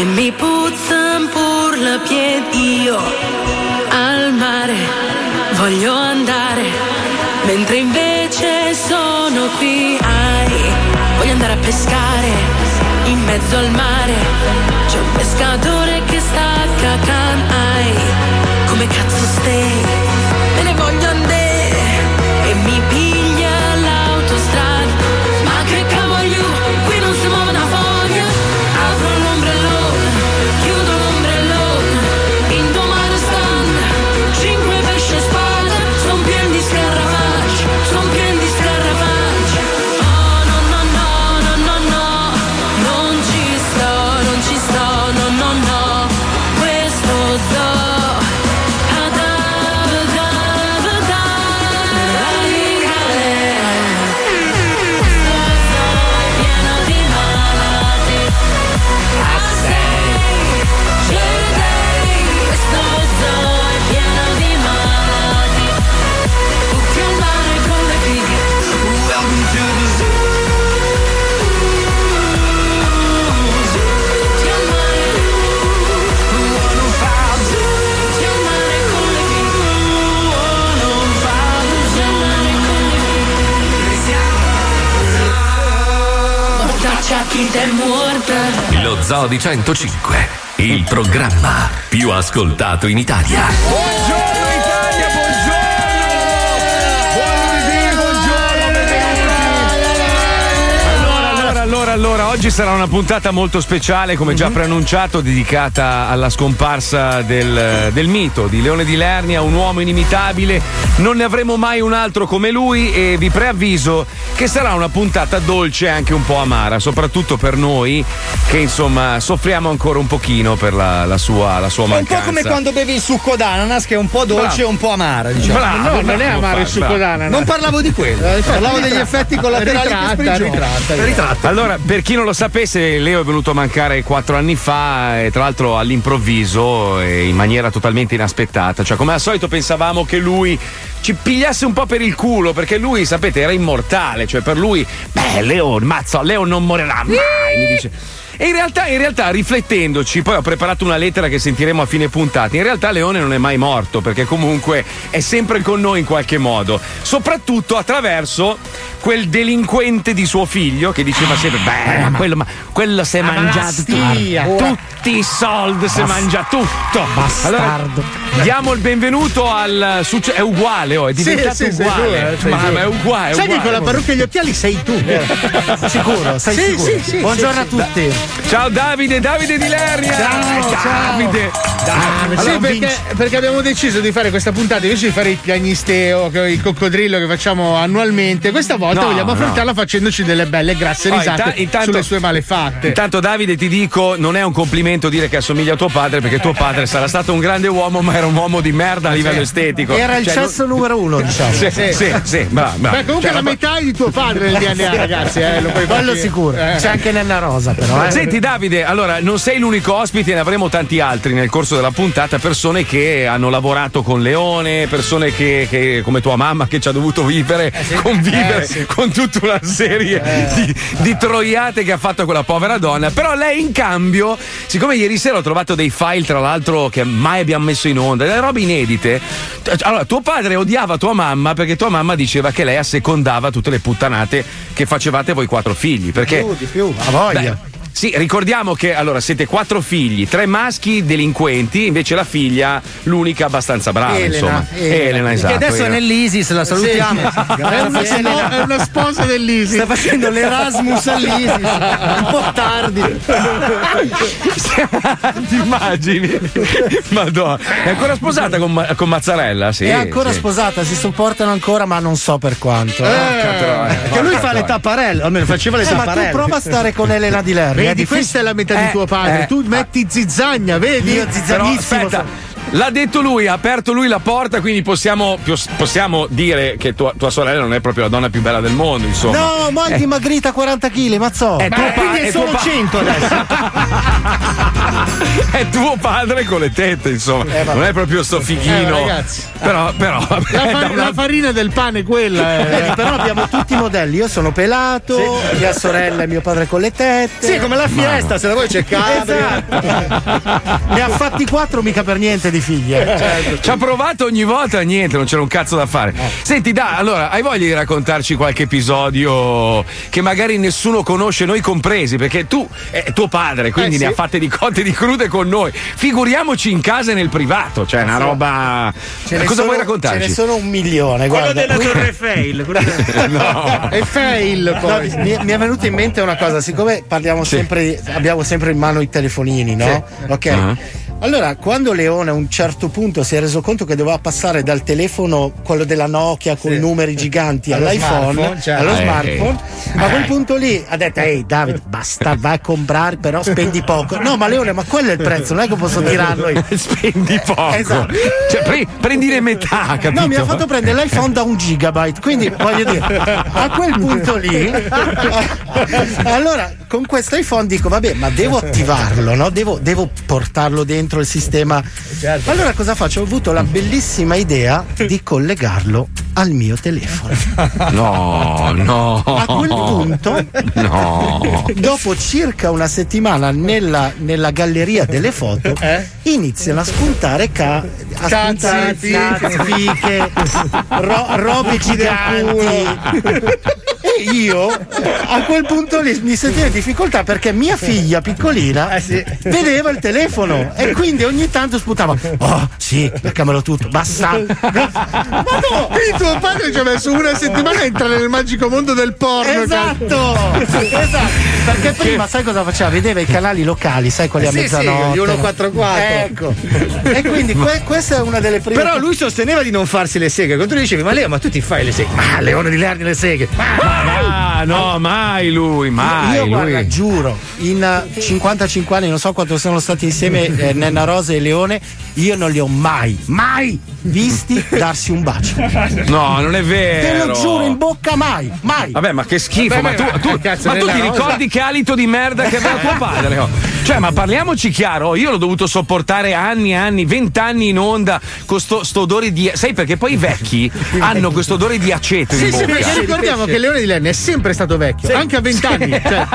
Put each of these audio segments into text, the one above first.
E mi puzzan pur la piedi io. Al mare voglio andare mentre invece sono qui. Voglio andare a pescare in mezzo al mare. C'è un pescatore che ai come cazzo stai Lo Zoo di 105, il programma più ascoltato in Italia. Buongiorno Italia, buongiorno! Buon lunedì, buongiorno, benvenuti! Allora, allora, allora, allora, oggi sarà una puntata molto speciale, come già preannunciato, dedicata alla scomparsa del, del mito di Leone di Lernia, un uomo inimitabile. Non ne avremo mai un altro come lui e vi preavviso che sarà una puntata dolce e anche un po' amara, soprattutto per noi che insomma soffriamo ancora un pochino per la, la sua, la sua È un mancanza. po' come quando bevi il succo d'ananas che è un po' dolce Bravo. e un po' amara, diciamo. Bravo, no, non è bravo, amaro il bravo. succo d'ananas. Non parlavo di quello, Eh, parlavo degli effetti collaterali Ritratta, che ritratta, Ritratta. Allora, per chi non lo sapesse, Leo è venuto a mancare quattro anni fa e tra l'altro all'improvviso e in maniera totalmente inaspettata. Cioè, come al solito pensavamo che lui ci pigliasse un po' per il culo, perché lui, sapete, era immortale. Cioè, per lui, beh, Leo, mazzo, Leo non morirà mai, mi dice. E in realtà, in realtà, riflettendoci, poi ho preparato una lettera che sentiremo a fine puntata. In realtà Leone non è mai morto, perché comunque è sempre con noi in qualche modo. Soprattutto attraverso quel delinquente di suo figlio che diceva sempre: Beh, ma quello, ma quello si è mangiato stia. tu- tutti i soldi, si mangia tutto. Bastardo. Allora, diamo il benvenuto al successo. È uguale, oh, è diventato sì, sei uguale. tu, eh, ma, ma è uguale. è Sai che con la parrucca e gli occhiali sei tu. Sicuro, sei Sì, sicuro. sì, sì, Buongiorno sì, a tutti. Ciao Davide, Davide di Lernia. Ciao, ciao. Davide. Ah, sì, perché, perché abbiamo deciso di fare questa puntata invece di fare il piagnisteo, che- il coccodrillo che facciamo annualmente. Questa volta No, vogliamo no. affrontarla facendoci delle belle grasse Oh, risate inta- intanto- sulle sue malefatte. Intanto Davide ti dico, non è un complimento dire che assomiglia a tuo padre, perché tuo padre sarà stato un grande uomo, ma era un uomo di merda a livello estetico. Era il Cioè, cesso numero uno, diciamo. Sì, sì, sì, sì, brava, brava. Beh, comunque Cioè, la metà è di tuo padre nel DNA, ragazzi. Eh, lo puoi Quello sicuro. Eh. C'è anche Nenna Rosa, però. Eh. Senti Davide, allora non sei l'unico ospite, ne avremo tanti altri nel corso della puntata, persone che hanno lavorato con Leone, persone che, che- come tua mamma che ci ha dovuto vivere, convivere Eh, sì. con tutta una serie di, di troiate che ha fatto quella povera donna. Però lei in cambio, siccome ieri sera ho trovato dei file tra l'altro che mai abbiamo messo in onda, delle robe inedite. Allora, tuo padre odiava tua mamma perché tua mamma diceva che lei assecondava tutte le puttanate che facevate voi quattro figli. Perché Più, di più, a voglia. Beh, Sì, ricordiamo che allora siete quattro figli, tre maschi delinquenti, invece la figlia, l'unica abbastanza brava, Elena, insomma. Elena. esatto. Che adesso è Elena. nell'ISIS, la salutiamo. È una, è una sposa dell'Isi. Sta facendo l'Erasmus all'ISIS. Un po' tardi. Ti immagini? Madonna. È ancora sposata con, con Mazzarella? Sì. è ancora sì. sposata, si sopportano ancora, ma non so per quanto. Perché lui fa le tapparelle, almeno faceva le Eh, ma tu tapparelle. prova a stare con Elena Di Lerner. Vedi, questa è la metà di Eh, tuo padre. eh. tu metti zizzagna, vedi? Io zizzanissimo. aspetta. L'ha detto lui, ha aperto lui la porta, quindi possiamo, possiamo dire che tua, tua sorella non è proprio la donna più bella del mondo, insomma. No, ma è dimagrita 40 kg, mazzo. È tuo, pa- Quindi è solo pa- 100 adesso. è tuo padre con le tette, insomma. non è proprio sto fighino. Eh, ragazzi. Però, però, vabbè, La, fa- da una- la farina del pane è quella. eh. Vedi, però abbiamo tutti i modelli. Io sono pelato, mia sorella e mio padre con le tette. Sì, come la fiesta, se la vuoi c'è Cabri. Esatto. ne ha fatti quattro, mica per niente di figli. eh. Ci ha provato ogni volta, niente, non c'era un cazzo da fare. Senti, da, allora, hai voglia di raccontarci qualche episodio che magari nessuno conosce, noi compresi, perché tu è tuo padre, quindi Eh, sì. ne ha fatte di cotte e di crude con noi. Figuriamoci in casa e nel privato, cioè una roba. Ce Cosa sono- vuoi Ce raccontarci? ne sono un milione. Quello guarda. della Qui- Torre Fail. quello della- No. E fail No, poi. mi, mi è venuta in mente una cosa, siccome parliamo sempre, abbiamo sempre in mano i telefonini, no? Ok. Ah. Allora, quando Leone a un certo punto si è reso conto che doveva passare dal telefono, quello della Nokia con numeri giganti, Allo all'iPhone, smartphone, certo. allo Eh, smartphone, a quel punto lì ha detto: Ehi, Davide, basta, vai a comprare, però spendi poco. No, ma Leone, ma quello è il prezzo, non è che posso tirarlo io. Spendi poco. Esatto. Cioè, pre- prendine metà, capito? No, mi ha fatto prendere l'iPhone da un gigabyte, quindi voglio dire, a quel punto lì, allora con questo iPhone dico, vabbè, ma devo attivarlo, no? Devo, devo portarlo dentro il sistema. Allora cosa faccio? Ho avuto la bellissima idea di collegarlo al mio telefono. No, no. A quel punto, No. dopo circa una settimana nella, nella galleria delle foto, iniziano a spuntare ca- a Cazzi, spuntare fiche. ro- robe giganti. E io a quel punto lì mi sentivo in difficoltà perché mia figlia piccolina vedeva il telefono e quindi ogni tanto sputava. Oh, sì, beccamelo tutto, basta. Ma no, tuo padre ci ha messo una settimana a entrare nel magico mondo del porno. Esatto, esatto. Perché prima sai cosa faceva? Vedeva i canali locali, sai quelli a Sì, sì, mezzanotte. gli 144. Ecco. E quindi que- questa è una delle prime. Però lui sosteneva di non farsi le seghe. Quando tu dicevi, ma Leo, ma tu ti fai le seghe? Ma Leone di Lerni le seghe. Ah, no, mai lui, mai. Io guarda, lui. giuro, in eh, 55 anni, non so quanto sono stati insieme eh, Nenna Rosa e Leone, io non li ho mai, mai visti darsi un bacio. No, non è Te vero. lo giuro in bocca mai, mai. Vabbè, ma che schifo, Vabbè, ma tu, ma- tu- cazzo, ma tu ti rosa. ricordi che alito di merda che aveva tuo padre? oh? Cioè, ma parliamoci chiaro, io l'ho dovuto sopportare anni e anni, vent'anni in onda con sto, sto odore di. Sai perché poi i vecchi hanno questo odore di aceto in Sì, sì, bocca. perché ricordiamo che Leone di Lerni è sempre stato vecchio, anche a 20 anni. Cioè,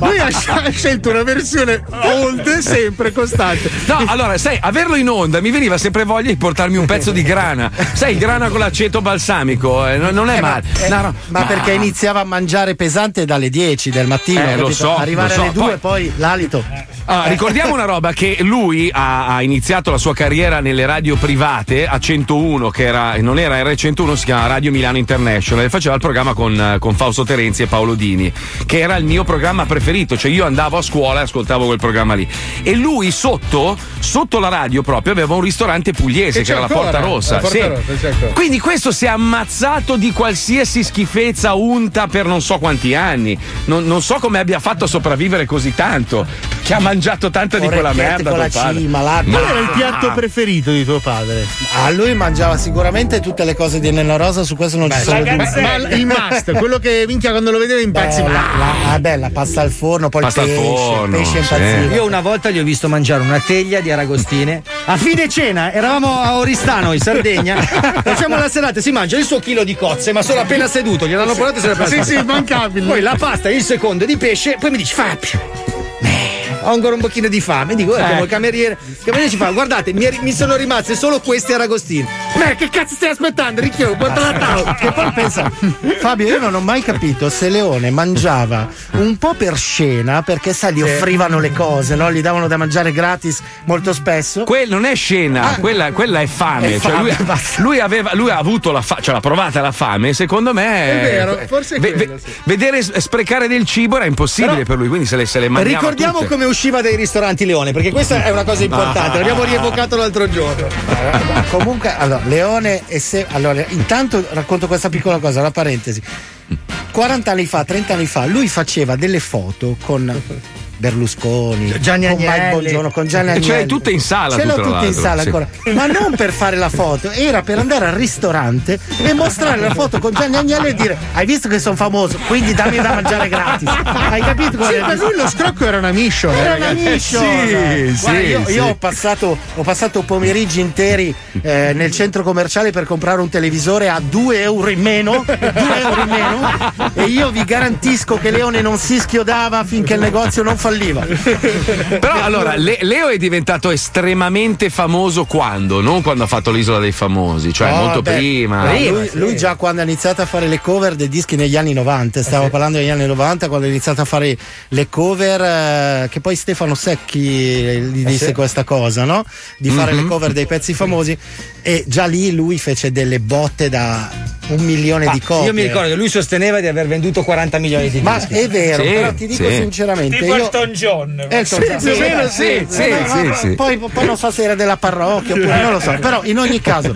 lui ha, scelto una versione old, sempre costante. No, allora, sai, averlo in onda mi veniva sempre voglia di portarmi un pezzo di grana. Sai, grana con l'aceto balsamico, eh, non, è male. Eh, No, no, ma, perché iniziava a mangiare pesante dalle 10 del mattino, Eh, lo so, arrivare lo so. alle 2 Poi- poi, l'alito. Ah, ricordiamo una roba che lui ha, ha iniziato la sua carriera nelle radio private a 101 che era, non era R101 si chiama Radio Milano International e faceva il programma con, eh, con Fausto Terenzi e Paolo Dini che era il mio programma preferito cioè io andavo a scuola e ascoltavo quel programma lì e lui sotto sotto la radio proprio aveva un ristorante pugliese Che che, era la ancora, Porta Rossa la Porta sì. Rossa, ancora. quindi questo si è ammazzato di qualsiasi schifezza unta per non so quanti anni non, non so come abbia fatto a sopravvivere così tanto che ha mangiato tanta di quella merda con la cima, l'acqua. Qual era il piatto preferito di tuo padre? Ah, lui mangiava sicuramente tutte le cose di Nenna Rosa, su questo non ci sono dubbi. Ma il must, quello che minchia quando lo vedeva impazziva. la, la, ah, beh, la pasta al forno, poi Pasta al il pesce, forno, il pesce sì. impazziva. Io una volta gli ho visto mangiare una teglia di aragostine. A fine cena, eravamo a Oristano in Sardegna. Facciamo la serata, si mangia il suo chilo di cozze, ma solo appena seduto, gliel'hanno portato e se l'è Sì, preso. sì, immancabile. Poi la pasta e il secondo di pesce, poi mi dici Fabio. Ho ancora un pochino di fame. Dico, eh, il cameriere. Il cameriere ci fa, guardate, mi, mi sono rimaste solo questi aragostini. Ma che cazzo stai aspettando, Ricchio? Portala a tavola. Che poi pensa, Fabio, io non ho mai capito se Leone mangiava un po' per scena, perché sai, gli offrivano le cose, no? Gli davano da mangiare gratis molto spesso. Quella non è scena, quella, quella è fame. È Cioè, lui, fame, basta. lui aveva, lui ha avuto la fame, cioè l'ha provata la fame. Secondo me, È vero, forse è ve- quello, sì. vedere sprecare del cibo era impossibile Però- per lui, quindi se le, se le mangiava Ricordiamo tutte. come usciva dai ristoranti Leone, perché questa è una cosa importante, l'abbiamo rievocato l'altro giorno. Comunque, allora, Leone e se. Allora, intanto racconto questa piccola cosa, una parentesi. 40 anni fa, 30 anni fa, lui faceva delle foto con Berlusconi, Gianni con Mike Agnelli. Bongiorno, con Gianni E Agnelli. ce l'hai tutte in sala, Ce l'ho tutte in sala sì. ancora. Ma non per fare la foto, era per andare al ristorante e mostrare la foto con Gianni Agnelli e dire: Hai visto che sono famoso, quindi dammi da mangiare gratis. Hai capito qual Sì, per lui lo scrocco era una mission. era una mission. Sì, Guarda, sì, io, sì. io ho, passato, ho passato pomeriggi interi eh, nel centro commerciale per comprare un televisore a 2 euro in meno, 2 euro in meno e io vi garantisco che Leone non si schiodava finché il negozio non falliva. Però allora, Le- Leo è diventato estremamente famoso quando? Non quando ha fatto l'isola dei famosi, cioè Oh, molto beh, prima. no, lui, lui già quando ha iniziato a fare le cover dei dischi negli anni 90, stavo parlando degli anni 90 quando ha iniziato a fare le cover, eh, che poi Stefano Secchi eh, gli disse questa cosa, no? Di fare le cover dei pezzi famosi e già lì lui fece delle botte da un milione di copie. Io mi ricordo che lui sosteneva di aver venduto 40 milioni di Ma dischi. è vero, Sì, però ti dico sì. sinceramente. Tipo io... Elton John. Elton John, più o meno sì, sì, Eh, sì, ma- sì. Poi, poi non so se era della parrocchia oppure non lo so, però in ogni caso,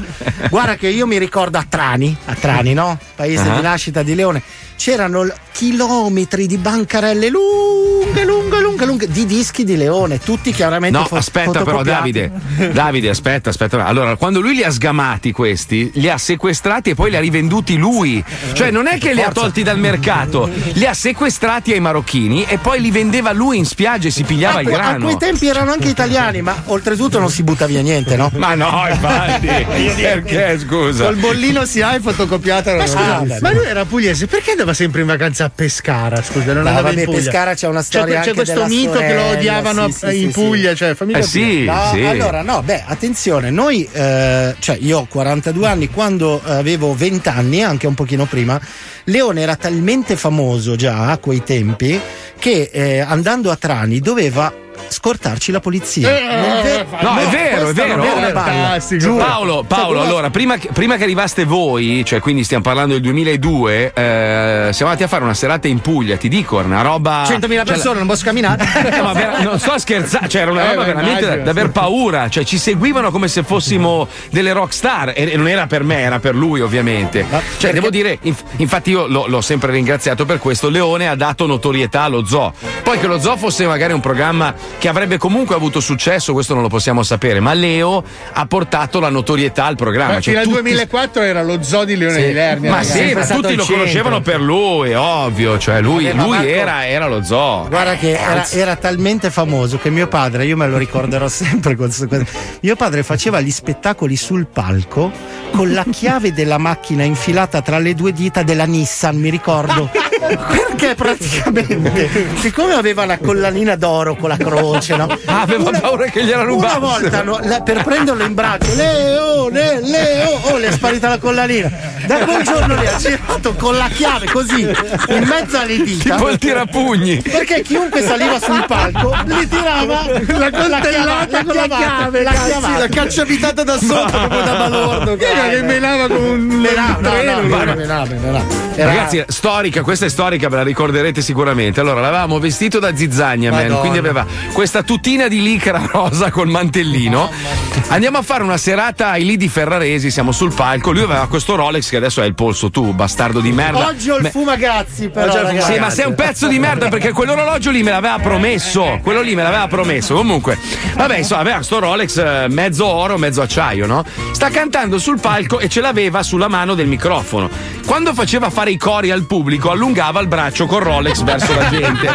guarda che io mi ricordo a Trani, a Trani, no? Paese Ah. di nascita di Leone, c'erano chilometri di bancarelle lunghe, lunghe, lunghe, lunghe di dischi di Leone, tutti chiaramente No, fo- aspetta però. Davide, Davide, aspetta, aspetta. Allora, quando lui li ha sgamati questi, li ha sequestrati e poi li ha rivenduti lui. Cioè non è che li ha tolti dal mercato, li ha sequestrati ai marocchini e poi li vendeva lui in spiaggia e si pigliava A, il que- a grano. quei tempi erano anche italiani, ma oltretutto non si butta via niente, no? Ma no, infatti, perché scusa? Col bollino si ha e fotocopiato. Ah, beh, Ma lui era pugliese, perché andava sempre in vacanza a Pescara? Scusa, non No, andava vabbè, in Puglia. Pescara c'è una C'è, storia c'è anche questo della mito che lo sorella, odiavano sì, a- sì, in sì, Puglia, cioè fammi Eh sì, No, sì. allora no, beh, attenzione, noi, eh, cioè io ho 42 anni, quando avevo 20 anni, anche un pochino prima, Leone era talmente famoso già a quei tempi che eh, andando a Trani doveva scortarci la polizia. Non ve- No, è vero, è vero. Giuro. Paolo, Paolo, Cioè, allora, prima che, prima che arrivaste voi, cioè quindi stiamo parlando del 2002, eh, siamo andati a fare una serata in Puglia, ti dico, era una roba... 100.000 cioè, persone, non posso camminare. Eh, ma vera- non sto scherzando, cioè era una Eh, roba veramente da, immagino, da aver paura, cioè ci seguivano come se fossimo delle rock star e, e non era per me, era per lui ovviamente. Cioè devo dire, inf- infatti io l'ho, l'ho sempre ringraziato per questo, Leone ha dato notorietà allo zoo. Poi che lo zoo fosse magari un programma che avrebbe comunque avuto successo, questo non lo possiamo sapere, ma Leo ha portato la notorietà al programma. Ma Cioè, fino al tutti- 2004 era lo zoo di Leone di Lernia. ma ragazzi. sì, ma tutti lo centro. conoscevano per lui, è ovvio, cioè lui, lui Marco- era, era lo zoo. Guarda che era, era talmente famoso che mio padre, io me lo ricorderò sempre, cose, mio padre faceva gli spettacoli sul palco con la chiave della macchina infilata tra le due dita della Nissan, mi ricordo. Perché praticamente, siccome aveva la collanina d'oro con la croce, no? Ah, aveva paura che gliela Una rubassero. volta no, la- per prenderlo in braccio, Leo, Le- Leo, oh, le è sparita la collanina. Da quel giorno lì ha girato con la chiave così, in mezzo alle dita. Tipo il tirapugni. Perché chiunque saliva sul palco gli tirava la coltellata con la chiave, la chiavata. la caccia abitata da sotto proprio da balordo. Era che menava come un Menava, no, treno. no, no, menava, menava. Era- Ragazzi, storica, questa è storica, ve la ricorderete sicuramente. Allora, l'avevamo vestito da zizzagna, man, quindi aveva questa tutina di licra rosa col mantellino. Andiamo a fare una serata ai lì di Ferraresi, siamo sul palco. Lui aveva questo Rolex che adesso è il polso tu, bastardo di merda. Oggi ho il fumagazzi però Oggi ragazzi. Sì, ma sei un pezzo di merda perché quell'orologio lì me l'aveva promesso. Quello lì me l'aveva promesso. Comunque, vabbè, insomma, aveva sto Rolex eh, mezzo oro, mezzo acciaio, no? Sta cantando sul palco e ce l'aveva sulla mano del microfono. Quando faceva fare i cori al pubblico, allungava il braccio con Rolex verso la gente.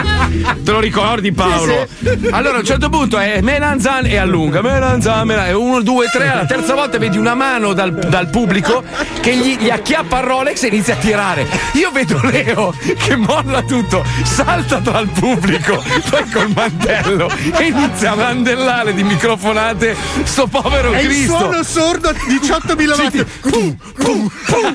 Te lo ricordi, Paolo? Allora a un certo punto è Menanzan e allunga. Menanzan, Menan- e uno, due, tre. Alla terza volta vedi una mano dal, dal pubblico che gli, gli acchiappa il Rolex e inizia a tirare. Io vedo Leo che molla tutto, salta tra il pubblico, poi col mantello e inizia a mandellare di microfonate sto povero È il Cristo. suono sordo a 18.000 watt. Pum, pum, pum.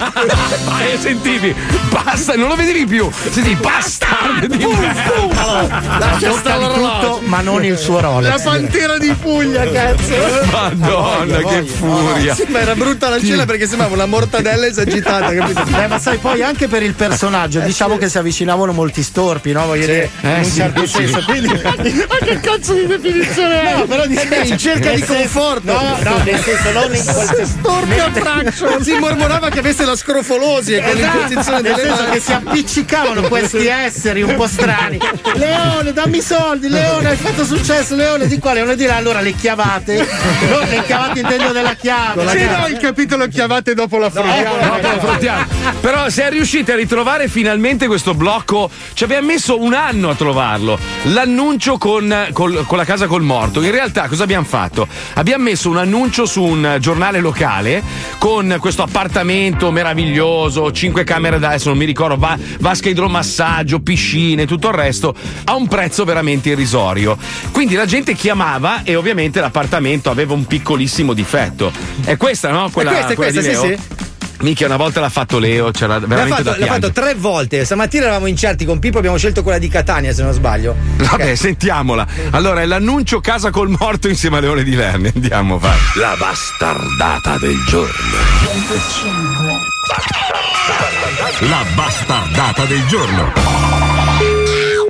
e sentivi, basta, non lo vedevi più. Sentivi, bastard di merda. Lascia stare tutto, ma non il suo La Rolex. pantera di Puglia, cazzo. Madonna, che furia. Sì, ma era brutta la scena perché sembrava una mortadella esagitata, capito? Eh, ma sai, poi anche per il personaggio, diciamo che si avvicinavano molti storpi, no? Voglio dire, Eh, in un certo senso. Quindi, Ma che cazzo di definizione è? no, però di in cerca di conforto. No, no, nel senso, non in senso. Storpi a braccio. Si mormorava che avesse la scrofolosi e che l'imposizione Nel delle senso che si appiccicavano questi esseri un po' strani. Leone, dammi i soldi, Leone, hai fatto successo, Leone di qua, Leone di là. Allora le chiavate, non le chiavate intendo della chiave. Sì, no, il capitolo chiavate dopo la frodiamo. Però, affrontiamo. Però se riuscite a ritrovare finalmente questo blocco, ci abbiamo messo un anno a trovarlo. L'annuncio con, col- con la casa col morto. In realtà cosa abbiamo fatto? Abbiamo messo un annuncio su un giornale locale con questo appartamento meraviglioso, cinque camere da adesso non mi ricordo, va- vasca idromassaggio, piscine, tutto il resto, a un prezzo veramente irrisorio. Quindi la gente chiamava e ovviamente l'appartamento aveva un piccolissimo difetto. È questa, no? Quella, È questa, è quella questa, sì, sì. Minchia, una volta l'ha fatto Leo, c'era L'ha veramente fatto, da l'ha fatto tre volte. Stamattina eravamo incerti con Pippo, abbiamo scelto quella di Catania, se non sbaglio. Vabbè, sentiamola. Allora, è l'annuncio casa col morto insieme a Leone di Verni. Andiamo, vai. La bastardata del giorno. La bastardata del giorno.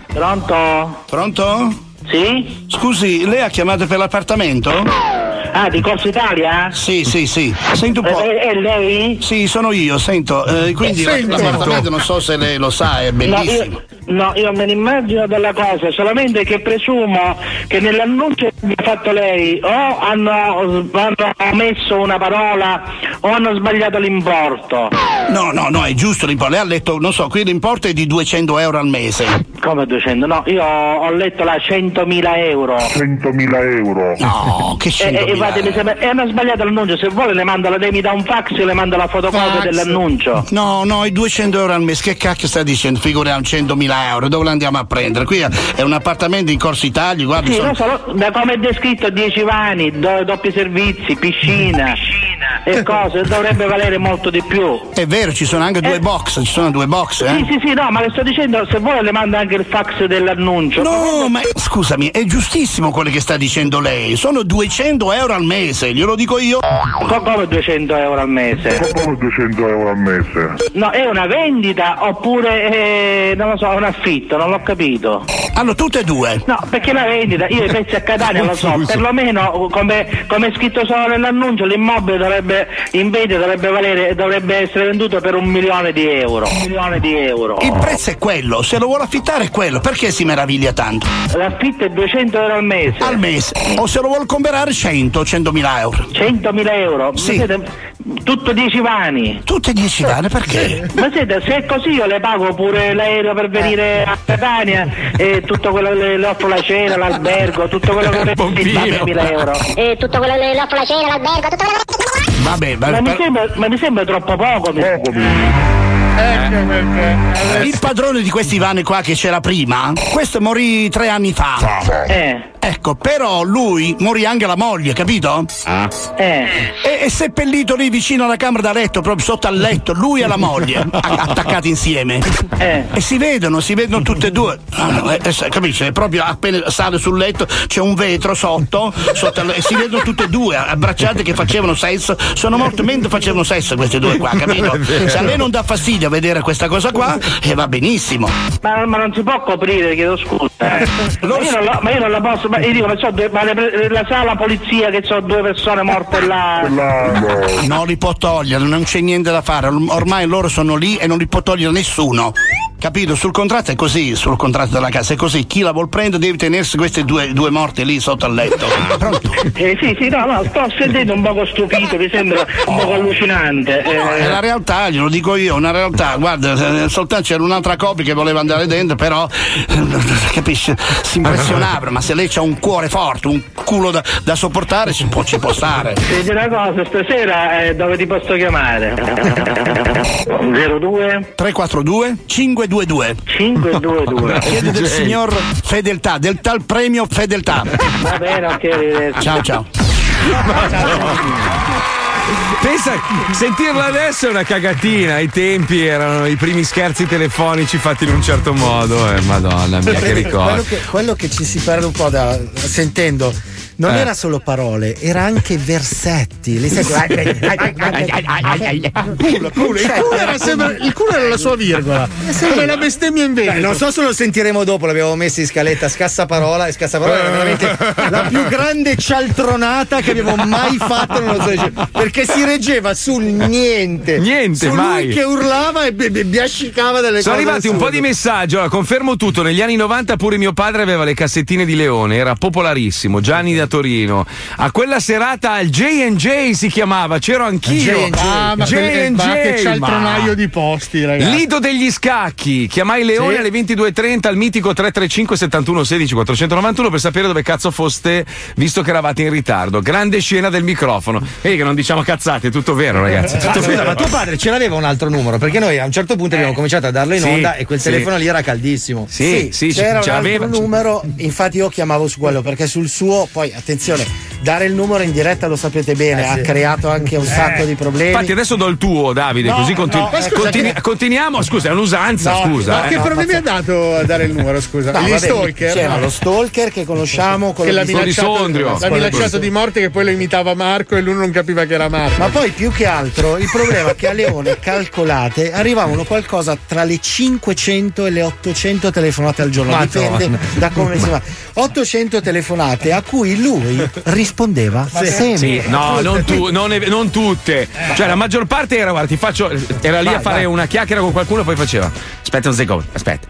Pronto? Pronto? Sì? Scusi, lei ha chiamato per l'appartamento? Ah, di Corso Italia? Sì, sì, sì. Sento un po'. Eh, È lei? Sì, sono io, sento. Eh, quindi Sento. l'appartamento non so se lei lo sa, è No bellissimo. io, no, io me ne immagino della cosa, solamente che presumo che nell'annuncio che ha fatto lei o hanno, hanno messo una parola o hanno sbagliato l'importo. No, no, no, è giusto l'importo. Lei ha letto, non so, qui l'importo è di 200 euro al mese. Come 200? No, io ho letto la 100.000 euro. 100.000 euro. No, che E, e, 100.000 e, guardi, mi euro. sembra- e hanno sbagliato l'annuncio, se vuole le mando la mi dà un fax e le mando la fotocopia dell'annuncio. No, no, i 200 euro al mese, che cacchio sta dicendo? Figuriamo 100.000 euro, dove lo andiamo a prendere? Qui è un appartamento in Corso Italia, guardi, Sì, sono- lo so, lo- da come è descritto 10 vani, do- doppi servizi, piscina, e cose, dovrebbe valere molto di più. è vero, ci sono anche due Eh. box, ci sono due box, eh? Sì, sì, sì, no, ma le sto dicendo, se vuole le mando anche il fax dell'annuncio. No, ma scusami, è giustissimo quello che sta dicendo lei. Sono 200 euro al mese, glielo dico io. Co- Come 200 euro al mese? Come 200 euro al mese? No, è una vendita oppure, eh, non lo so, un affitto, non l'ho capito. Allora, tutte e due. No, perché la vendita, io i pezzi a Catania lo so, perlomeno come, come è scritto solo nell'annuncio, l'immobile dovrebbe, in vendita dovrebbe valere, dovrebbe essere venduto per un milione di euro. Un milione di euro. Il prezzo è quello, se lo vuole affittare è quello, perché si meraviglia tanto? L'affitto è 200 euro al mese. Al mese. O se lo vuole comprare 100, 100.000 euro. 100.000 euro? Ma Sì. siete tutto 10 vani. Tutte e 10 vane, perché? Ma senta, se è così io le pago pure l'aereo per venire a Catania e tutto quello le, le offro la cena, l'albergo, tutto quello che Pompino. 10.000 euro. E tutto quello che l'offro la cena, l'albergo, tutto quello che... Vabbè, Ma va- mi, sembra, ma mi sembra troppo poco. mi- Poco mi. Il padrone di questi vani qua che c'era prima, questo morì tre anni fa. Eh, Ecco, però lui morì anche la moglie, capito? eh. E è seppellito lì vicino alla camera da letto, proprio sotto al letto, lui e la moglie, a- attaccati insieme. Eh. E si vedono, si vedono tutte e due. Ah, no, eh, eh, capisci? È proprio appena sale sul letto, c'è un vetro sotto, sotto al- e si vedono tutte e due, abbracciate che facevano sesso. Sono morti mentre facevano sesso questi due qua, capito? Se a lei non dà fastidio vedere questa cosa qua, e va benissimo. Ma, ma non si può coprire, chiedo scusa. eh. Ma, io non la, ma io non la posso, ma io dico, ma, due- ma le- la sa la polizia che sono due persone morte là. No. Non li può togliere, non c'è niente da fare. Ormai loro sono lì e non li può togliere nessuno. Capito? Sul contratto è così, sul contratto della casa è così. Chi la vuol prendere deve tenersi queste due, due morte lì sotto al letto. Pronto? Eh sì, sì, no, no, sto sentendo un poco stupito, mi sembra un poco allucinante. No, eh. è la realtà, glielo dico io, una realtà. Guarda, eh, soltanto c'era un'altra coppia che voleva andare dentro, però eh, capisci, si impressionava, ma se lei ha un cuore forte, un culo da, da sopportare, ci può, ci può stare. Senti una cosa, stasera eh, dove ti posso chiamare? 02 342 522 522 Chiede del signor Fedeltà, del tal premio Fedeltà. Va bene, ok, arrivederci. Ciao ciao. Pensa, sentirla adesso è una cagatina. Ai tempi erano i primi scherzi telefonici fatti in un certo modo. Eh, Madonna mia, che quello, ricordo. che, quello che ci si perde un po' da, sentendo non Eh. era solo parole, era anche versetti. Li senti? Culo, culo. Il culo era, sempre- il culo era la sua virgola. Come la bestemmia in veneto. non so se lo sentiremo dopo, l'abbiamo messo in scaletta scassaparola e scassaparola era veramente la più grande cialtronata che abbiamo mai fatto nello zoo perché si reggeva sul niente. Niente, su mai. lui che urlava e bi- bi- biascicava delle Sono cose arrivati un po' di messaggi, allora, confermo tutto, negli anni 90 pure mio padre aveva le cassettine di Leone, era popolarissimo, Gianni da Torino. A quella serata al J&J si chiamava, c'ero anch'io. Ah, ma, quel- ma che J&J, cialtronaio ma- di posti, ragazzi. Lido degli scacchi, chiamai Leone Sì. alle 22.30 al mitico 335 71 16 491 per sapere dove cazzo foste, visto che eravate in ritardo. Grande scena del microfono. Vedi che non diciamo cazzate, è tutto vero, ragazzi. Tutto Ah, scusa, vero. ma tuo padre ce l'aveva un altro numero? Perché noi a un certo punto abbiamo cominciato a darlo in Sì, onda e quel sì. telefono lì era caldissimo. Sì, sì, c'era ce un altro numero, infatti io chiamavo su quello perché sul suo, poi attenzione, dare il numero in diretta lo sapete bene, Eh, ha sì. creato anche un sacco di problemi. Infatti adesso do il tuo, Davide, No, così continu- no, scusa, continui- che- continuiamo. Scusa, è un'usanza, No, scusa. Ma eh. che no, problemi ha dato a dare il numero, scusa? No, Gli vabbè, stalker? C'era lo stalker che conosciamo, quello che l'ha di- di minacciato, Sondrio. l'ha minacciato di morte che poi lo imitava Marco e lui non capiva che era Marco. Ma poi più che altro il problema è che a Leone calcolate arrivavano qualcosa tra le 500 e le 800 telefonate al giorno, Madonna. dipende da come si va. 800 telefonate a cui lui rispondeva sempre. Sì, no, non, tu- non è- non tutte. Cioè, la maggior parte era, guarda, ti faccio. Era lì Vai, a fare vai. una chiacchiera con qualcuno e poi faceva. Aspetta un secondo, aspetta.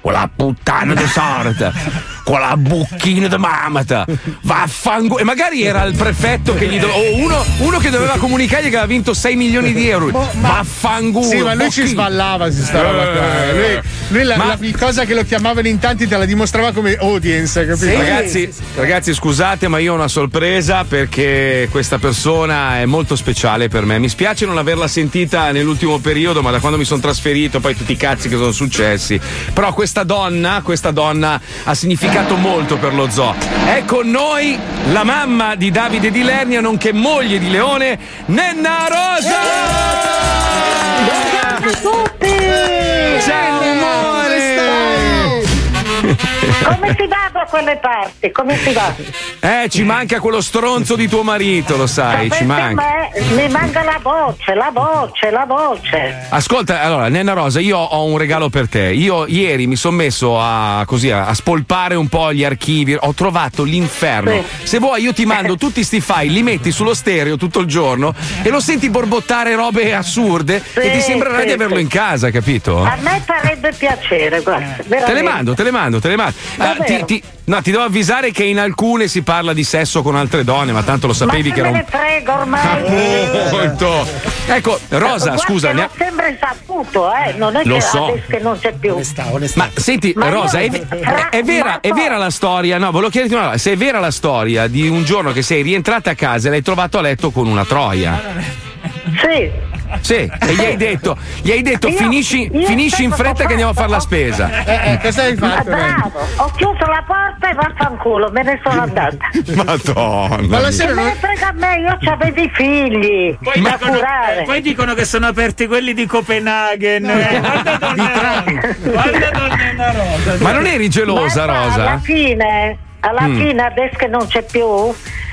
Quella puttana di sorta, quella bucchina di mamata, vaffanculo. E magari era il prefetto che gli doveva. O uno, uno che doveva comunicargli che aveva vinto 6 milioni di euro. Vaffanculo. Sì, ma lui ci bocchino. sballava su sta roba qua. Eh. Lui, lui la, Ma- la- il cosa che lo chiamavano in tanti te la dimostrava come audience, capito? Ragazzi, ragazzi, scusate, ma io ho una sorpresa perché questa persona è molto speciale per me. Mi spiace non averla sentita nell'ultimo periodo, ma da quando mi sono trasferito, poi tutti i cazzi che sono successi. Però questa donna, questa donna ha significato molto per lo zoo. È con noi la mamma di Davide Di Lernia, nonché moglie di Leone, Nenna Rosa! Ciao amore! Come si va da quelle parti? Come si va? Eh, ci manca quello stronzo di tuo marito, lo sai, ci Sapete, manca. a me mi manca la voce, la voce, la voce. Ascolta, allora, Nenna Rosa, io ho un regalo per te. Io ieri mi sono messo a, così, a, spolpare un po' gli archivi, ho trovato l'inferno. Sì. Se vuoi io ti mando tutti sti file, li metti sullo stereo tutto il giorno e lo senti borbottare robe assurde e ti sembrerà sì, di averlo sì. in casa, capito? A me farebbe piacere, guarda. Te le mando, te le mando, te le mando. Ah, ti, ti- no, ti devo avvisare che in alcune si parla di sesso con altre donne, ma tanto lo sapevi Ma che che era me un. ne frega ormai. Molto. Ecco, Rosa, Guarda, scusa, L'ho sempre saputo, eh. Non è Lo che so. adesso che non c'è più. Ma senti, Ma Rosa, è- è vera, è vera la storia? No, volevo chiederti una cosa. Se è vera la storia di un giorno che sei rientrata a casa e l'hai trovato a letto con una troia. Sì. Sì, e gli hai detto, gli hai detto Io- finisci, io finisci in fretta che andiamo a fare la spesa. Eh, eh, cosa hai Ma fatto? bravo, ho chiuso la porta e vaffanculo, me ne sono andata. Madonna. Ma la sera Me non. ne frega a me, io avevo i figli Poi da dicono, curare. eh, poi dicono che sono aperti quelli di Copenaghen. eh. Guarda donna, guarda donna Rosa. Ma non eri gelosa, Ma Alla Rosa? fine, alla Mm. fine, adesso che non c'è più,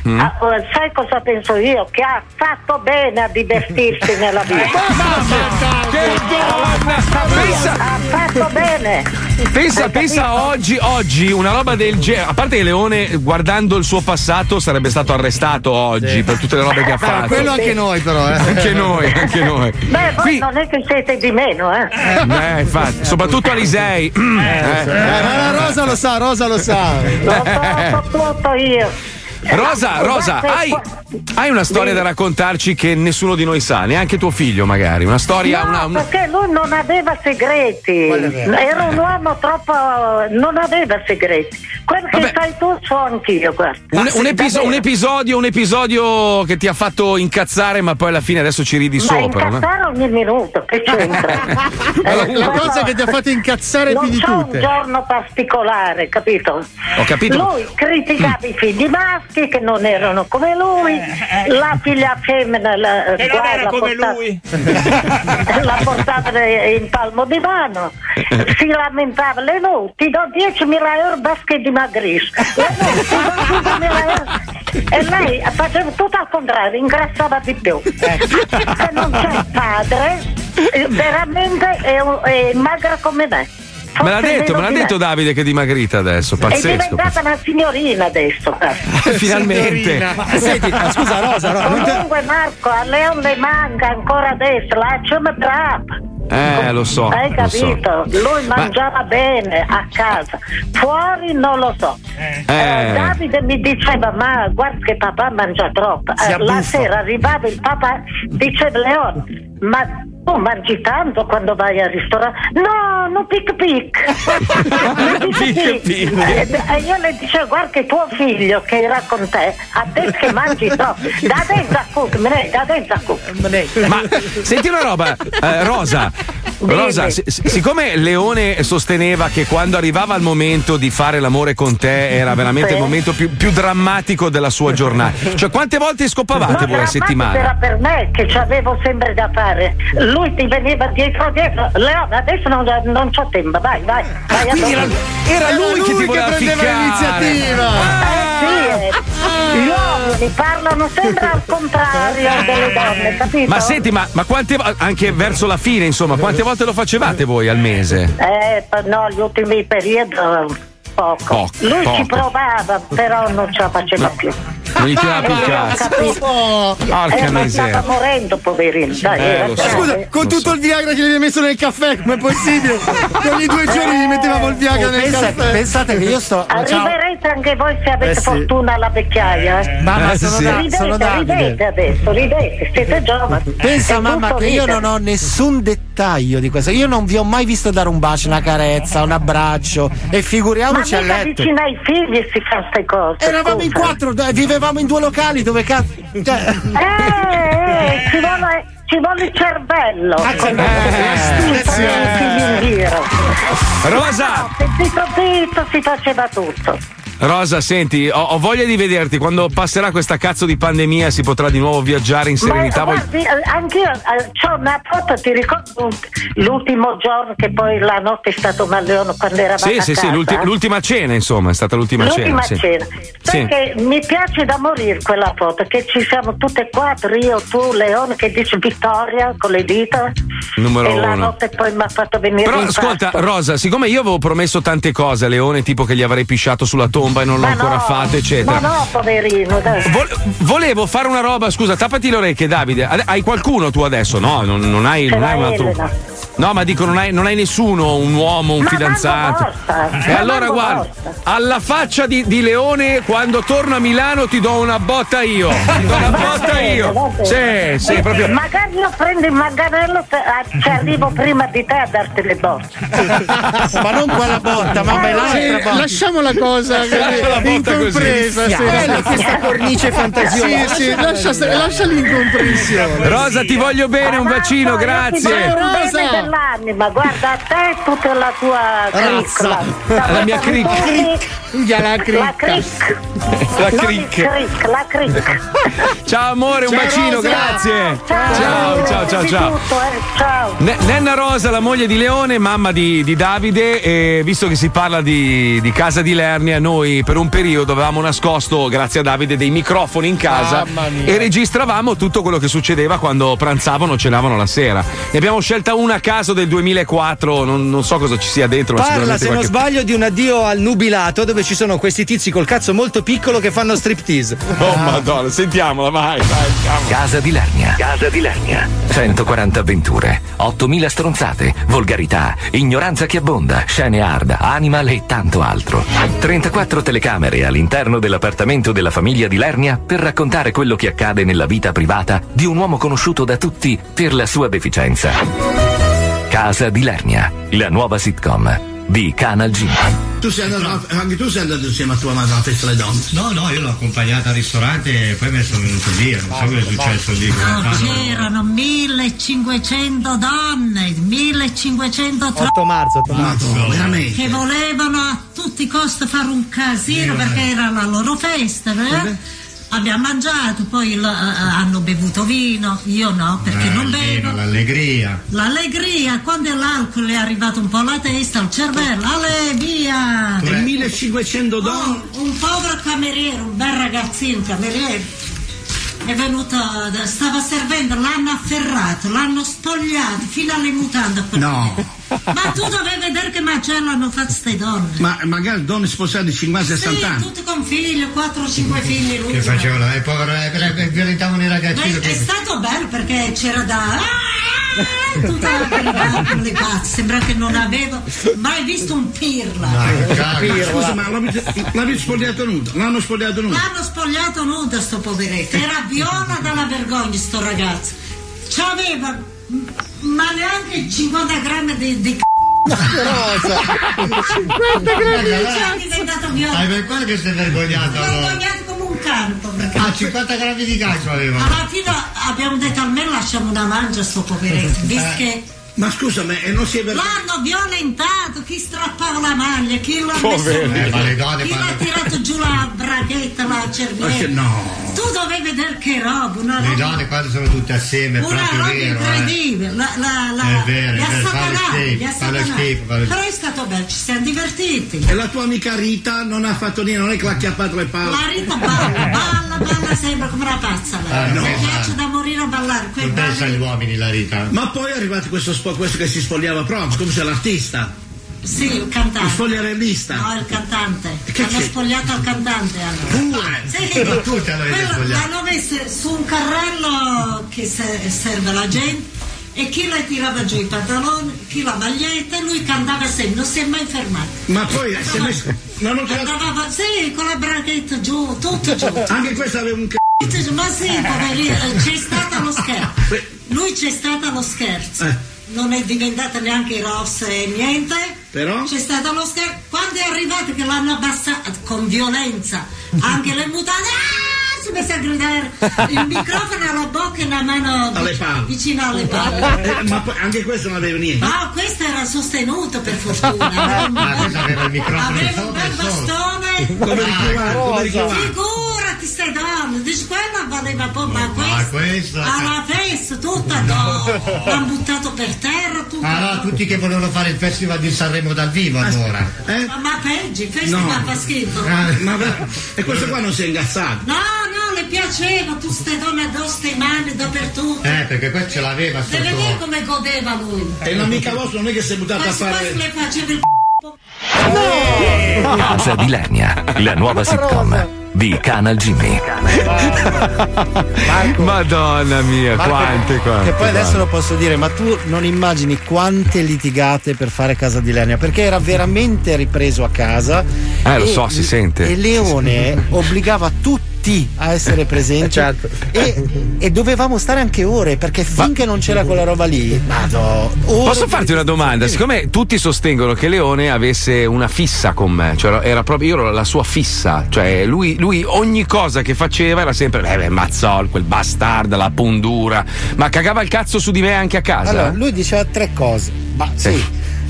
Mm. ah, sai cosa penso io? Che ha fatto bene a divertirsi nella vita. Che donna! Ha fatto bene. Pensa, pensa oggi, oggi una roba del genere. A parte che Leone, guardando il suo passato, sarebbe stato arrestato oggi per tutte le robe che ha fatto. quello anche noi, però. Eh. Anche noi, anche noi. Beh, voi non è che siete di meno, eh? Eh, infatti, soprattutto Alisei. Eh. Eh, ma la Rosa lo sa, Rosa lo sa. Lo so, so tutto io. Rosa, Rosa, Guardate, hai, hai una storia da raccontarci che nessuno di noi sa, neanche tuo figlio magari. Una storia, No, una, una- perché lui non aveva segreti. Era un uomo troppo. non aveva segreti. Quello che Vabbè. sai tu so anch'io, guarda. un- un episo- un episodio, un episodio che ti ha fatto incazzare, ma poi alla fine adesso ci ridi Ma sopra. no? incazzare ogni minuto, che c'entra? La, Eh, la cosa che ti ha fatto incazzare non più di c'è un tutte. giorno particolare, capito? Ho capito. Lui criticava i figli maschi che non erano come lui, la figlia femmina la, Che non era come portava- lui. la portava in palmo di mano, si lamentava, le no, ti do 10.000 euro basta che dimagrisci. Le no, ti do 5.000 euro. E lei faceva tutto al contrario, ingrassava di più. Se non c'è padre, eh, veramente è, un- è magra come me. Me l'ha detto, me l'ha detto Davide che è dimagrita adesso. È Pazzesco. diventata una signorina adesso. Finalmente. Ma senti, ma scusa, Rosa, Rosa, Comunque Marco, a Leon le manca ancora adesso, lasciami brava. Eh, lo so. Hai lo so. capito? Lui mangiava bene a casa, fuori non lo so. Eh, Davide mi diceva: Ma guarda che papà mangia troppo. Eh, la sera arrivava il papà, diceva Leone, ma tu mangi tanto quando vai al ristorante? No, non pic pic. Pic pic. E io le dicevo: Guarda che tuo figlio che era con te, ha detto che mangi troppo. Da dentro a cuc, me ne- da dentro a cuc. Ma senti una roba, eh, Rosa. Rosa, si- si- siccome Leone sosteneva che quando arrivava il momento di fare l'amore con te era veramente Sì. il momento più, più drammatico della sua giornata. Cioè, quante volte scopavate No, voi a settimana? era per me che c'avevo sempre da fare. Lui ti veniva dietro dietro. Leone, adesso non, non c'ho tempo, vai, vai. vai a Quindi era, era lui, che ti voleva prendeva ficcare. l'iniziativa. Eh, sì, eh. Gli uomini parlano sempre al contrario delle donne, capito? Ma senti, ma, ma quante vo- anche verso la fine, insomma, quante volte lo facevate voi al mese? Eh, no, gli ultimi periodi eh, poco. Poco, Lui poco. ci provava, però non ce la faceva più. Non gli tirava più il cazzo. capito? Porca Eh, ma miseria. stava morendo, poverino. Dai, Eh, lo so. Scusa, con tutto il Viagra che gli avevi messo nel caffè, com'è possibile? Ogni due giorni gli mettevamo il Viagra Oh, nel pensa- caffè. pensate che io sto. ciao. Arriverete anche voi se avete Eh, sì. fortuna alla vecchiaia. eh. Mamma, Eh, sono, sì. da- Ridete, sono Davide. ridete adesso, ridete, siete giovani. Pensa È mamma che io non ho nessun dettaglio di questo. Io non vi ho mai visto dare un bacio, una carezza, un abbraccio. E Ma figuriamoci a letto. vicino ai figli si fa queste cose. Eravamo in quattro, dai, vivevamo in due locali dove cazzo. Cioè, Eh, eh, ci vuole, ci vuole il cervello. Ah, figli in giro. Rosa, zitto zitto si faceva tutto. Rosa, senti, ho, ho voglia di vederti. Quando passerà questa cazzo di pandemia si potrà di nuovo viaggiare in serenità. Ma guardi, eh, anch'io eh, c'ho una foto, ti ricordo l'ultimo giorno che poi la notte è stato Malleone quando eravamo Sì, sì, sì, casa? l'ulti- l'ultima cena, insomma, è stata l'ultima, L'ultima cena. sì. cena. Sì. Perché mi piace da morire quella foto, che ci siamo tutte e quattro, io, tu, Leone, che dice Vittoria con le dita. Numero e la uno. notte poi mi ha fatto venire Però ascolta, Rosa, siccome io avevo promesso tante cose a Leone, tipo che gli avrei pisciato sulla tomba e non l'ho Ma ancora no, fatto, eccetera. Ma no, poverino. Vol- volevo fare una roba, scusa, tappati le orecchie, Davide. Hai qualcuno tu adesso? No, non, non hai, non hai un altro. Elena. No, ma dico, non hai, non hai nessuno, un uomo, un Ma fidanzato. Borsa. E allora guarda, alla faccia di, di Leone, quando torno a Milano ti do una botta io. Ti do una botta io. Sì, sì, proprio. Magari io prendo il manganello ah, ci arrivo prima di te a darti le botte. ma non quella botta, ma Eh, l'altra Sì, botta. lasciamo la cosa Lascia la botta così. incompresa. sì. Bella questa cornice fantasiosa. Sì, sì, lascia, lascia l'incomprensione. Rosa, ti voglio bene, un bacino, grazie. voglio Rosa. Dell'anima, guarda a te e tutta la tua cricca. La mia cricca. Via la cricca. cric. La cric. cric, la cric. Ciao amore, un Ciao, bacino, Rosa. grazie. Ciao, ciao, ciao, ciao. ciao. tutto, eh, Ciao. Ne- Nenna Rosa, la moglie di Leone, mamma di, di Davide, e visto che si parla di, di casa di Lernia, noi per un periodo avevamo nascosto, grazie a Davide, dei microfoni in casa e registravamo tutto quello che succedeva quando pranzavano o cenavano la sera. Ne abbiamo scelta una caso del 2004, non, non so cosa ci sia dentro. ma Parla, se non qualche- sbaglio, di un addio al nubilato dove ci sono questi tizi col cazzo molto piccolo che fanno striptease. Oh madonna, sentiamola, vai, vai, andiamo. Casa di Lernia. Casa di Lernia. 140 avventure, 8000 stronzate, volgarità, ignoranza che abbonda, scene hard, animal e tanto altro. 34 telecamere all'interno dell'appartamento della famiglia di Lernia per raccontare quello che accade nella vita privata di un uomo conosciuto da tutti per la sua deficienza. Casa di Lernia, la nuova sitcom di Canal G. Tu sei andato, anche tu sei andato insieme a tua madre alla festa delle donne? No, no, io l'ho accompagnata al ristorante e poi me ne sono venuto via, non so cosa è successo lì. No, c'erano 1500 donne, 1500 tra- 8 marzo, 8 marzo. veramente? che volevano a tutti i costi fare un casino perché era la loro festa, eh? Abbiamo mangiato, poi l- eh, hanno bevuto vino, io no, perché Eh, non bevo. vino, L'allegria. L'allegria, quando l'alcol è arrivato un po' alla testa, al cervello, ale, via! E 1500 donne? Oh, un povero cameriere, un bel ragazzino cameriere, è venuto, da- stava servendo, l'hanno afferrato, l'hanno spogliato fino alle mutande. No. Ma tu dovevi vedere che macello hanno fatto ste donne. Ma magari donne sposate di 50-60 Sì, anni? tutti con figli, 4-5 figli lui. Che facevano? Eh, povero, eh, eh, violentavano i Ma ragazzini. è, è stato bello perché c'era da. Ah, Tutta la gridata come le pazze, sembra che non avevo mai visto un pirla. Scusa, ma l'avete, spogliato nudo? L'hanno spogliato nudo? L'hanno spogliato nudo sto poveretto, era viola dalla vergogna sto ragazzo. C'aveva ma neanche 50 grammi di, di c***o. 50 grammi di c***o. è diventato viola. Ah, per quello che sei vergognato. Vergognato come un canto. Ah, 50 grammi di calcio aveva. Alla fine abbiamo detto almeno lasciamo una mangia a sto poveretto, visto che Ma scusa, ma e non si è ver- l'hanno violentato, chi strappava la maglia, chi l'ha Povero. messo Eh, le donne chi l'ha tirato giù la braghetta, la Ma che cerviera. no. Tu dovevi vedere che roba, una Le roba, donne quando sono tutte assieme è una proprio roba vero. Eh. incredibile. La, la, la, È vero, è li ha vero, schifo, le le- Però è stato bello, ci siamo divertiti. E la tua amica Rita non ha fatto niente, non è che l'ha acchiappato le palle. La Rita balla, balla, balla sempre come una pazza. lei. Ah, no, Mi piace da morire a ballare. Quei Non pensa agli uomini la Rita. Ma poi è arrivato questo, questo che si spogliava proprio, come se l'artista. Sì, il cantante. Il spogliarellista. No, il cantante. Che hanno c'è? spogliato il cantante. Hanno. Pure. Sì, Ma l'avete quello spogliato. l'hanno messo su un carrello che se- serve la gente e chi le tirava giù i pantaloni, chi la maglietta e lui cantava sempre, non si è mai fermato. Ma poi si è messo. Non ho Andava, sì, con la braghetta giù, tutto giù. Anche questo aveva un. Ma sì, poverino, eh, c'è stato lo scherzo. Lui c'è stato lo scherzo. Eh. Non è diventata neanche rossa e niente. Però? C'è stato lo scherzo. Quando è arrivato che l'hanno abbassato con violenza, anche le mutande. Ah, si è messa a gridare. Il microfono alla bocca e la mano Alle vic- palle. vicino alle palle. Eh, ma anche questo non aveva niente. Ma questo era sostenuto per fortuna. Aveva il microfono Aveva un bel bastone. Come richiamare, come Figurati stai donne, dici quella valeva poco, ma Ma questo questo. alla festa tutta no. L'hanno buttato per terra tutto. Ah no, tutti che volevano fare il festival di Sanremo dal vivo allora. Eh? Ma, ma peggio, il festival No. fa schifo. Ah, Ma e questo qua non si è ingazzato. No, no, le piaceva, tu ste donne addosso, ste mani dappertutto. Eh, perché questo ce l'aveva Deve vedere sotto. come godeva lui. E l'amica vostra non è che si è buttata a fare. le faceva il Casa di Lernia, la nuova sitcom di Canal Jimmy. Madonna mia, Marco, quante, quante. Che poi adesso lo posso dire, ma tu non immagini quante litigate per fare casa di Lernia, perché era veramente ripreso a casa. Eh, lo so, si sente. E Leone obbligava tutti a essere presenti Certo. e, e dovevamo stare anche ore, perché finché non c'era quella roba lì, vado. Posso farti una domanda? Siccome tutti sostengono che Leone avesse una fissa con me, cioè era proprio io ero la sua fissa, cioè lui, lui ogni cosa che faceva era sempre, eh, beh, Mazzol, quel bastardo, la pundura, ma cagava il cazzo su di me anche a casa. Allora, lui diceva tre cose. Ma sì, Sì.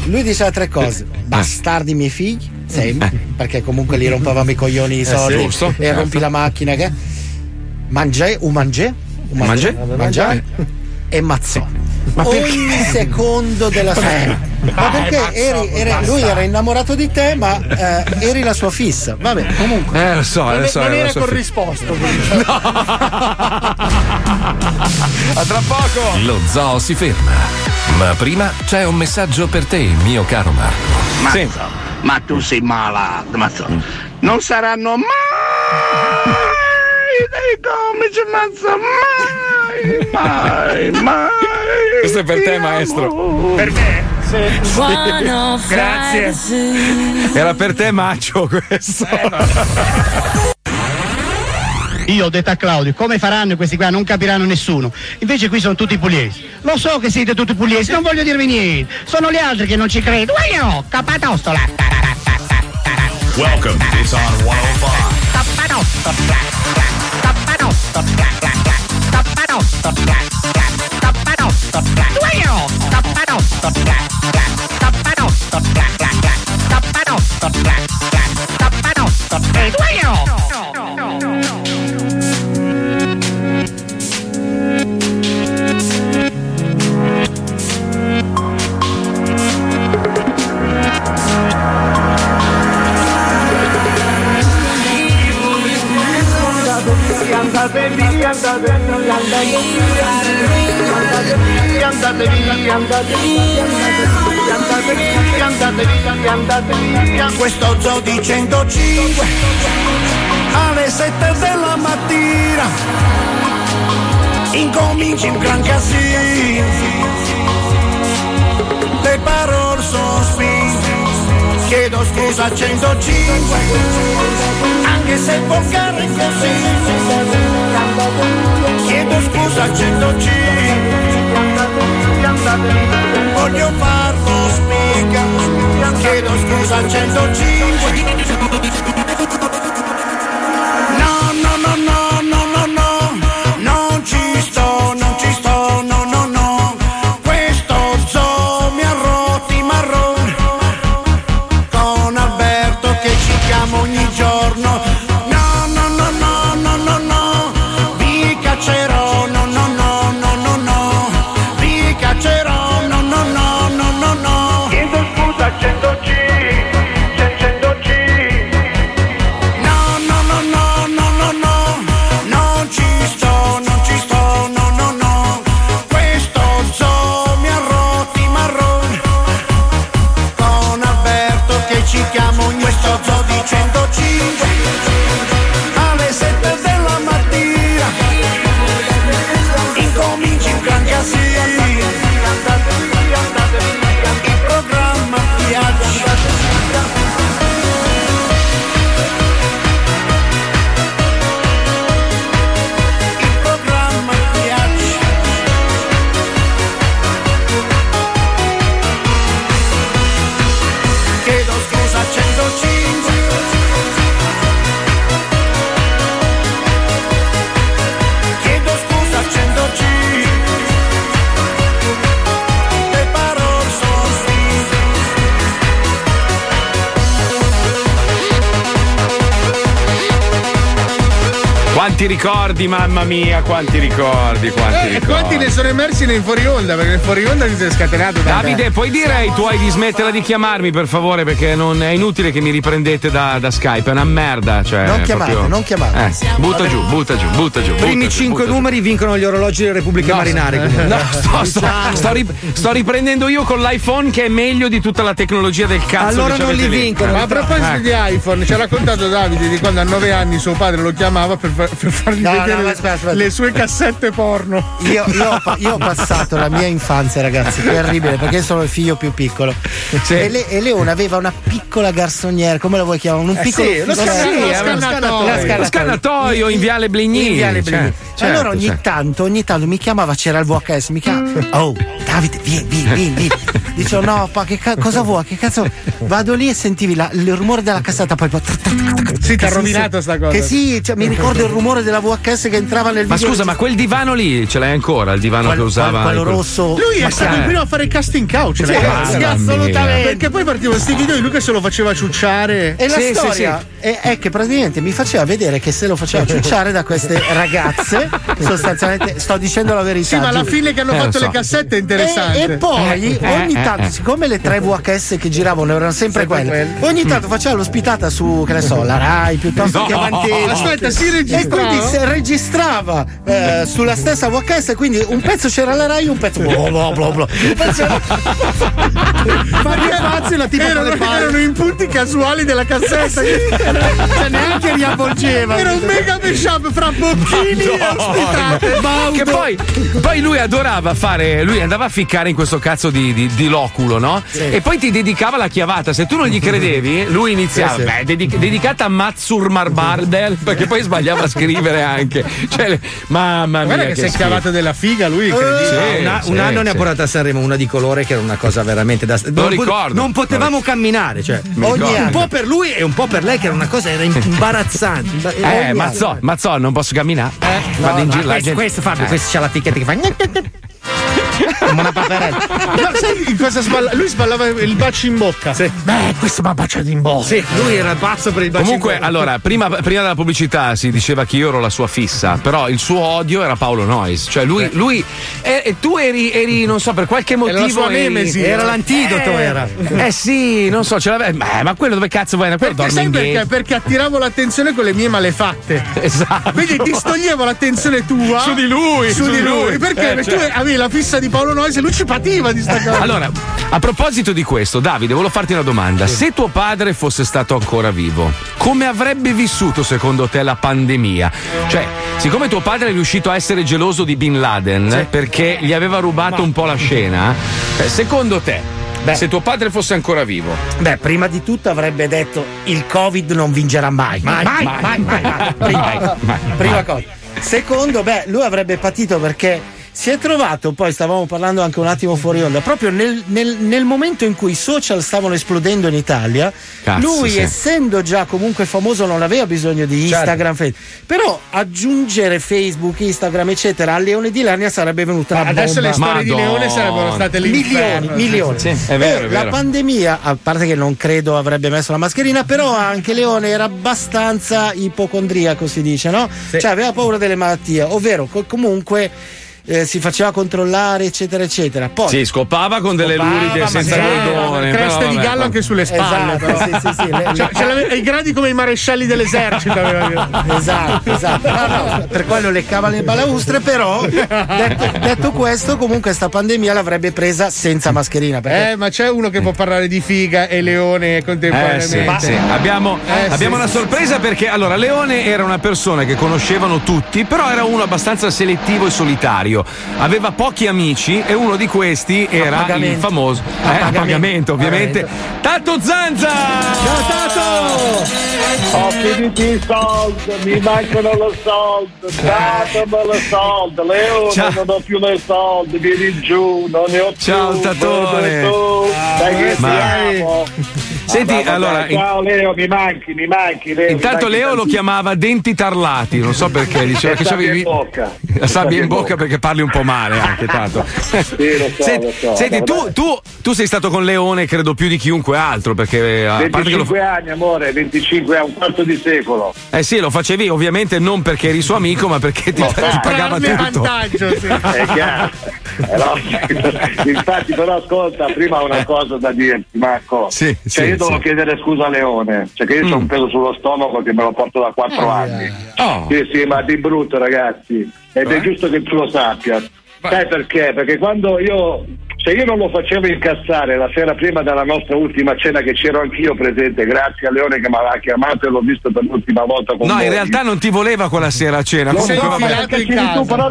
lui diceva tre cose. Bastardi miei figli, sempre, perché comunque li rompavamo i coglioni i Eh, soldi sì, giusto, e certo. rompi la macchina che. Mangè, un mangè, un Mangè? mangià e mazzò. Ogni secondo della sua Ma perché eri- era- lui era innamorato di te, ma eh, eri la sua fissa. Vabbè, comunque. Eh, lo so, non lo è- so. non era corrisposto. A tra poco. Lo zoo si ferma. Ma prima c'è un messaggio per te, mio caro Marco. Mazzo, ma tu sei malato, mazzo. Non saranno mai dei comici, mazzo, mai, mai, mai. Questo è per te, maestro. Per me? Grazie. Era per te, macio, questo. Io ho detto a Claudio, come faranno questi qua? Non capiranno nessuno. Invece qui sono tutti pugliesi. Lo so che siete tutti pugliesi, non voglio dirvi niente. Sono gli altri che non ci credono. Io, capatostola. Welcome. It's on 105. Capatostola. Capatostola. Wow! Andate via, andate via, andate via, andate via, andate via, andate via, andate via. Questo zoo di 105 alle 7 della mattina incomincia un gran casino. Le parole sono spinte, chiedo scusa a 105 anche se volgare così chiedo scusa a 105 voglio farlo spiega. Chiedo scusa a 105 ricordi, mamma mia, quanti ricordi, quanti Eh, e ricordi. quanti ne sono emersi nei fuori onda? Perché nel fuori onda si è scatenato da Davide, puoi dire ai tuoi di smetterla di chiamarmi per favore? Perché non è inutile che mi riprendete da, da Skype, è una merda. Cioè, Non chiamate, proprio- non chiamate. Eh, butta giù, butta giù, butta giù. Primi butta giù, 5 butta giù. numeri vincono gli orologi delle Repubbliche No, Marinare. No, comunque. sto, sto- sto ri- sto riprendendo io con l'iPhone che è meglio di tutta la tecnologia del cazzo. che ci avete lì. Ma a proposito Ecco. di iPhone, ci ha raccontato Davide di quando a 9 anni suo padre lo chiamava per, per fargli No, no, vedere le- aspetta, aspetta. le sue cassette porno. Io, io io ho passato la mia infanzia, ragazzi, terribile, perché sono il figlio più piccolo. E, Le- e Leone aveva una piccola garçonniere, come la vuoi chiamare? Un Eh piccolo sì, lo Sì, lo scannatoio. Lo scannatoio in Viale Blignini, In Viale Blignini. certo, allora ogni certo. tanto, ogni tanto mi chiamava, c'era il VHS, mi chiama. Oh, Davide, vieni, vieni, vieni. Dicevo, no, pa, che ca- cosa vuoi? Che cazzo? Vado lì e sentivi la- il rumore della cassetta, poi. Sì, ti ha rovinato sta cosa. Che sì, cioè, mi ricordo il rumore della VHS che entrava nel Ma video. scusa, ma quel divano lì ce l'hai ancora? Il divano Quello- che usava. quello quel- rosso. Lui è Ma stato il primo a fare il casting couch, Sì, ragazzi. assolutamente. mia. Perché poi partivano questi video di lui che se lo faceva ciucciare. E la storia È, è che praticamente mi faceva vedere che se lo faceva ciucciare da queste ragazze, sostanzialmente sto dicendo la verità. Sì, ma alla fine che hanno Eh, fatto so. le cassette è interessante. E, e poi Eh, ogni eh, tanto, eh. siccome le tre VHS che giravano erano sempre, Sempre quelle, quelle. ogni tanto faceva l'ospitata su, che ne so, la Rai piuttosto No. che Avanti. Aspetta, si E registrava? quindi si registrava eh, sulla stessa VHS, quindi un pezzo c'era la Rai, un pezzo. Blo, blo, blo, blo. Un pezzo era- Mario Fazio e la tipa erano, erano in punti casuali della cassetta. Cioè, neanche riavvolgeva. Era un mega mashup fra bocchini e ospitate. Che poi, poi lui adorava fare, lui andava a ficcare in questo cazzo di, di- di loculo, no? E poi ti dedicava la chiavata. Se tu non gli credevi, lui iniziava, Sì, sì. beh, dedic- dedicata a Matsur Marbardel, perché poi sbagliava a scrivere anche. Cioè, mamma mia. Guarda che si è cavato della figa lui, incredibile. Sì, Una- sì, un anno ne ha sì. portato a Sanremo una di colore che era una cosa veramente da Lo non, po- ricordo. non potevamo camminare cioè ogni un po' per lui e un po' per lei che era una cosa era imbarazzante Imba- Eh, Mazzò. Mazzò, non posso camminare. Vado No, in no, giro. la questo, gente- questo Fabio Eh. questo c'ha la ticchetta che fa come una paperella No, sai cosa sballa- Lui sballava il bacio in bocca. Beh, questo mi ha baciato in bocca. sì lui era pazzo per il bacio Comunque, in bocca. allora, prima, prima della pubblicità si diceva che io ero la sua fissa, però il suo odio era Paolo Noyes. Cioè, lui. lui e, e tu eri, eri, non so, per qualche motivo. la sua eri- nemesi. era l'antidoto Eh, era Eh sì, non so, ce l'aveva. Beh, ma quello dove cazzo vai? Quello Perché sai perché? Perché attiravo l'attenzione con le mie malefatte. Esatto. Quindi ti toglievo l'attenzione tua Su di lui, Su, su di lui. lui. Perché Eh, tu certo. avevi la fissa di Paolo Noyes e lui ci pativa di sta cosa. Allora, a proposito di questo, Davide, volevo farti una domanda. Se tuo padre fosse stato ancora vivo, come avrebbe vissuto secondo te la pandemia? Cioè, siccome tuo padre è riuscito a essere geloso di Bin Laden perché gli aveva rubato un po' la scena, eh, secondo te, se tuo padre fosse ancora vivo, Beh, prima di tutto avrebbe detto il Covid non vincerà mai. Mai, mai, mai, mai. mai. Prima, prima cosa. Secondo, beh, lui avrebbe patito perché si è trovato, poi stavamo parlando anche un attimo fuori onda, proprio nel, nel- nel momento in cui i social stavano esplodendo in Italia, Cazzo, lui sì. essendo già comunque famoso non aveva bisogno di Certo. Instagram, Facebook. però aggiungere Facebook, Instagram eccetera a Leone di Lernia sarebbe venuta una Adesso bomba. le storie di Madonna. Leone sarebbero state Milioni, l'inferno. milioni. Sì, è vero, E è La vero. pandemia, a parte che non credo avrebbe messo la mascherina, però anche Leone era abbastanza ipocondriaco, si dice, no? Cioè aveva paura delle malattie, ovvero co- comunque eh, si faceva controllare, eccetera, eccetera. Poi sì, scopava con delle luride ma senza sì, cordone. Creste di gallo anche sulle spalle. Esatto, sì, sì, sì, le- Cioè, ce l'ave- I gradi come i marescialli dell'esercito. Esatto, esatto. No, no, per quello leccava le balaustre, però detto, detto questo, comunque sta pandemia l'avrebbe presa senza mascherina. Perché Eh, ma c'è uno che può parlare di figa e Leone Eh contemporaneamente. sì, sì. Abbiamo, Eh, abbiamo sì, una sì, sorpresa perché allora Leone era una persona che conoscevano tutti, però era uno abbastanza selettivo e solitario. Aveva pochi amici e uno di questi era il pagamento. famoso A eh, a pagamento. pagamento, ovviamente. Tato Zanza! Ciao Tato! Ho finito i soldi, mi mancano le soldi, datemelo le soldi, Leone Ciao. non ho più le soldi, vieni giù, non ne ho Ciao, più, Tatone. vieni tu, dai che Ma- siamo. Senti, Ah, allora, in- ciao Leo, mi manchi, mi manchi Leo. mi Intanto manchi Leo lo tantissimo. chiamava denti tarlati, non so perché, diceva che c'avevi in bocca. la sabbia in bocca perché parli un po' male anche tanto. Sì, lo so, Senti, lo so. senti, tu, tu- tu sei stato con Leone, credo più di chiunque altro, perché a parte che lo, 25 anni amore, 25 a un quarto di secolo. eh sì, lo facevi ovviamente non perché eri suo amico, ma perché ti, No, ti dai. pagava tutto. vantaggio, sì. È chiaro. Eh, no, Infatti, però, ascolta, prima una cosa da dirti, Marco. Sì, cioè, sì, io devo chiedere scusa a Leone, cioè che io ho un peso sullo stomaco che me lo porto da 4 anni. Oh. Sì, sì, ma di brutto, ragazzi. Ed è giusto che tu lo sappia. Sai perché? Perché quando io. Se io non lo facevo incazzare la sera prima della nostra ultima cena, che c'ero anch'io presente, grazie a Leone che mi aveva chiamato e l'ho visto per l'ultima volta con No, voi. in realtà non ti voleva quella sera a cena. Lo Comunque, so, perché tu, però,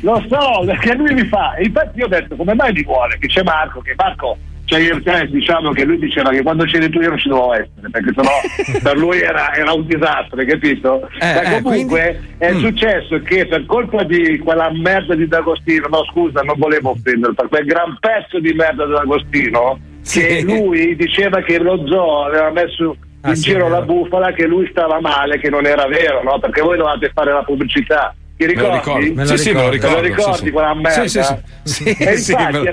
lo so, perché lui mi fa. Infatti io ho detto come mai mi vuole? Che c'è Marco, che Marco, cioè io te diciamo che lui diceva che quando c'eri tu io non ci dovevo essere, perché sennò per lui era, era un disastro, capito? Eh, Ma eh, comunque è Mm. successo che per colpa di quella merda di D'Agostino, no scusa, non volevo offenderlo, per quel gran pezzo di merda di D'Agostino, Sì. che lui diceva che lo zoo aveva messo Ah, in sì, giro è la bufala che lui stava male, che non era vero, no? Perché voi dovevate fare la pubblicità. Ti Me lo ricordi? ricordo. Sì, sì, me lo Te ricordo. lo ricordi sì, sì. quella merda? Sì, sì, sì. Sì, sì, infatti,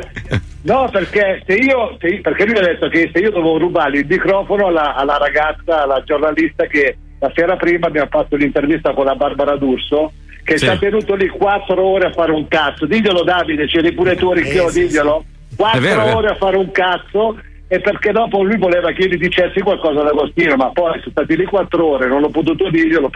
no, perché se io, se perché lui ha detto che se io dovevo rubargli il microfono alla, alla ragazza, alla giornalista che la sera prima abbiamo fatto l'intervista con la Barbara D'Urso, che Sì. ha tenuto lì quattro ore a fare un cazzo. Diglielo Davide, c'eri pure tu Ricchio, Eh, diglielo. Quattro ore a fare un cazzo e perché dopo lui voleva che io gli dicessi qualcosa ad Agostino, ma poi sono stati lì quattro ore, non ho potuto dirglielo.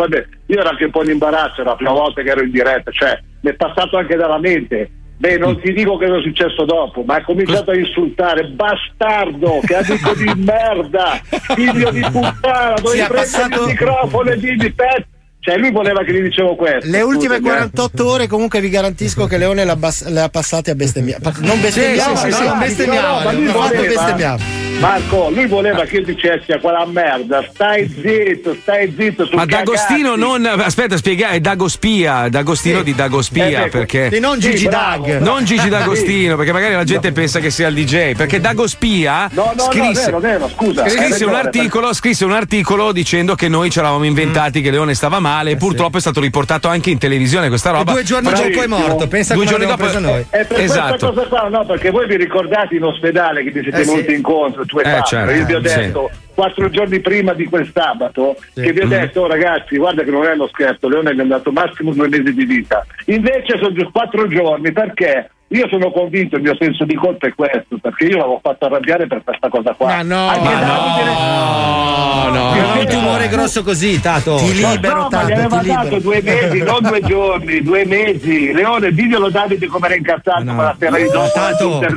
Io ero anche un po' in imbarazzo, era la prima volta che ero in diretta, cioè mi è passato anche dalla mente. Beh, non ti dico cosa è successo dopo, ma ha cominciato a insultare bastardo, che amico di merda, figlio di puttana, ha prendere passato- il microfono e dirgli pezzo. Cioè, lui voleva che gli dicevo questo. Le ultime scusami, eh. 48 ore comunque vi garantisco che Leone le ha, bas- le ha passate a bestemmiare. Non bestemmiare, Sì, sì, sì, non sì, bestemmiare, no, fatto voleva- bestemmiare. Marco, lui voleva che io dicessi a quella merda, stai zitto, stai zitto. Ma D'Agostino non. Aspetta, spiega, è Dagospia. D'Agostino di Dagospia. Eh, perché. sì, non Gigi Sì. Dag. Non Gigi Sì. D'Agostino, perché magari la gente pensa che sia il DJ. Perché Dagospia No, no, no, scrisse, vero, vero, scusa. hai scrisse, un articolo, scrisse un articolo dicendo che noi ci eravamo inventati che Leone stava male e purtroppo è stato riportato anche in televisione questa roba. due giorni dopo è morto, pensa due giorni dopo preso noi. È per questa Esatto. cosa qua, no, perché voi vi ricordate in ospedale che vi siete Eh, sì. venuti incontro, tu e Eh, certo, io vi ho sì. detto quattro giorni prima di quel sabato che vi ho Mm. detto "Oh, ragazzi guarda che non è uno scherzo Leone mi ha dato massimo due mesi di vita invece sono già quattro giorni perché io sono convinto il mio senso di colpa è questo perché io l'avevo fatto arrabbiare per questa cosa qua Ma no, Anche ma no, no. Non hai un tumore grosso così, Tato. Ti No, libero, no, ma gli Tato, aveva dato due mesi, non due giorni, due mesi. Leone, diglielo Davide come era incazzato No. quella sera di dopo Tato, era-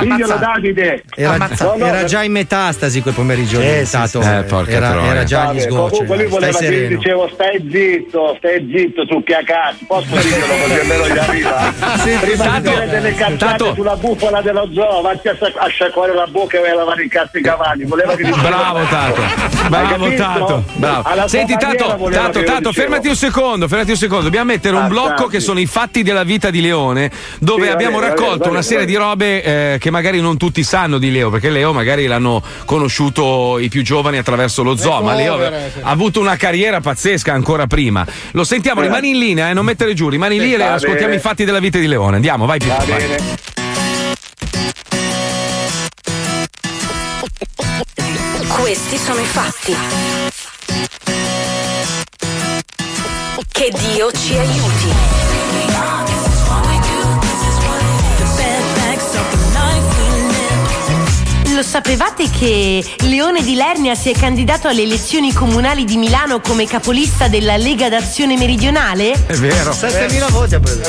Diglielo Davide. Era, No, no, era già in metastasi quel pomeriggio Eh, sì, Tato. sì. Eh, porca era, troia. era già agli sgocci. comunque lui Stai voleva sereno. dicevo stai zitto, stai zitto su cazzo, posso dirglielo così almeno gli arriva? Prima Dire delle cazzate sulla bufala dello zoo, vatti a, sac- a sciacquare la bocca e a lavare i cazzi cavalli. Voleva che Bravo Tato, bravo? Tato, bravo. Alla Senti Tato, Tato, Tato, fermati un secondo, fermati un secondo. Dobbiamo mettere un Ah, blocco che sono i fatti della vita di Leone, dove abbiamo raccolto una serie di robe eh, che magari non tutti sanno di Leo, perché Leo magari l'hanno conosciuto i più giovani attraverso lo zoo, ma Leo ha avuto una carriera pazzesca ancora prima. Lo sentiamo, Eh. rimani in linea, eh, non mettere giù, rimani lì e Va ascoltiamo i fatti della vita di Leone. Andiamo, vai Pippo. Va vai. bene. Questi sono i fatti. Che Dio ci aiuti. Lo sapevate che Leone di Lernia si è candidato alle elezioni comunali di Milano come capolista della Lega d'Azione Meridionale? È vero. 7.000 voti ha preso.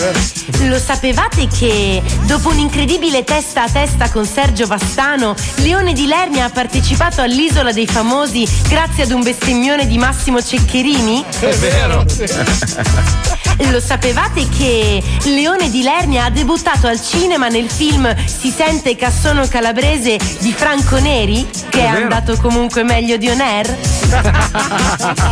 Lo sapevate che dopo un'incredibile testa a testa con Sergio Vastano, Leone di Lernia ha partecipato all'Isola dei Famosi grazie ad un bestemmione di Massimo Ceccherini? È vero. Lo sapevate che Leone di Lernia ha debuttato al cinema nel film Si sente Cassono Calabrese di Franco Neri, che è, È andato comunque meglio di On Air?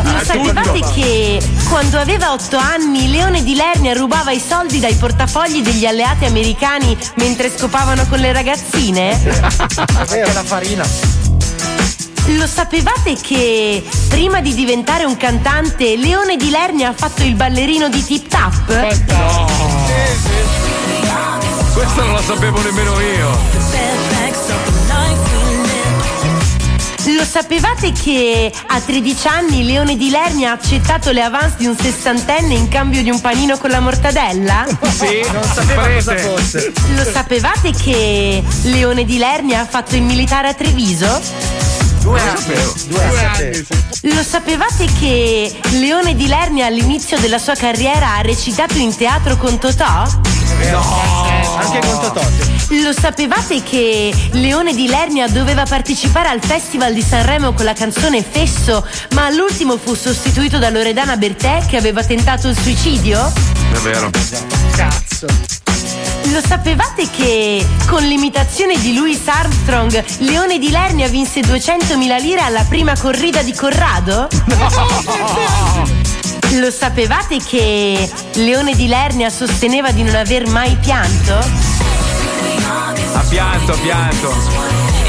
Lo sapevate che quando aveva otto anni Leone di Lernia rubava i soldi dai portafogli degli alleati americani mentre scopavano con le ragazzine? Anche la farina. Lo sapevate che prima di diventare un cantante Leone di Lernia ha fatto il ballerino di Tip Tap? Questo non lo sapevo nemmeno io. Lo sapevate che a 13 anni Leone di Lernia ha accettato le avance di un sessantenne in cambio di un panino con la mortadella? Sì, Non sapeva cosa fosse. Lo sapevate che Leone di Lernia ha fatto il militare a Treviso? Due anni. Due anni. Lo sapevate che Leone di Lernia all'inizio della sua carriera ha recitato in teatro con Totò? Anche con Tototti. Lo sapevate che Leone di Lernia doveva partecipare al Festival di Sanremo con la canzone Fesso, ma all'ultimo fu sostituito da Loredana Bertè che aveva tentato il suicidio? È vero. Cazzo. Lo sapevate che con l'imitazione di Louis Armstrong Leone di Lernia vinse 200.000 lire alla prima corrida di Corrado? Lo sapevate che Leone di Lernia sosteneva di non aver mai pianto? Ha pianto, ha pianto.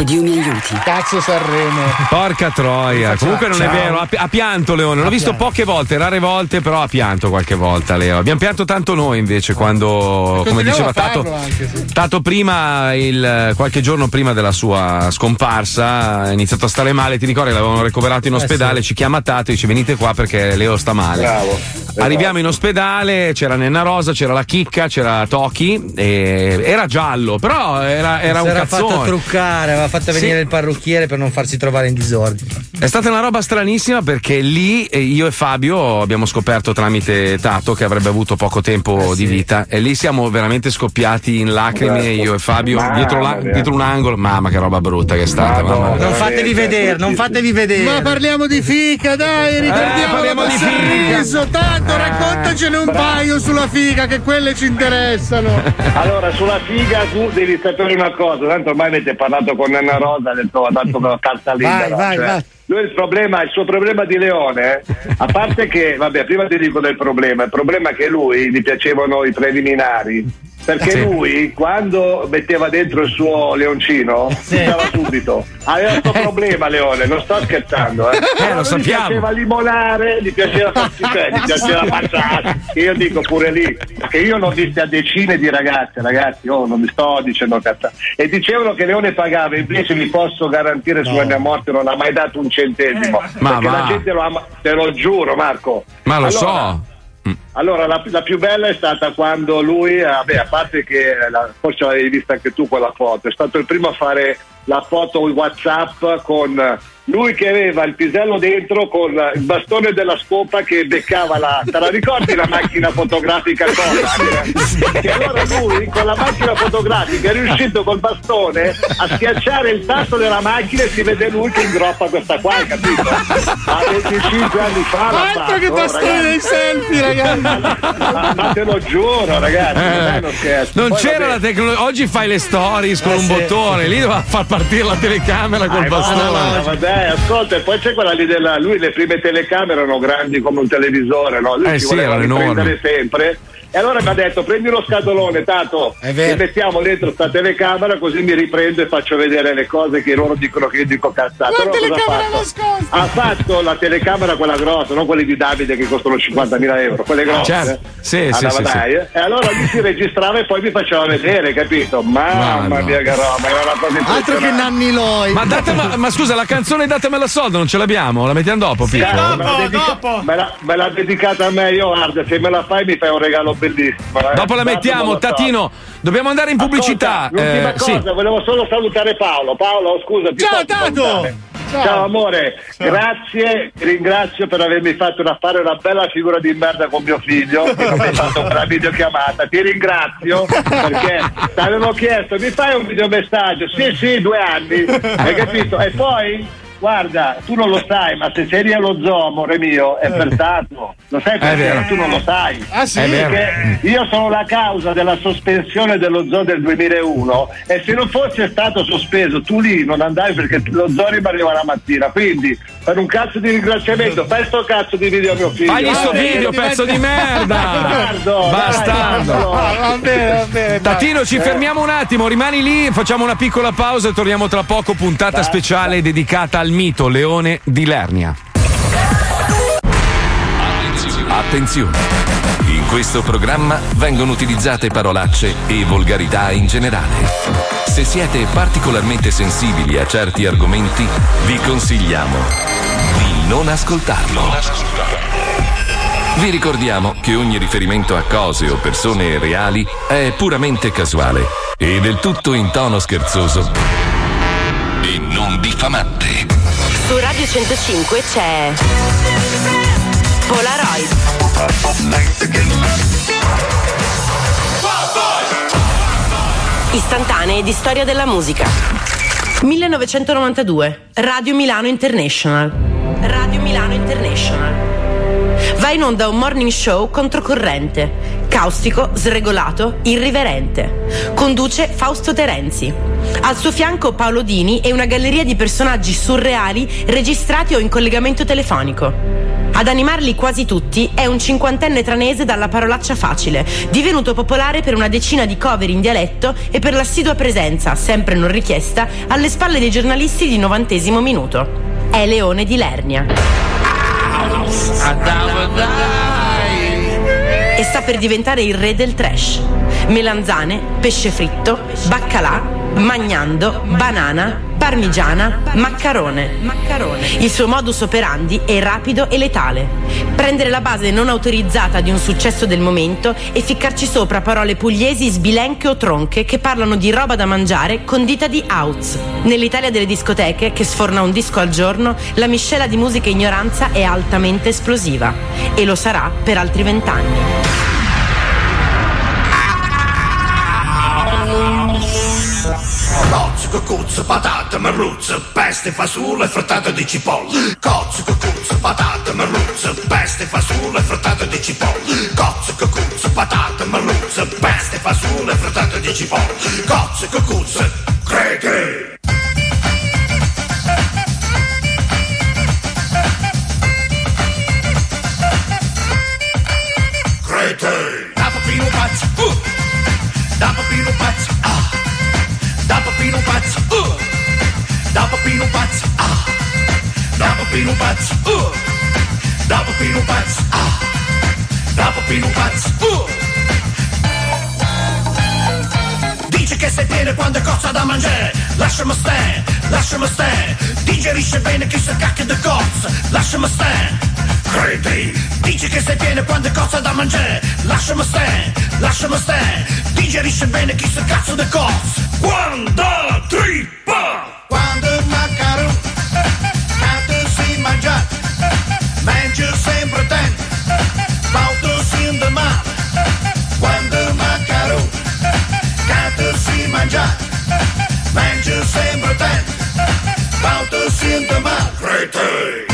Che Dio mi aiuti. Cazzo Sanremo. Porca troia, comunque non è Ciao. vero, ha, ha pianto Leone, l'ho Ha visto pianto. poche volte, rare volte, però ha pianto qualche volta Leo. Abbiamo pianto tanto noi invece quando, come diceva Tato, anche, sì. Tato prima, il- qualche giorno prima della sua scomparsa, ha iniziato a stare male, ti ricordi, l'avevano ricoverato in Eh, ospedale, sì. ci chiama Tato e dice venite qua perché Leo sta male. Bravo. Arriviamo in ospedale, c'era Nenna Rosa, c'era la Chicca, c'era Toki, e era giallo, però era, era si un era fatto cazzone. truccare, aveva fatto venire Sì. il parrucchiere per non farsi trovare in disordine. È stata una roba stranissima perché lì eh, io e Fabio abbiamo scoperto tramite Tato che avrebbe avuto poco tempo di vita e lì siamo veramente scoppiati in lacrime Certo. io e Fabio Mamma dietro, la- dietro un angolo. Mamma che roba brutta che è stata. mamma mia. Non fatevi vedere, non fatevi vedere. Ma parliamo di fica, dai, ricordiamo Eh, parliamo di sorriso. fica. Tanto raccontacene un paio sulla figa, che quelle ci interessano. Allora, sulla figa tu devi sapere una cosa, tanto ormai avete parlato con Anna Rosa, ha detto ha dato una carta libera. vai, cioè, vai. Lui il problema, il suo problema di Leone, a parte che, vabbè, prima ti dico del problema, il problema è che lui gli piacevano i preliminari. Perché Sì. lui quando metteva dentro il suo leoncino si stava subito. Aveva questo problema Leone, non sto scherzando. Eh, Eh, lo Gli sappiamo. piaceva limonare, gli piaceva farsi cioè, gli piaceva mangiare. Io dico pure lì, perché io ne ho viste a decine di ragazze, ragazzi, oh, non mi sto dicendo cazzate. E dicevano che Leone pagava, invece vi posso garantire su mia morte non ha mai dato un centesimo. Ma perché va. la gente lo ama, te lo giuro Marco. Ma lo Allora, so. Allora, la, la più bella è stata quando lui, eh, vabbè, a parte che la- forse l'avevi vista anche tu quella foto, è stato il primo a fare la foto WhatsApp con lui che aveva il pisello dentro con il bastone della scopa che beccava la. Te la ricordi la macchina fotografica Kodak? E allora lui con la macchina fotografica è riuscito col bastone a schiacciare il tasto della macchina e si vede lui che ingroppa questa qua, capito? A 25 anni fa Altro che bastone ragazzi. dei selfie, ragazzi. Ma, te lo giuro, ragazzi, non. Eh, Non Poi c'era vabbè, la tecnologia. Oggi fai le stories con Eh, un sì. bottone, lì doveva far partire la telecamera col ma- bastone. ma vabbè, ascolta, e poi c'è quella lì della. Lui le prime telecamere erano grandi come un televisore, no? Lui Eh ci sì, voleva erano enormi. riprendere sempre. E allora mi ha detto prendi uno scatolone, vero. e mettiamo dentro sta telecamera così mi riprendo e faccio vedere le cose che loro dicono che io dico cazzate. La Allora telecamera fatto? nascosta. Ha fatto la telecamera quella grossa, non quelle di Davide che costano 50.000 euro, quelle grosse. Certo. Sì, sì, sì, sì. dai, eh. E allora lui si registrava e poi mi faceva vedere, capito? Mamma Ma no. mia che roba, era una cosa Altro che. Nanni Loi. Ma, date- ma- ma scusa, la canzone Datemela soldo non ce l'abbiamo? La mettiamo dopo, Pippo? Cazzo, me, l'ha dedica- me l'ha- me l'ha dedicata a me, io guarda, se me la fai mi fai un regalo bellissimo. eh. Dopo la mettiamo. Tatino. Dobbiamo andare in pubblicità. Ascolta, l'ultima Eh, sì. cosa, volevo solo salutare Paolo. Paolo, scusa, ti Ciao, Tato! salutare? Ciao. Ciao. amore, grazie, ti ringrazio per avermi fatto una, fare una bella figura di merda con mio figlio, che non mi hai fatto una videochiamata, ti ringrazio perché ti avevo chiesto, mi fai un videomessaggio? Sì, sì, due anni, hai capito? E poi Guarda, tu non lo sai, ma se sei allo zoo, amore mio, è per Tato. Lo sai perché? vero. Tu non lo sai. Ah, sì? Io sono la causa della sospensione dello zoo del 2001 e se non fosse stato sospeso tu lì non andavi perché lo zoo rimaneva la mattina. Quindi per un cazzo di ringraziamento fai sto cazzo di video a mio figlio. Fagli sto video, pezzo di merda! Bastardo. Ah, va bene, va bene. dai. Tatino, ci fermiamo un attimo, rimani lì, facciamo una piccola pausa e torniamo tra poco. Puntata speciale dedicata al mito Leone di Lernia. Attenzione! In questo programma vengono utilizzate parolacce e volgarità in generale. Se siete particolarmente sensibili a certi argomenti, vi consigliamo di non ascoltarlo. Vi ricordiamo che ogni riferimento a cose o persone reali è puramente casuale e del tutto in tono scherzoso e non diffamante. Su Radio 105 c'è Polaroid. Istantanee di storia della musica. 1992. Radio Milano International. Radio Milano International. Va in onda un morning show controcorrente. Caustico, sregolato, irriverente. Conduce Fausto Terenzi. Al suo fianco Paolo Dini e una galleria di personaggi surreali registrati o in collegamento telefonico. Ad animarli quasi tutti è un cinquantenne tranese dalla parolaccia facile, divenuto popolare per una decina di cover in dialetto e per l'assidua presenza, sempre non richiesta, alle spalle dei giornalisti di novantesimo minuto. È Leone di Lernia. E sta per diventare il re del trash. Melanzane, pesce fritto, baccalà, magnando, banana, parmigiana, maccarone. Il suo modus operandi è rapido e letale. Prendere la base non autorizzata di un successo del momento e ficcarci sopra parole pugliesi sbilenche o tronche che parlano di roba da mangiare condita di outs. Nell'Italia delle discoteche, che sforna un disco al giorno, la miscela di musica e ignoranza è altamente esplosiva. E lo sarà per altri vent'anni. Cucuzzo, patate, merluzzo, peste, fasullo e frittata di cipolle. Cozzo, cucuzzo, patate, merluzzo, peste, fasullo e frittata di cipolle. Cozzo, cucuzzo, patate, merluzzo, peste, fasullo e frittata di cipolle. Cozzo, cucuzzo, crete. Crete. Da papino pazzo, uh. Da papino pazzo, papino pazzo, uh. Da papino pazzo, ah. Da papino pazzo, uh. Da papino pazzo, ah. Da papino pazzo, uh. Dice che sei pieno quando è cosa da mangiare Lasciami stare, lasciami stare Digerisce bene chi sa cacchio di cozza Lasciami stare Credi Dice che sei pieno quando è cosa da mangiare. Lasciami stare, lasciami stare. Digerisce bene chi sa cazzo di cozza Quando trippa! Quando il macaro Cazzo si mangia. Mangia sempre ten Pauto si male Quando il macaro Cazzo si mangia. Mangia sempre ten Pauto si in male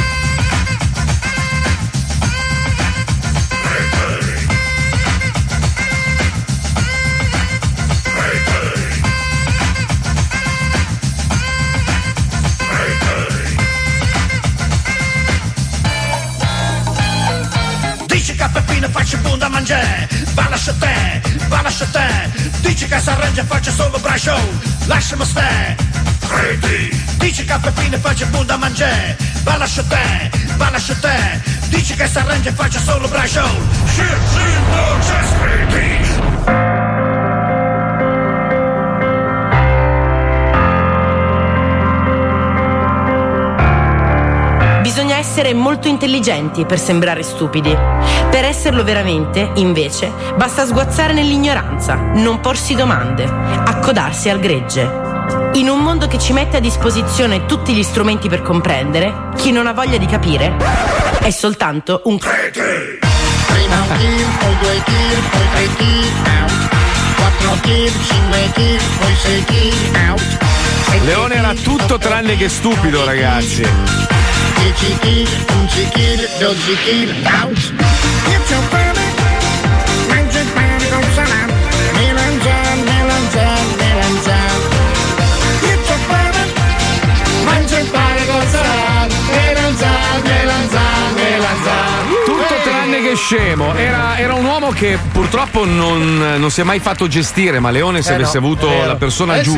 Va lascia te, va lascia te. Dice che s'arrangia e faccio solo bra show. Lasciami stare. Credi Dice che a Peppino faccio buon da mangiare. Va lascia te, va lascia te. Dice che s'arrangia e faccio solo bra show. Shit, shit, no, just credi essere molto intelligenti per sembrare stupidi. Per esserlo veramente, invece, basta sguazzare nell'ignoranza, non porsi domande, accodarsi al gregge. In un mondo che ci mette a disposizione tutti gli strumenti per comprendere, chi non ha voglia di capire è soltanto un Prima un kill, poi due kill, poi tre kill, out. Quattro kill, cinque kill, poi sei kill, out. Leone era tutto tranne che stupido, ragazzi. 10 kill, 11 kill, 12 kill, out. Inizio bene, mangia il pane con salame, melanzane, melanzane, melanzane. Inizio bene, mangia il pane con salame, melanzane, melanzane, melanzane. Tutto tranne che scemo. Era, era un uomo che purtroppo non, non si è mai fatto gestire, ma Leone, se Eh avesse no, avuto la persona Eh sì.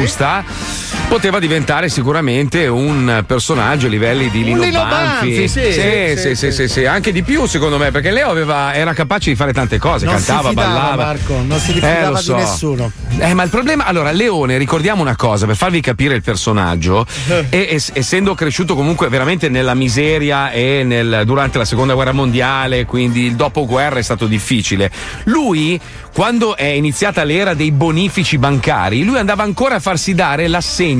Poteva diventare sicuramente un personaggio a livelli di Lino, Lino Banfi, sì, sì, sì, sì, sì, sì, anche di più secondo me, perché Leo aveva- era capace di fare tante cose, Non cantava, fidava, ballava. Marco, non si Eh, fidava di so. nessuno. Eh, ma il problema, allora, Leone, ricordiamo una cosa, per farvi capire il personaggio, e, es- essendo cresciuto comunque veramente nella miseria e nel- durante la seconda guerra mondiale, quindi il dopoguerra è stato difficile. Lui, quando è iniziata l'era dei bonifici bancari, lui andava ancora a farsi dare l'assegno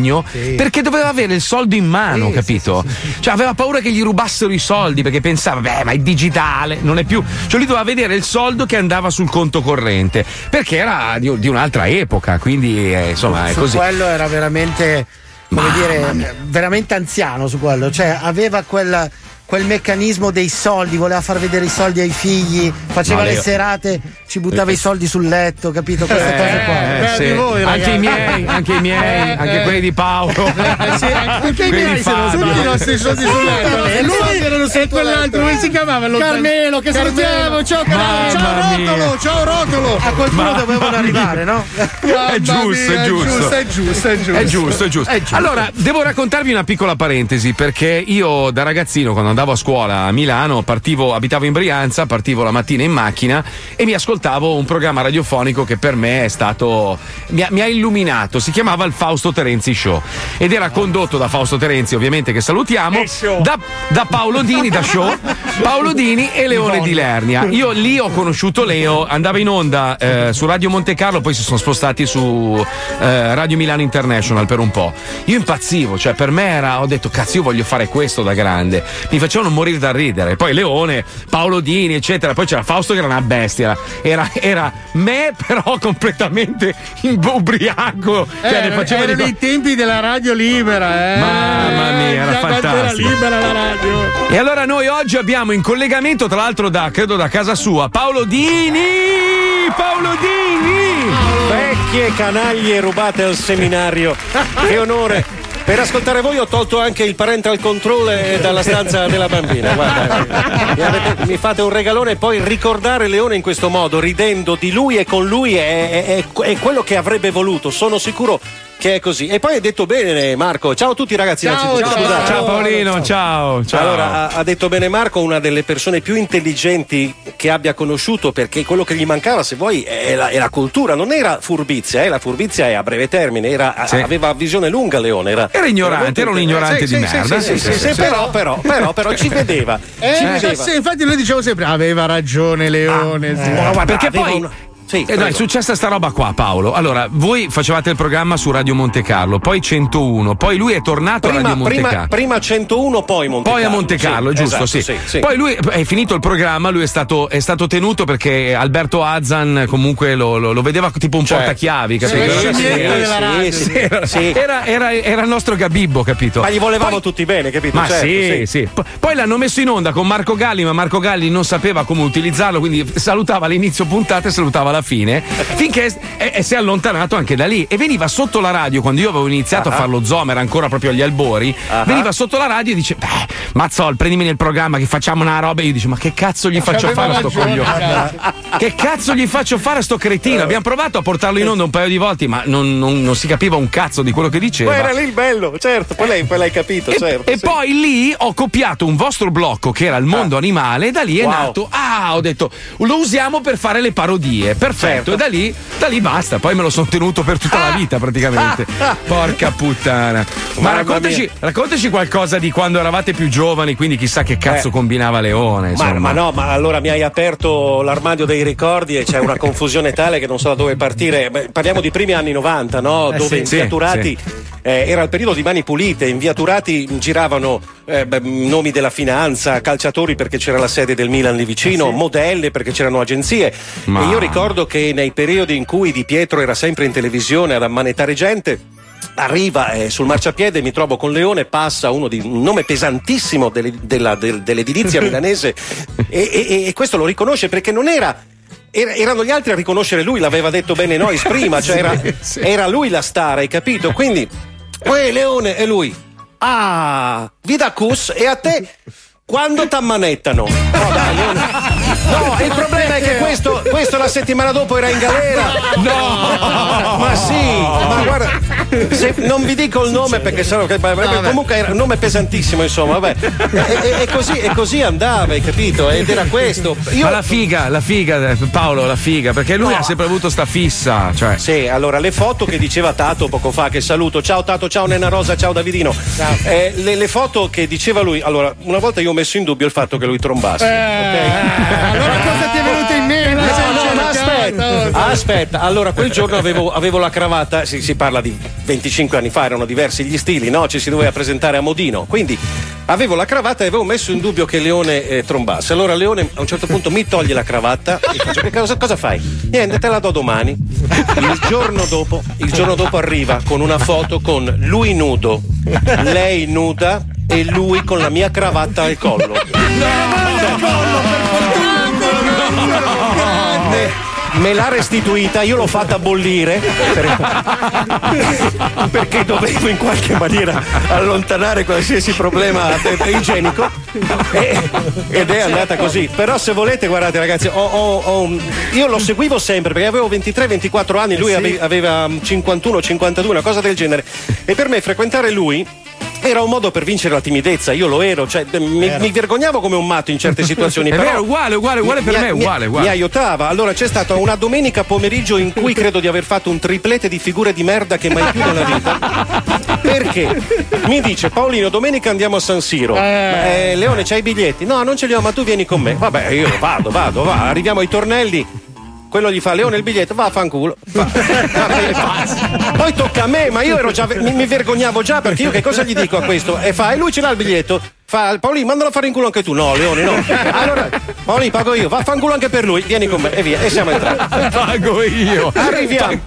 perché doveva avere il soldo in mano, capito? Cioè aveva paura che gli rubassero i soldi perché pensava, beh, ma è digitale, non è più. Cioè lui doveva vedere il soldo che andava sul conto corrente perché era di, di un'altra epoca, quindi eh, insomma è su così. quello era veramente come dire veramente anziano su quello cioè aveva quella quel meccanismo dei soldi, voleva far vedere i soldi ai figli, faceva le serate, ci buttava i soldi sul letto, capito? Queste cose qua. Eh, sì. anche i miei, anche i miei, Eh, anche eh. quelli di Paolo. Eh, sì, anche i miei di sono tutti i nostri soldi sul letto. E lui e quell'altro, come si chiamava? Lo- Carmelo, che salutiamo, ciao Carmelo, ciao. Rotolo, ciao Rotolo. A qualcuno dovevano arrivare, no? È giusto, è giusto. È giusto, è giusto. È giusto, è giusto. Allora, devo raccontarvi una piccola parentesi perché io da ragazzino, quando andavo a scuola a Milano, partivo, abitavo in Brianza, partivo la mattina in macchina e mi ascoltavo un programma radiofonico che per me è stato. mi ha, mi ha illuminato. Si chiamava il Fausto Terenzi Show ed era condotto da Fausto Terenzi, ovviamente, che salutiamo, da, da Paolo Dini, da show, Paolo Dini e Leone di Lernia. Io lì ho conosciuto Leo, andava in onda eh, su Radio Monte Carlo, poi si sono spostati su eh, Radio Milano International per un po'. Io impazzivo, cioè per me era, ho detto cazzo io voglio fare questo da grande. Mi facevano morire da ridere. Poi Leone, Paolo Dini, eccetera. Poi c'era Fausto che era una bestia. Era, era me però completamente in- ubriaco. Cioè, ne Eh, faceva di erano co- i tempi della radio libera, eh. Mamma mia, era quanto era fantastico. libera la radio. E allora noi oggi abbiamo in collegamento, tra l'altro da, credo da casa sua, Paolo Dini! Paolo Dini! Vecchie canaglie rubate al seminario. Che onore. Per ascoltare voi ho tolto anche il parental control eh, dalla stanza della bambina. Guarda, mi, avete- mi fate un regalone e poi ricordare Leone in questo modo, ridendo di lui e con lui, è- è- è quello che avrebbe voluto. Sono sicuro che è così. E poi hai detto bene, Marco. Ciao a tutti, ragazzi. innanzitutto. Scusate. Ciao Paolino, ciao, ciao. Allora, ha, ha detto bene Marco, una delle persone più intelligenti che abbia conosciuto, perché quello che gli mancava, se vuoi, è la, è la cultura, non era furbizia, eh, la furbizia è a breve termine, era- Sì. aveva visione lunga Leone. Era, Era ignorante, era un ignorante sì, di sì, merda. Sì, sì, sì, sì, però, però, però, però ci vedeva. Eh, ci vedeva. sì, infatti noi diciamo sempre aveva ragione Leone. sì. Ma guarda, Perché poi una- Sì, Eh, no, è successa sta roba qua, Paolo. Allora, voi facevate il programma su Radio Monte Carlo, poi 101, poi lui è tornato a Prima, Radio Monte prima, Carlo. prima 101, poi Monte Poi a Carlo. Monte Carlo, Sì, giusto? esatto, sì. sì. Poi lui è finito il programma, lui è stato, è stato tenuto perché Alberto Azzan comunque lo, lo- lo vedeva tipo un Certo. portachiavi, capito? Era- il nostro Gabibbo, capito? Ma gli volevamo tutti bene, capito? Ma Certo, sì, sì. P- Poi l'hanno messo in onda con Marco Galli, ma Marco Galli non sapeva come utilizzarlo, quindi salutava all'inizio puntata e salutava alla fine, finché e- e si è allontanato anche da lì. E veniva sotto la radio, quando io avevo iniziato Ah. a fare lo Zoom, era ancora proprio agli albori, Ah. veniva sotto la radio e dice, beh, Mazzol, prendimi nel programma che facciamo una roba. E io dico, ma che cazzo gli faccio fare a sto coglione? Che cazzo gli faccio fare a sto cretino? Abbiamo provato a portarlo in onda un paio di volte, ma non, non- non si capiva un cazzo di quello che diceva. Poi era lì il bello, certo, poi, lei, poi l'hai capito, certo. E sì. poi lì ho copiato un vostro blocco che era il mondo animale e da lì è Wow. nato. Ah, ho detto, lo usiamo per fare le parodie. Perfetto. Certo. E da lì, da lì basta. Poi me lo sono tenuto per tutta la vita praticamente. Porca puttana. Ma raccontaci, raccontaci qualcosa di quando eravate più giovani, quindi chissà che cazzo Eh. combinava Leone. Ma, ma no, ma allora mi hai aperto l'armadio dei ricordi e c'è una confusione tale che non so da dove partire. Beh, parliamo di primi anni 90, no? Eh, dove sì, in sì, via Turati eh, era il periodo di mani pulite, in via Turati giravano eh, beh, nomi della finanza, calciatori perché c'era la sede del Milan lì vicino, modelle perché c'erano agenzie. Ma- E io ricordo che nei periodi in cui Di Pietro era sempre in televisione ad ammanettare gente. Arriva eh, sul marciapiede, mi trovo con Leone, passa uno di un nome pesantissimo delle- della- del- dell'edilizia milanese e, e- e questo lo riconosce perché non era era- erano gli altri a riconoscere lui, l'aveva detto bene Nois prima, cioè era, Sì, sì. era lui la star, hai capito? Quindi, uè Leone, e lui. Ah, Vidacus, e a te quando t'ammanettano? No, dai, Leone. Questo, la settimana dopo era in galera. No! Ma sì, ma guarda, se- non vi dico il nome perché sennò che- comunque era un nome pesantissimo, insomma, vabbè. E, e- e così, e così andava, hai capito? Ed era questo. Io Ma la figa, la figa, eh, Paolo, la figa, perché lui No. ha sempre avuto sta fissa. Cioè. Sì, allora le foto che diceva Tato poco fa, che saluto, ciao Tato, ciao Nena Rosa, ciao Davidino. Eh, le, le foto che diceva lui, allora, una volta io ho messo in dubbio il fatto che lui trombasse. Allora cosa ti è venuto in mente? No, no, cercato? aspetta, allora quel giorno avevo, avevo la cravatta, si, si parla di 25 anni fa, erano diversi gli stili, no? Ci si doveva presentare a Modino, quindi avevo la cravatta e avevo messo in dubbio che Leone eh, trombasse. Allora Leone a un certo punto mi toglie la cravatta e faccio che cosa, cosa fai? Niente, te la do domani. Il giorno dopo, il giorno dopo arriva con una foto con lui nudo, lei nuda e lui con la mia cravatta al collo. Me- Me l'ha restituita, io l'ho fatta bollire per- perché dovevo in qualche maniera allontanare qualsiasi problema igienico e- ed è andata così. Però se volete, guardate ragazzi, ho- ho- ho- io lo seguivo sempre perché avevo 23-24 anni, lui Eh aveva 51-52, una cosa del genere. E per me frequentare lui era un modo per vincere la timidezza, io lo ero, cioè mi, mi vergognavo come un matto in certe situazioni. È però vero, uguale, uguale, uguale per mi- me, uguale, uguale. Mi aiutava. Allora c'è stata una domenica pomeriggio in cui credo di aver fatto un triplete di figure di merda che mai più nella vita. Perché mi dice Paolino, domenica andiamo a San Siro. Ma, eh, Leone, c'hai i biglietti? No, non ce li ho, ma tu vieni con me. Vabbè, io vado, vado, va. Arriviamo ai tornelli. Quello gli fa Leone il biglietto, va a fanculo. Poi tocca a me, ma io ero già, mi, mi vergognavo già perché io che cosa gli dico a questo? E fa, e lui ce l'ha il biglietto? Fa, Paolino, mandalo a fare in culo anche tu. No, Leone, no. Allora, Paolino, pago io, va a fanculo anche per lui, vieni con me e via. E siamo entrati. Pago io. Arriviamo.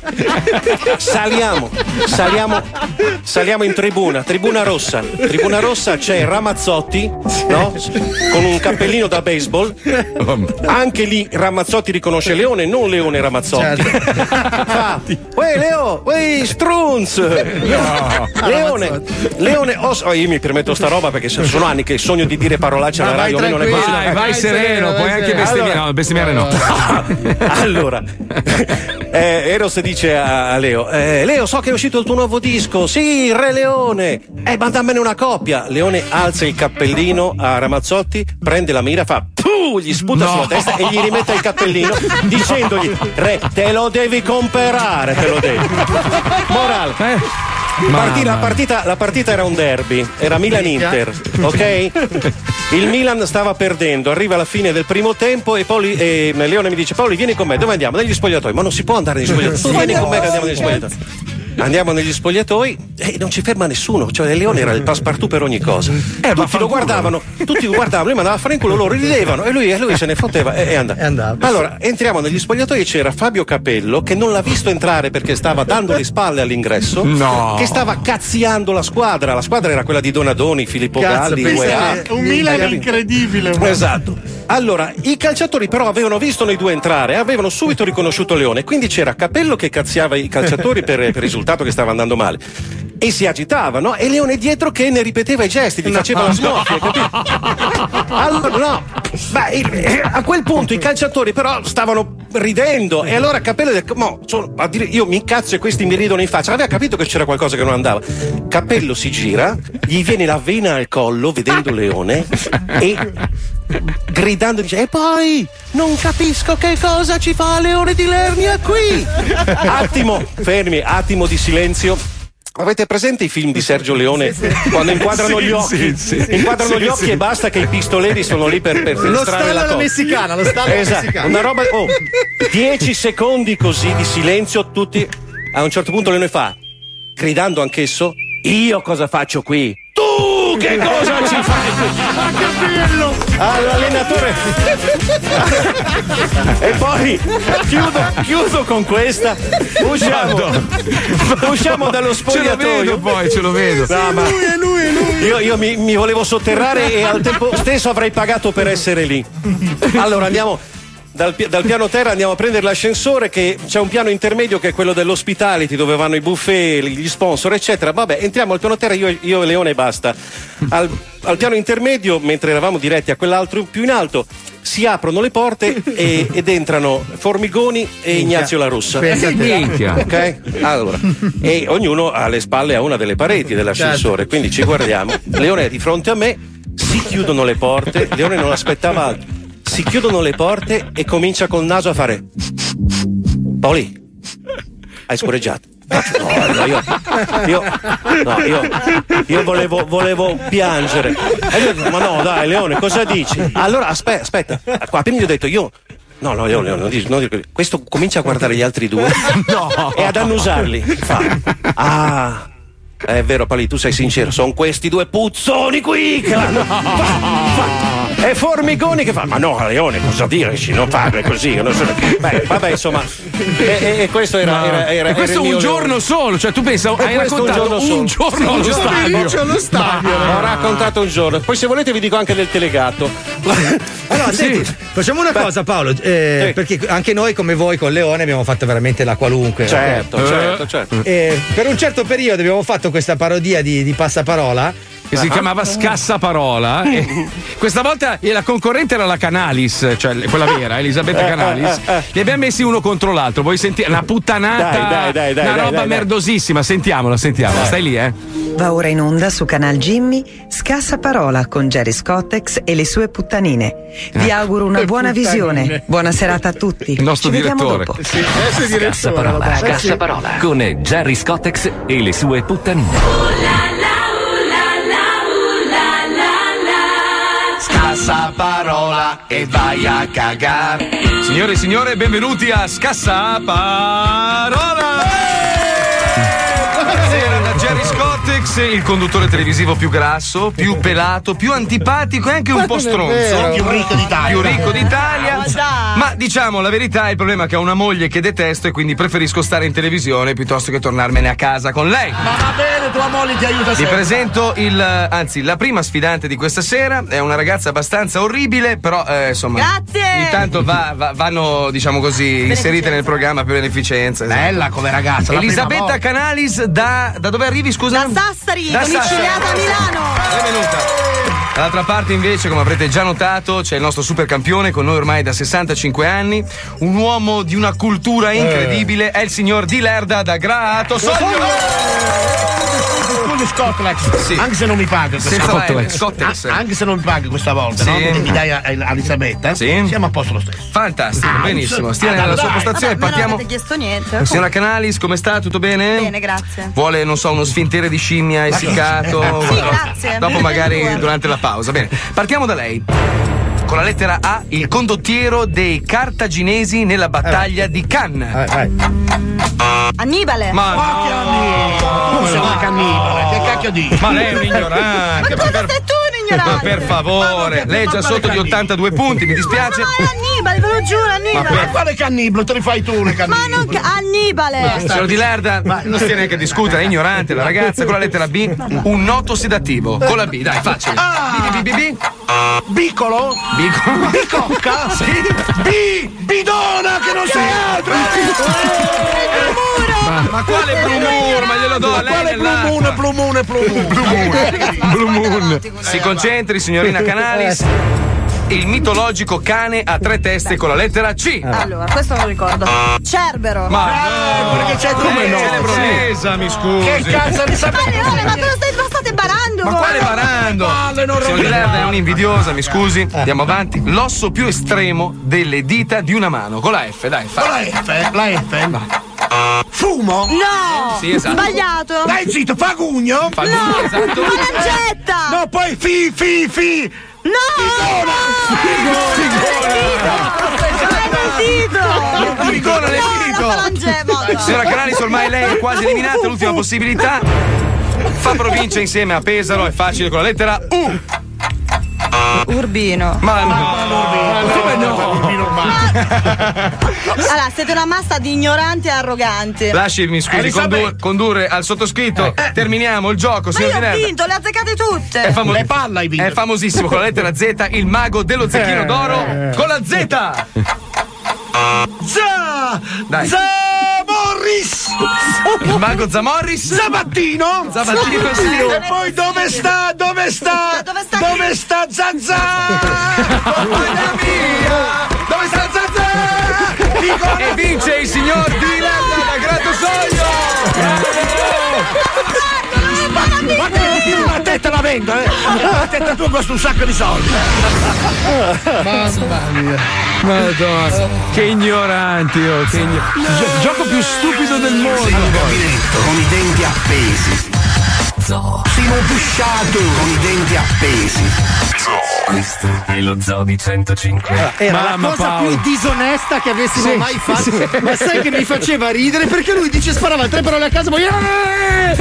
Saliamo, saliamo, saliamo in tribuna, tribuna rossa. Tribuna rossa c'è Ramazzotti, no? Con un cappellino da baseball. Anche lì Ramazzotti riconosce Leone, non Leone Ramazzotti. Fa, Uè Leo, uè Strunz! Leone, Leone, oh, io mi permetto sta roba perché so- sono anni che sogno di dire parolacce alla vai radio. non è possibile. vai, vai sereno, puoi anche bestemmiare. No, bestemmiare no. allora, eh, Eros dice a, Leo: eh, Leo, so che è uscito il tuo nuovo disco. Sì, Re Leone. Eh, ma dammene una coppia. Leone alza il cappellino a Ramazzotti, prende la mira, fa. Puh, gli sputa No. sulla testa e gli rimette il cappellino dicendogli: Re, te lo devi comprare, te lo devi. Morale. Parti- la, partita, la partita era un derby, era Milan-Inter, ok? Il Milan stava perdendo, arriva alla fine del primo tempo e Paoli, e Leone mi dice Paoli vieni con me, dove andiamo? Negli spogliatoi, ma non si può andare negli spogliatoi, vieni con me che andiamo negli spogliatoi. Andiamo negli spogliatoi e non ci ferma nessuno, cioè Leone era il passepartout per ogni cosa. tutti lo guardavano, tutti lo guardavano, lui mandava a fare in culo, loro ridevano e lui, e lui se ne fotteva e, e andava. Allora, entriamo negli spogliatoi e c'era Fabio Capello che non l'ha visto entrare perché stava dando le spalle all'ingresso, No. che stava cazziando la squadra. La squadra era quella di Donadoni, Filippo Cazzo, Galli, UEA. un Milan incredibile. Esatto. Allora, i calciatori però avevano visto noi due entrare, avevano subito riconosciuto Leone, quindi c'era Capello che cazziava i calciatori per, per il risultato che stava andando male. E si agitava, no? E Leone dietro che ne ripeteva i gesti, gli faceva la smorfia, capito? Allora, no. Beh, eh, a quel punto i calciatori però stavano ridendo e allora Capello detto, "Mo, sono- a dire, io mi incazzo e questi mi ridono in faccia. Aveva capito che c'era qualcosa che non andava. Capello si gira, gli viene la vena al collo vedendo Leone e gridando dice e poi non capisco che cosa ci fa Leone di Lernia qui attimo fermi attimo di silenzio Avete presente i film di Sergio Leone quando inquadrano Sì, gli occhi? sì, sì. inquadrano Sì, gli occhi sì. e basta che i pistoleri sono lì per, per Lo stallo la alla messicana, lo stallo esatto, messicana. Una roba, oh, 10 secondi così di silenzio, tutti. A un certo punto Leone fa, gridando anch'esso, io cosa faccio qui? Tu che cosa ci fai? Ma che bello! All'allenatore. e poi chiudo, chiudo con questa. Usciamo, usciamo dallo Ce lo spogliatoio. vedo poi, ce lo vedo. No, ma- Lui è lui, è lui. io, io mi, mi volevo sotterrare e al tempo stesso avrei pagato per essere lì. Allora andiamo. Dal, dal piano terra andiamo a prendere l'ascensore che c'è un piano intermedio che è quello dell'hospitality dove vanno i buffet, gli sponsor eccetera. Vabbè, entriamo al piano terra io, io e Leone e basta. Al, al piano intermedio, mentre eravamo diretti a quell'altro più in alto, si aprono le porte e- ed entrano Formigoni e Ignazio La Russa. Ok? Allora, e ognuno ha le spalle a una delle pareti dell'ascensore, quindi ci guardiamo. Leone è di fronte a me, si chiudono le porte, Leone non aspettava altro. Si chiudono le porte e comincia col naso a fare. Paoli, hai scorreggiato. No, no, io, io, no, io, io volevo, volevo piangere. E dico, ma no, dai, Leone, cosa dici? Allora, aspetta, aspetta. Qua, appena gli ho detto, io. No, no, Leone, non dici- non dici- questo comincia a guardare gli altri due e ad annusarli. Fa. Ah, È vero, Pali, tu sei sincero, sono questi due puzzoni qui che l'hanno. Fa- e formigoni che fa. Ma no, Leone, cosa dirci? Non farle così. Non so... Beh, vabbè, insomma. E, e- questo era. era, era e questo era un giorno solo, cioè tu pensa, E hai raccontato un giorno, solo. allo stadio. Ma- Ho raccontato un giorno. Poi se volete vi dico anche del telegatto. Allora, senti, facciamo una cosa, Paolo, eh, perché anche noi, come voi con Leone, abbiamo fatto veramente la qualunque. Certo, ok? certo, certo. Eh, per un certo periodo abbiamo fatto questa parodia di, di passaparola. Che si chiamava Scassaparola. e questa volta la concorrente era la Canalis, cioè quella vera, Elisabetta Canalis. Li abbiamo messi uno contro l'altro. Vuoi sentire? Una puttanata. Dai, dai, dai, dai, una roba dai, dai. merdosissima. Sentiamola, sentiamola. Stai lì, eh. Va ora in onda su Canal Jimmy Scassa Parola con Jerry Scottex e le sue puttanine. Vi auguro una buona visione. Buona serata a tutti. Il nostro Ci vediamo direttore. dopo. Scassaparola, Scassaparola con Jerry Scottex e le sue puttanine. Parola e vai a cagare. Signore e signore, benvenuti a Scassa parola. Scottex, il conduttore televisivo più grasso, più pelato, più antipatico e anche un po' stronzo. Più ricco d'Italia. Più ricco d'Italia. Ma diciamo la verità, il problema è che ho una moglie che detesto e quindi preferisco stare in televisione piuttosto che tornarmene a casa con lei. Ma va bene, tua moglie ti aiuta Vi sempre. presento il, anzi, la prima sfidante di questa sera. È una ragazza abbastanza orribile, però eh, insomma. Grazie! Intanto va- va- vanno, diciamo così, inserite nel programma per beneficenza. esatto. Bella come ragazza. Elisabetta. Canalis da, da dove arrivi, scusa? Da Sassari, Da domiciliata a Sassari. Milano. Benvenuta. Dall'altra parte invece, come avrete già notato, c'è il nostro super campione con noi ormai da 65 anni, un uomo di una cultura incredibile, è il signor Di Lerda da Grato Soglio. Scusi Scotlex, anche se non mi paga questa volta. Ah, anche se non mi paga questa volta, Sì. no? Perché mi dai a, a Elisabetta, siamo a posto lo stesso. Fantastico, Ah, benissimo. Stia ah, nella dai, sua postazione, Vabbè, partiamo. Non avete chiesto niente. Signora Canalis, come sta? Tutto bene? Bene, grazie. Vuole, non so, uno sfintere di scimmia essiccato? Sì, grazie. Dopo magari durante la pausa. Bene, partiamo da lei. Con la lettera A, il condottiero dei cartaginesi nella battaglia di Cannes. Annibale. Ma Come sei una cannibale? Che cacchio dici? Ma lei è un ignorante. Ma cosa sei tu Ma ignorante? per favore, lei è già sotto di 82 punti, mi dispiace. Ma no, è Annibale, ve lo giuro, Ma Annibale. per quale cannibale? Te li fai tu le Ma cannibali? non ca- Annibale. Signor Di Lerda, non stia neanche a discutere, è ignorante la ragazza con la lettera B, un noto sedativo. Con la B, dai, facile. B, B, B, B, B. Bicolo? Bicolo. Bicocca? Sì. B! Bidona che non sei altro! Ma, ma quale Blue Moon? Ma glielo do a lei Quale nell'acqua. plumone, plumone, plumone? Blue Moon. Si concentri, signorina Canalis. Il mitologico cane a tre teste con la lettera C. Allora, questo non lo ricordo. Cerbero. Ma perché c'è come no? Sì. Celebronesa, mi scusi. Che cazzo di Ma sapere? Ma cosa stai, ma state barando? Ma quale barando? palle, non Signor Lerda è un'invidiosa, mi scusi. Andiamo avanti. L'osso più estremo delle dita di una mano. Con la F, dai, Con fai. la F, la F. Fumo? No! Sì, esatto. Sbagliato! Dai zitto, fagugno? Fagugno, no! esatto. Falangetta! No, poi fi, fi, fi! No! Figona! Figona nel dito! Signora Canalis, ormai lei è quasi eliminata, l'ultima possibilità. Fa provincia insieme a Pesaro, è facile con la lettera U. Urbino. Ma no, Come no? Allora, siete una massa di ignoranti e arroganti. Lasciami, scusi, condur- condurre al sottoscritto. Terminiamo il gioco, Ma signor Di ho vinto, le azzecate tutte. È, Le palle hai vinto. è famosissimo con la lettera Z, il mago dello zecchino d'oro con la Z. Za! Dai. Il mago Zamorris. Zabattino? Zabattino, sì. E poi dove sta? Dove sta? Dove sta Dove sta Zanzà? Compagna mia, dove sta Zazà? E vince il signor Lerda da Grato Soglio. Che la vendo, eh? La testa tua costa un sacco di soldi. Mamma mia. Madonna. Che ignoranti, oh, che igno- Gio- gioco più stupido del mondo. Con i denti appesi. Zoo. Simo pusciato con i denti appesi. Questo è lo zoo di 105. Era la cosa più disonesta che avessimo Sì, mai fatto. sì. Ma sai che mi faceva ridere perché lui dice sparava tre parole a casa poi "Eh!"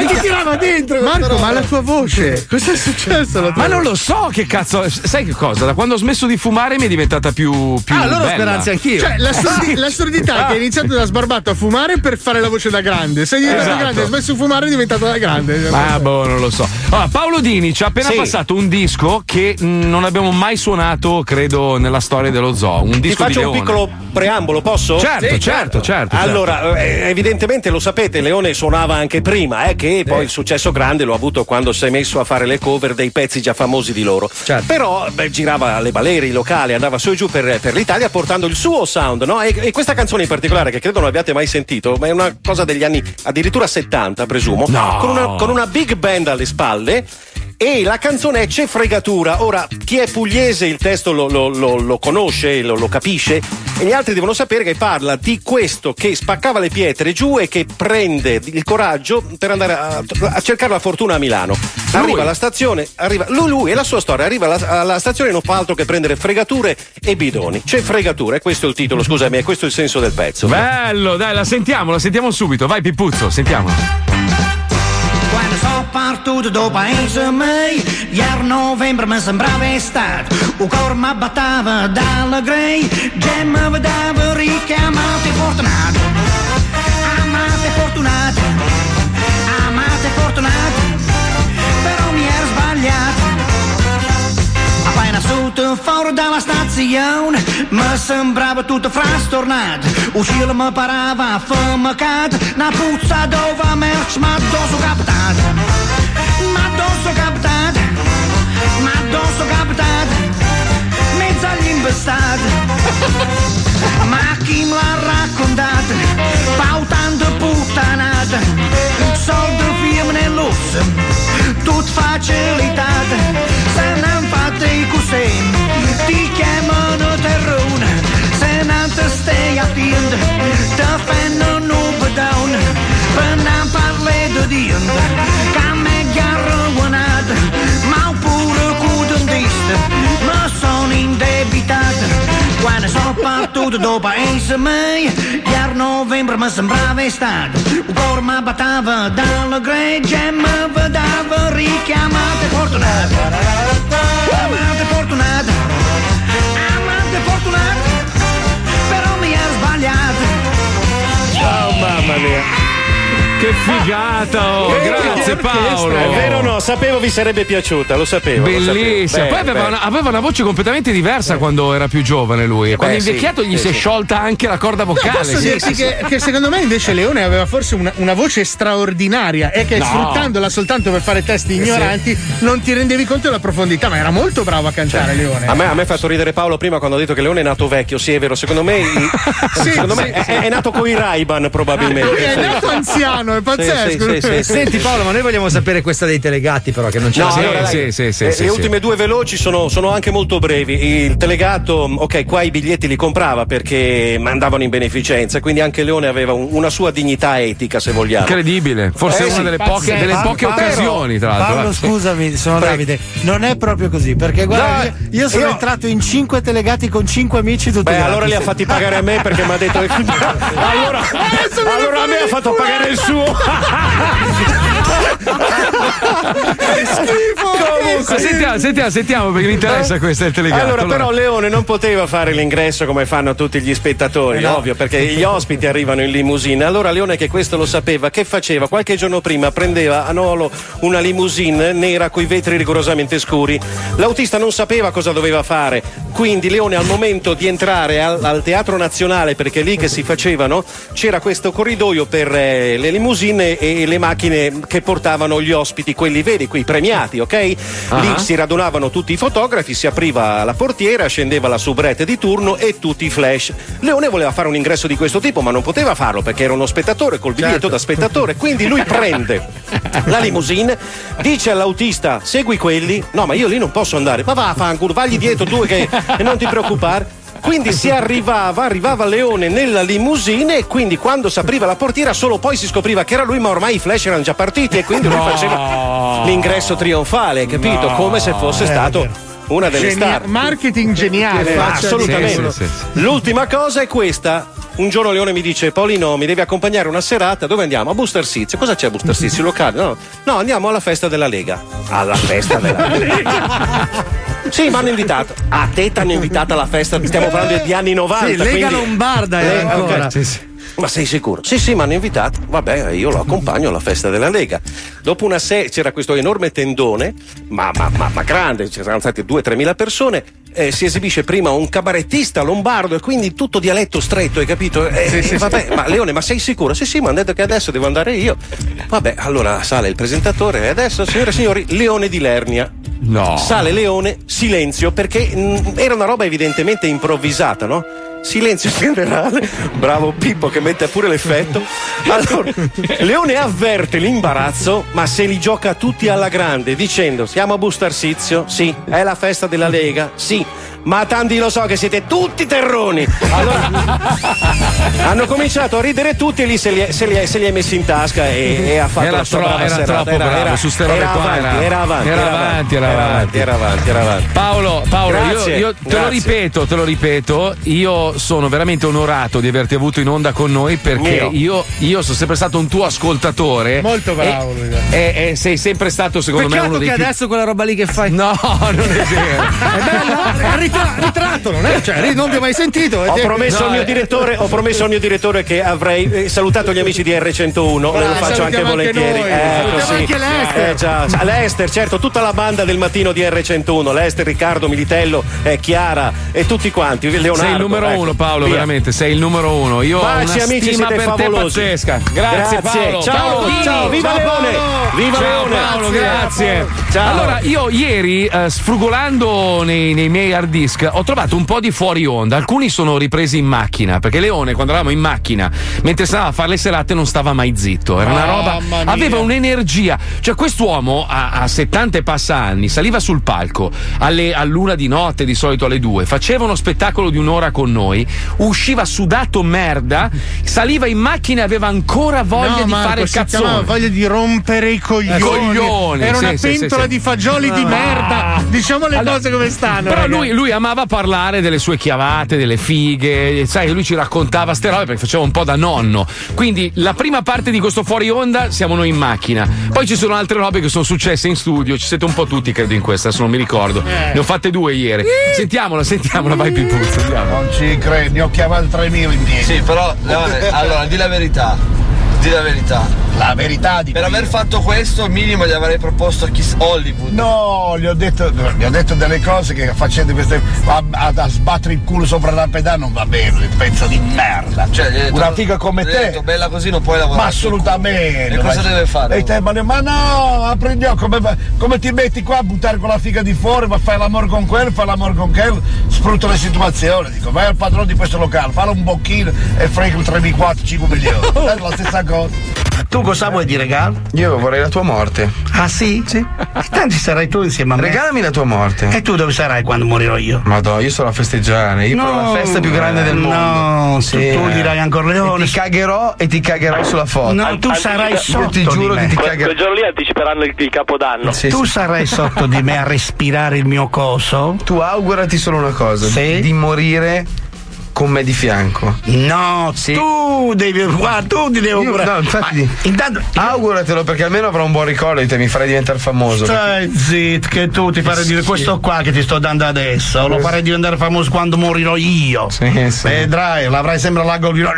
e ti tirava dentro. Marco, ma la tua voce, cosa è successo? Ma non lo so che cazzo. Sai che cosa? Da quando ho smesso di fumare mi è diventata più. più Ah, allora bella. speranze anch'io. Cioè, l'assurdi- Ah. l'assurdità è che hai iniziato da sbarbato a fumare per fare la voce da grande. Sei diventato Esatto. grande, hai smesso di fumare è diventato da grande. Ah, boh, non lo so. Allora, Paolo Dini ci ha appena Sì. passato un disco che non abbiamo mai suonato, credo, nella storia dello zoo. Un Ti disco di faccio un piccolo preambolo, posso? Certo, certo, certo, certo. Allora, eh, evidentemente lo sapete, Leone suonava anche prima, eh, che poi il successo grande lo ha avuto quando si è messo a fare le cover dei pezzi già famosi di loro. Certo. Però beh, girava alle baleri locali, andava su e giù per, per l'Italia portando il suo sound, no? E, e questa canzone in particolare, che credo non abbiate mai sentito, ma è una cosa degli anni addirittura 70, presumo, No. con, una, con una big band alle spalle. E la canzone è C'è fregatura. Ora, chi è pugliese il testo lo, lo- lo- lo conosce, lo, lo capisce, e gli altri devono sapere che parla di questo che spaccava le pietre giù e che prende il coraggio per andare a, a cercare la fortuna a Milano. Arriva alla stazione, arriva, lui, lui e la sua storia, arriva alla, alla stazione e non fa altro che prendere fregature e bidoni. C'è fregatura, e questo è il titolo, scusami, e questo è il senso del pezzo. Bello, dai, la sentiamo, la sentiamo subito. Vai, Pippuzzo, sentiamo. Quando sono partito da paese mio, ieri novembre mi sembrava estate, il cuore mi batteva dalla grey, già mi vedevo richiamato e fortunato, amato e fortunato, Appena sotto fuori dalla stazione mi sembrava tutto frastornato Il cielo mi parava affumacato Una puzza dove merci ma addosso capitato Ma addosso capitato Ma addosso capitato Mezzo agli imbestati Ma chi me l'ha raccontato? Pautando puttanata Soldi firme e lusso Tut facilitate. Se non fate cusini Ti chiamano terrone. Se non te stai attento Te fanno un bedone Per non parlare di diente Che me garroguanata Ma pure cu dentista Ma sono indebitata quando sono partito da paese mio, ieri novembre mi sembrava estate, il cuore mi batteva dalla greggia e mi fortunato. Amato e fortunato, amato e fortunato, però mi ero sbagliato. Oh mamma mia. Che figata, oh, grazie Paolo. È vero o no? Sapevo vi sarebbe piaciuta, lo sapevo. lo sapevo. Bellissima. Beh, Poi aveva beh. una, aveva una voce completamente diversa quando era più giovane lui. Quando è Beh, sì, invecchiato gli sì, si è sì. sciolta anche la corda No, vocale. posso Sì, dirti sì, sì. che, che secondo me invece Leone aveva forse una, una voce straordinaria e che No. sfruttandola soltanto per fare testi ignoranti non ti rendevi conto della profondità, ma era molto bravo a cantare Leone. A me, a me ha fatto ridere Paolo prima quando ha detto che Leone è nato vecchio, sì è vero, secondo me, Sì, secondo sì, me è, sì. è nato con i Ray-Ban probabilmente. Lui è Sì. nato anziano, è pazzesco. Sì, sì, sì, sì, Senti. Paolo, ma noi vogliamo sapere questa dei telegatti, però, che non c'è No, Sì, allora, sì, dai, sì, sì, eh, sì, le sì. ultime due veloci sono, sono anche molto brevi. Il telegatto, ok, qua i biglietti li comprava perché mandavano in beneficenza, quindi anche Leone aveva un- una sua dignità etica, se vogliamo. Incredibile, forse Eh, una sì, delle poche, delle poche Paolo- occasioni, tra l'altro. Paolo, scusami, sono Prego. Davide. Non è proprio così, perché guarda, Dai, io, io sono io- entrato in cinque telegati con cinque amici tutti Beh, gratis. allora li ha fatti pagare a me perché mi ha detto. allora, allora a me ha fatto pagare il suo. Comunque, sentiamo, sentiamo, sentiamo perché mi interessa questo è il telegatto. Allora, però, Leone non poteva fare l'ingresso come fanno tutti gli spettatori, Eh no. ovvio, perché gli ospiti arrivano in limousine. Allora, Leone, che questo lo sapeva, che faceva? Qualche giorno prima prendeva a Nolo una limousine nera coi vetri rigorosamente scuri. L'autista non sapeva cosa doveva fare, quindi Leone, al momento di entrare al, al Teatro Nazionale, perché lì che si facevano, c'era questo corridoio per eh, le limousine e le macchine che portavano gli ospiti, quelli veri, quei premiati, ok? Lì Ah. si radunavano tutti i fotografi, si apriva la portiera, scendeva la soubrette di turno e tutti i flash. Leone voleva fare un ingresso di questo tipo, ma non poteva farlo perché era uno spettatore col biglietto Certo. da spettatore. Quindi lui prende la limousine, dice all'autista: segui quelli. No, ma io lì non posso andare. Ma va, fanculo, vagli dietro tu che, non ti preoccupare. Quindi si arrivava, arrivava Leone nella limousine e quindi quando si apriva la portiera solo poi si scopriva che era lui, ma ormai i flash erano già partiti e quindi lui No. faceva l'ingresso trionfale, capito? No. Come se fosse Eh, stato una delle Genia- star. marketing geniale. Ma Faccia assolutamente. di- L'ultima cosa è questa. Un giorno Leone mi dice: Paolino, mi devi accompagnare una serata. Dove andiamo? A Booster Sizio. Cosa c'è a Booster Sizio? Locale? No, no, andiamo alla festa della Lega. Alla festa della Lega. Sì, mi hanno invitato. A te ti hanno invitato alla festa. Stiamo parlando di anni 90. Sì, Lega quindi- Lombarda Eh, era ancora. ok. Ma sei sicuro? Sì, sì, mi hanno invitato. Vabbè, io lo accompagno alla festa della Lega. Dopo una serie c'era questo enorme tendone, ma, ma- ma- ma grande, c'erano state 2-3 mila persone. eh, si esibisce prima un cabarettista lombardo e quindi tutto dialetto stretto, hai capito? Eh, Sì, sì, eh, vabbè, ma Leone, ma sei sicuro? Sì, sì, mi hanno detto che adesso devo andare io. Vabbè, allora sale il presentatore e adesso, signore e signori, Leone di Lernia. No. Sale Leone, silenzio, perché mh, era una roba evidentemente improvvisata, no? Silenzio generale, bravo Pippo che mette pure l'effetto. Allora, Leone avverte l'imbarazzo, ma se li gioca tutti alla grande, dicendo: Siamo a Bustarsizio? Sì. È la festa della Lega? Sì. Ma tanti lo so che siete tutti terroni. Allora, hanno cominciato a ridere tutti e lì se li se li se li è messi in tasca e, e ha fatto Era la sua tro- brava era serata. troppo bravo, su ste robe era qua avanti, era- era avanti, era avanti, era avanti. era avanti, era avanti. Paolo, Paolo io, Grazie, io te lo grazie. ripeto, te lo ripeto, io sono veramente onorato di averti avuto in onda con noi perché io, io sono sempre stato un tuo ascoltatore. Molto bravo. E, e- e sei sempre stato, secondo me, Peccato uno dei che più. adesso quella roba lì che fai. No, non è vero. È bello, è ritra- ritratto, non è? Cioè, non ti ho mai sentito. Ho promesso, no, al mio eh. direttore, ho promesso al mio direttore che avrei eh, salutato gli amici di R101 e lo Ah, faccio anche anche volentieri. noi. Eh, Salutiamo così. anche Lester. Eh, già, già. Lester, certo, tutta la banda del mattino di R101, Lester, Riccardo, Militello, eh, Chiara e tutti quanti. Leonardo. sei il numero ecco. uno, Paolo, Via. veramente, sei il numero uno. Io ho Baci, una amici, stima per favolosi. te pazzesca. Grazie, Grazie. Paolo. Ciao, Dini. ciao, viva Ciao, Leone. Paolo. Viva Ciao, Leone. Paolo, Grazie. grazie. Ciao. Allora, io ieri, eh, sfrugolando nei, nei miei hard disk, ho trovato un po' di fuori onda. Alcuni sono ripresi in macchina, perché Leone, quando eravamo in macchina, mentre stava a fare le serate, non stava mai zitto. Era una roba. Aveva un'energia. Cioè, quest'uomo a, a 70 e passa anni saliva sul palco alle- all'una di notte, di solito alle due, faceva uno spettacolo di un'ora con noi, usciva sudato merda, saliva in macchina e aveva ancora voglia No, di Marco, fare il cazzone. voglia di rompere i coglioni. Coglioni, Era sì, una sì, pentola sì. di fagioli di Ah. merda. Diciamo le Allora, cose come stanno. Però ragazzi. lui, lui amava parlare delle sue chiavate, delle fighe, sai, lui ci raccontava ste robe perché faceva un po' da nonno. Quindi la prima parte di questo fuori onda siamo noi in macchina. Poi ci sono altre robe che sono successe in studio, ci siete un po' tutti credo in questa, adesso non mi ricordo. Eh. Ne ho fatte due ieri. Sentiamola, sentiamola, vai Pipuzzo. Non ci credi, ne ho chiamato 3.000 in piedi. Sì, però, Leone, allora, di la verità. Di la verità. La verità di Per aver fatto questo, al minimo gli avrei proposto chi Hollywood. No, gli ho detto, gli ho detto delle cose che facendo queste. a, a- a sbattere il culo sopra la pedana non va bene, pezzo di merda. Cioè, detto- Una figa come te. detto, bella così non puoi lavorare. Ma assolutamente. E cosa deve fare? E te, ma, ma no, occhi, come, come ti metti qua a buttare con la figa di fuori, ma fai l'amore con quello, fai l'amore con quello, sfrutta le situazioni, dico, vai al padrone di questo locale, fallo un bocchino e frega il 3 4 5 milioni. È la stessa cosa. Tu cosa vuoi di regalo? Io vorrei la tua morte. Ah sì? Sì. Tanti sarai tu insieme a me. Regalami la tua morte. E tu dove sarai quando morirò io? Madonna, io sono a festeggiare. Io farò la festa più grande del mondo. No, tu, tu dirai ancora Leone. E ti cagherò e ti cagherò sulla foto. No, tu sarai sotto Io ti giuro di che ti cagherò. Quel giorno lì anticiperanno il, il capodanno. tu sarai sotto di me a respirare il mio coso? Tu augurati solo una cosa: Sì? di morire con me di fianco. No, tu devi. Guarda, tu ti devi Io- no, infatti, Ma intanto. auguratelo perché almeno avrò un buon ricordo di te, mi farai diventare famoso. Stai zitto, che tu ti farai dire questo qua che ti sto dando adesso. Lo farai diventare famoso quando morirò io. Sì, sì. Vedrai, l'avrai sempre la gola.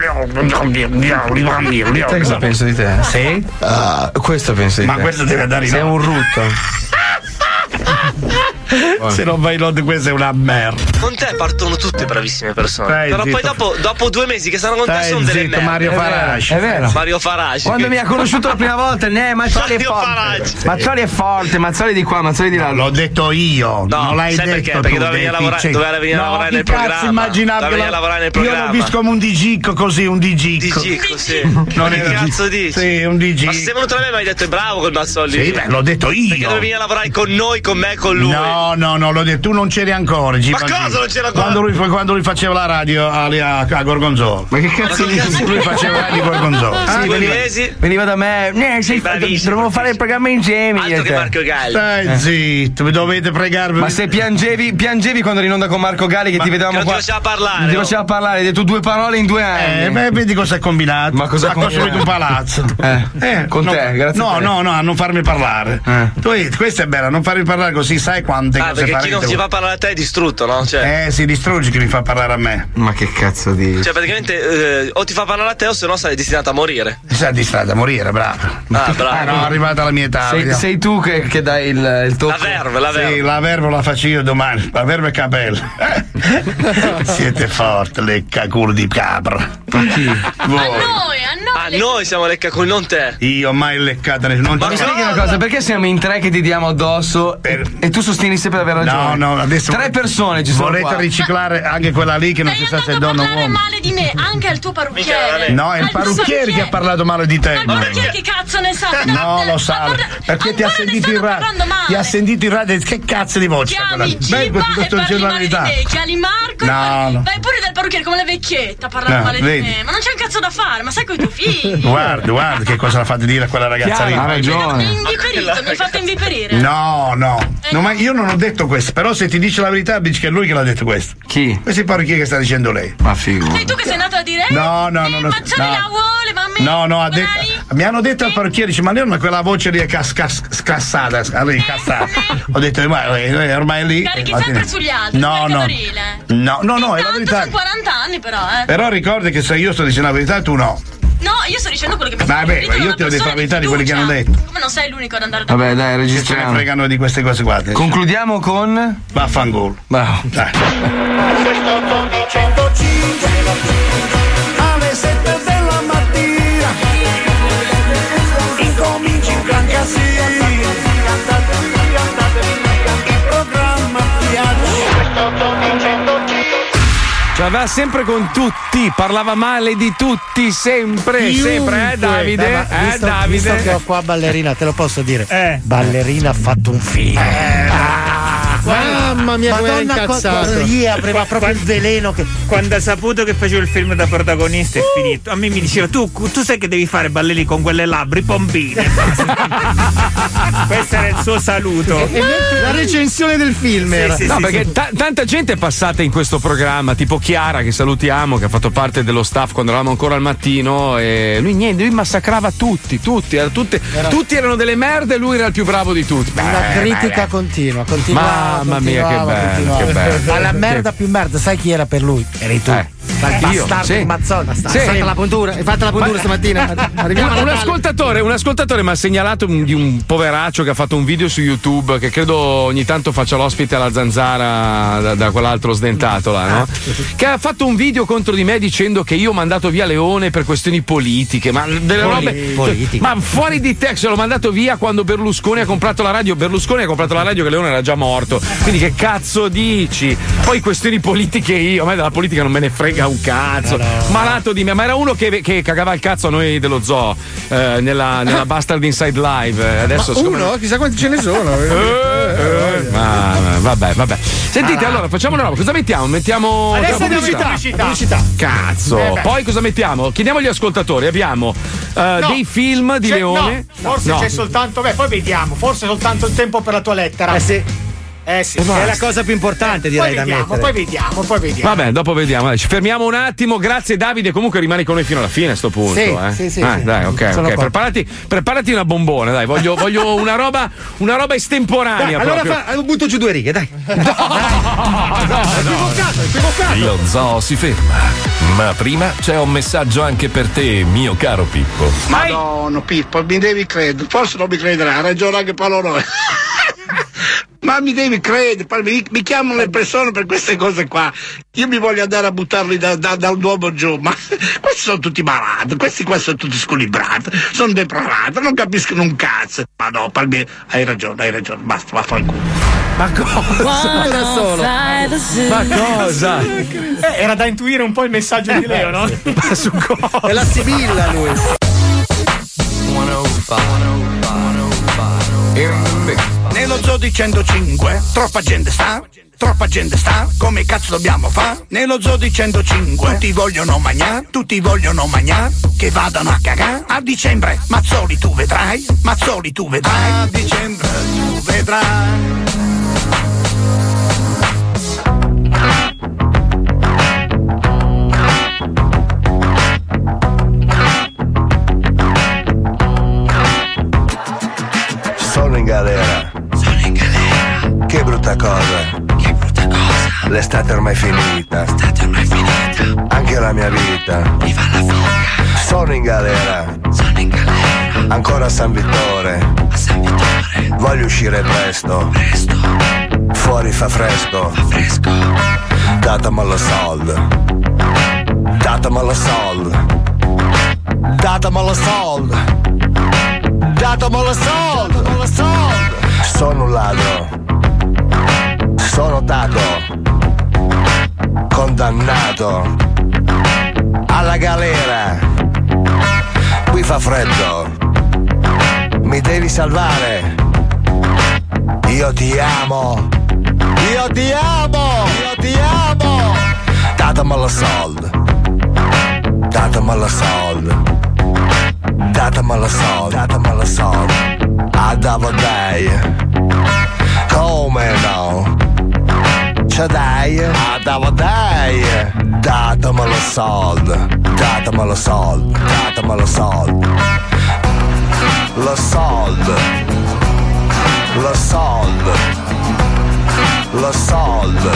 Sai cosa penso di te? Sì? Ah, questo penso di Ma te. questo deve andare in Sei un rutto. Se non vai in onda, questa è una merda. Con te partono tutte bravissime persone. Stai Però poi zitto. dopo, dopo due mesi che stanno con te Stai sono delle zitto, merde. Mario È Farage. È È vero. Mario Farage. Quando che- mi ha conosciuto la prima volta, ne, Mazzoli è Mario forte. Farage. Mazzoli è forte, Mazzoli di qua, Mazzoli di là. L'ho detto io, No, non l'hai sai detto perché? tu, Perché doveva venire a lavorare- doveva venire a no, lavorare nel cazzo programma. immaginava Doveva venire a lavorare nel Io l'ho programma. visto come un digicco così, un digicco. Digicco, sì. Non che cazzo dici? Sì, un digicco. Ma se sei venuto da me mi hai detto è bravo col Mazzolli. Sì, beh, l'ho detto io. Perché devi venire a lavorare con noi, con me, con lui. No, No, no, no, l'ho detto, tu non c'eri ancora. G. Ma Pancini. cosa non c'era ancora? Quando lui, quando lui faceva la radio a, a, a Gorgonzola. Ma che cazzo Ma cazzo Lui faceva la radio a Gorgonzola. Sì, veniva-. Veniva da me. Eh, sei, bravissimo, dovevo fare il programma insieme. Altro che. Marco Galli. Stai Eh. zitto, dovete pregarvi. Ma se piangevi, piangevi quando eri in onda con Marco Galli che ti vedevamo che non ti qua. faceva parlare, Non ti faceva parlare, hai detto due parole in due anni. Eh, beh, vedi cosa ha combinato. Ma cosa ha costruito un combinato? palazzo. Eh, con no, te, grazie No, a te. no, no, a non farmi parlare. Tu, questa è bella, non farmi parlare così, sai quante Ah, cose perché chi non vuoi. fa parlare a te è distrutto, no? Cioè, Eh, si distrugge chi mi fa parlare a me. Ma che cazzo di. cioè praticamente eh, o ti fa parlare a te o se no sei destinato a morire. Sa di strada, morire, bravo. Ah, bravo. Ah, no, arrivata la mia età. Sei, sei tu che, che dai il, il tocco. La verve, la verve. Sì, la verba la faccio io domani. La verba e capello. Siete forti, lecca culo di capra. Ma chi? A Voi. noi, a noi siamo leccacoli, non te. Io mai leccata nessuno. Non Ma mi spieghi una cosa, perché siamo in tre che ti diamo addosso e, e tu sostieni sempre di aver No, ragione? no, adesso. Tre persone ci sono Volete qua. riciclare anche quella lì che non si sa se è donna o uomo? male di me, anche al tuo parrucchiere. No, è il parrucchiere che ha parlato male di te. Ma il parrucchiere che cazzo ne sa? No, lo sa. Perché ti ha sentito in radio. Ti ha sentito in radio. Che cazzo di voce? Chiami Giba e parli la male di me. Chiami Marco No, no. Vai pure dal parrucchiere come la vecchietta a parlare No, male di me. Ma non c'è un cazzo da fare, ma sai coi tuoi figli. Guarda, guarda che cosa l'ha fatto dire a quella ragazza lì. Ha Mi ragione. inviperito, mi hai fatto inviperire. No, no, No, ma io non ho detto questo, però se ti dice la verità dici che è lui che l'ha detto questo. Chi? Questo è il parrucchiere che sta dicendo lei. Ma figo. Sei tu che sei andato a dire? No, no, no, no. Ma c'è no. la vuole, ma me. No, no, ha detto, mi hanno detto al parrucchiere, dice, ma lei non ha quella voce lì è cas, cas, scassata, lì, cassata. Ho detto, ma eh, ormai è lì. Carichi eh, sempre sugli altri. No, no. No, no, no, è la verità. sono 40 anni però, eh. Però ricordi che se io sto dicendo la verità tu no. No, io sto dicendo quello che mi Vabbè, ma io ti ho detto la verità di quelli che hanno detto. Come non sei l'unico ad andare da Vabbè, dai, ne registriamo. fregano di queste cose qua. Concludiamo con. Vaffanculo. Bravo. Dai. L'aveva sempre con tutti, parlava male di tutti, sempre, sempre, eh Davide? Beh, ma eh visto, Davide? visto che ho qua ballerina, te lo posso dire. Ballerina ha fatto un film. Mamma mia, come era Madonna, incazzato. lì aveva proprio il veleno che. Quando ha saputo che facevo il film da protagonista è finito. A me mi diceva: tu, tu sai che devi fare balleri con quelle labbra, i pompini. Questo era il suo saluto. La recensione del film era. no, perché ta- tanta gente è passata in questo programma, tipo Chiara, che salutiamo, che ha fatto parte dello staff quando eravamo ancora al mattino. E lui niente, lui massacrava tutti, tutti, era tutte- tutti erano delle merde e lui era il più bravo di tutti. Una Beh, critica beh, continua, continuava. Mamma mia, che bello, che bello. Ma la merda più merda, sai chi era per lui? Eri tu. Eh. Io, bastardo sì. Hai fatto la puntura, hai fatto la puntura Ma- stamattina. Arriviamo Un, ascoltatore, un ascoltatore mi ha segnalato un- di un poveraccio che ha fatto un video su YouTube che credo ogni tanto faccia l'ospite alla zanzara da, da quell'altro sdentato là, no? Che ha fatto un video contro di me dicendo che io ho mandato via Leone per questioni politiche, ma delle Poli- robe. politiche. Ma fuori di te, se l'ho mandato via quando Berlusconi ha comprato la radio. Berlusconi ha comprato la radio che Leone era già morto. Quindi che cazzo dici? Poi questioni politiche io, a me della politica non me ne frega un cazzo. Malato di me, ma era uno che, che cagava il cazzo a noi dello zoo eh, nella, nella Bastard Inside Live. Eh, Adesso Ma uno? Chissà quanti ce ne sono. Eh, ma, ma, vabbè, vabbè. Sentite, allora facciamo una roba. Cosa mettiamo? Mettiamo. Adesso in pubblicità. pubblicità. Cazzo. Eh. Poi cosa mettiamo? Chiediamo agli ascoltatori. Abbiamo eh, No. dei film di C'è- Leone. no, forse No. c'è soltanto. Beh, poi vediamo. Forse soltanto il tempo per la tua lettera. Eh sì. Eh sì. È la cosa più importante, Poi direi, da vediamo, mettere. poi vediamo, poi vediamo. Vabbè, dopo vediamo. Dai, ci fermiamo un attimo. Grazie, Davide. Comunque rimani con noi fino alla fine a sto punto. Sì, eh. sì, sì, Ah, sì. Dai, ok, Sono ok. Preparati, preparati una bombona, dai. Voglio, voglio una roba, una roba estemporanea. Dai, allora fa, butto giù due righe, dai. equivocato, equivocato. Lo zoo si ferma. Ma prima c'è un messaggio anche per te, mio caro Pippo. Madonna Pippo, mi devi credere, forse non mi crederà, ha ragione anche Paolo Noè. Ma mi devi credere, mi, mi chiamano le persone per queste cose qua. Io mi voglio andare a buttarli da, da, da un uomo giù, ma questi sono tutti malati, questi qua sono tutti squilibrati, sono depravati, non capiscono un cazzo. Ma no, Palmieri, hai ragione, hai ragione, basta, vaffanculo. Ma cosa? da solo. Ma cosa? Eh, era da intuire un po' il messaggio di Leo, no? Ma su cosa? È la Sibilla lui. Nello zoo Zodi 105, troppa gente sta, troppa gente sta, come cazzo dobbiamo fare? Nello Zodi 105, tutti vogliono magnà, tutti vogliono magnà, che vadano a cagà. A dicembre, Mazzoli tu vedrai, Mazzoli tu vedrai. A dicembre tu vedrai. Sono in galera. Che brutta cosa. Che brutta cosa. L'estate è ormai finita. L'estate è ormai finita. Anche la mia vita. Viva la figa. Sono in galera. Sono in galera. Ancora a San Vittore. A San Vittore. Voglio uscire presto. Presto. Fuori fa fresco. Fa fresco. Datamelo soldo. Datamelo soldo. Datamelo soldo. Datamelo soldo. Sono un ladro. Sono dato. Condannato. Alla galera. Qui fa freddo. Mi devi salvare. Io ti amo. Io ti amo. Io ti amo. Datamelo soldo. Datamelo soldo. Datamelo soldo. Datamelo soldo. Adavo dai. Come no? Ce dai? Adavo dai. Datamelo soldo. Datamelo soldo. Datamelo soldo. Lo soldo. Lo soldo. Lo soldo.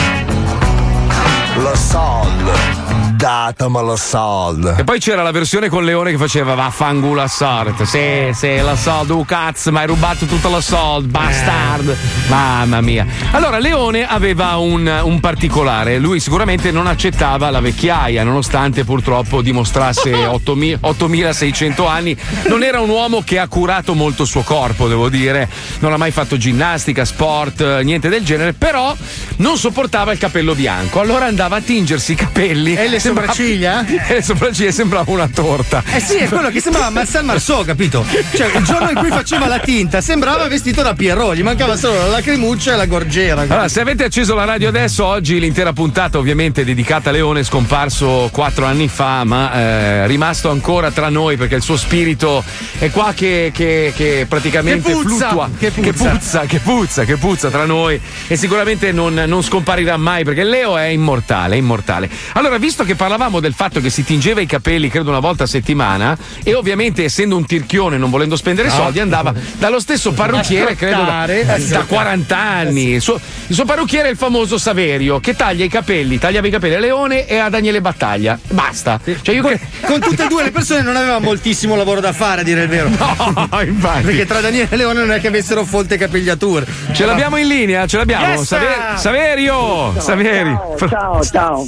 Lo soldo. Datamelo soldo. E poi c'era la versione con Leone che faceva vaffanculo a sort. Sì, sì, la soldo, uh, cazzo, mi hai rubato tutto la soldo, bastard. Mamma mia. Allora, Leone aveva un, un particolare. Lui sicuramente non accettava la vecchiaia, nonostante purtroppo dimostrasse 8.000 8600 anni. Non era un uomo che ha curato molto il suo corpo, devo dire. Non ha mai fatto ginnastica, sport, niente del genere. Però non sopportava il capello bianco. Allora andava a tingersi i capelli. E le sopracciglia? Le sopracciglia sembrava una torta. Eh sì, è quello che sembrava Marcel Marceau, capito? Cioè, il giorno in cui faceva la tinta sembrava vestito da Pierrot, gli mancava solo la lacrimuccia e la gorgiera. Allora, se avete acceso la radio adesso, oggi l'intera puntata ovviamente è dedicata a Leone, scomparso quattro anni fa, ma eh, rimasto ancora tra noi perché il suo spirito è qua che, che- che praticamente Che puzza, fluttua, che puzza. che puzza, che puzza, che puzza tra noi e sicuramente non, non scomparirà mai perché Leo è immortale, è immortale. Allora, visto che parlavamo del fatto che si tingeva i capelli credo una volta a settimana e ovviamente essendo un tirchione non volendo spendere No. soldi andava dallo stesso parrucchiere credo da, da 40 anni il suo, il suo parrucchiere è il famoso Saverio che taglia i capelli tagliava i capelli a Leone e a Daniele Battaglia basta cioè io con, tutte e due le persone non aveva moltissimo lavoro da fare, a dire il vero. No, infatti. Perché tra Daniele e Leone non è che avessero folte capigliature. ce l'abbiamo in linea ce l'abbiamo Yes! Saver- Saverio Saverio Ciao, ciao.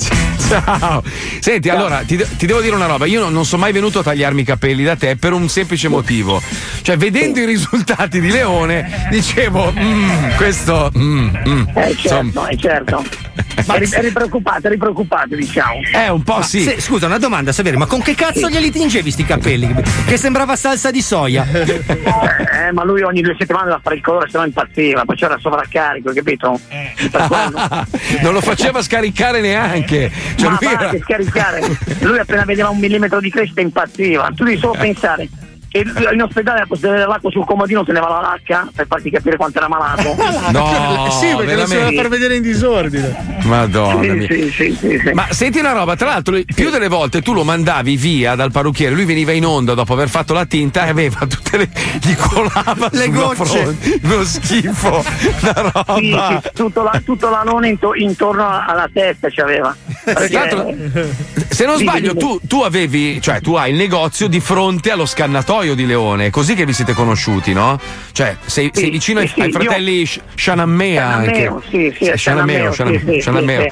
Ciao. Senti, allora ti, ti devo dire una roba. Io non, non sono mai venuto a tagliarmi i capelli da te per un semplice motivo. Cioè, vedendo i risultati di Leone, dicevo, "Mm, questo. mm, mm." Eh certo, Insomma, eh certo. Eri, eri preoccupato, eri preoccupato, diciamo. Eh, un po' Ma se- scusa, una domanda, Saverio, ma con che cazzo glieli tingevi sti capelli? Che sembrava salsa di soia. Eh, ma lui ogni due settimane da fare il colore, se no impazziva, poi c'era sovraccarico, capito? Quello. non lo faceva scaricare neanche. Cioè, ma lui era- che scaricare. Lui appena vedeva un millimetro di crescita impazziva. Tu devi solo pensare. Che in ospedale a posto l'acqua sul comodino teneva la lacca per farti capire quanto era malato. No, sì, perché non si veramente. deve far vedere in disordine. Madonna Sì, mia. sì, sì, sì, sì. Ma senti una roba, tra l'altro, più delle volte tu lo mandavi via dal parrucchiere, lui veniva in onda dopo aver fatto la tinta e aveva tutte le. gli colava Le gocce. fronte. Uno schifo, una roba. Sì, sì, tutto, la- tutto l'anone into- intorno a- alla testa c'aveva. Perché- Tra l'altro, Se non sbaglio, tu, tu avevi, cioè tu hai il negozio di fronte allo scannatoio di Leone, così che vi siete conosciuti, no? Cioè, sei, sei vicino ai, ai io- fratelli Sh- Scianammea anche. Sì, sì, a Scianammeo, Scianammeo, Scianammeo,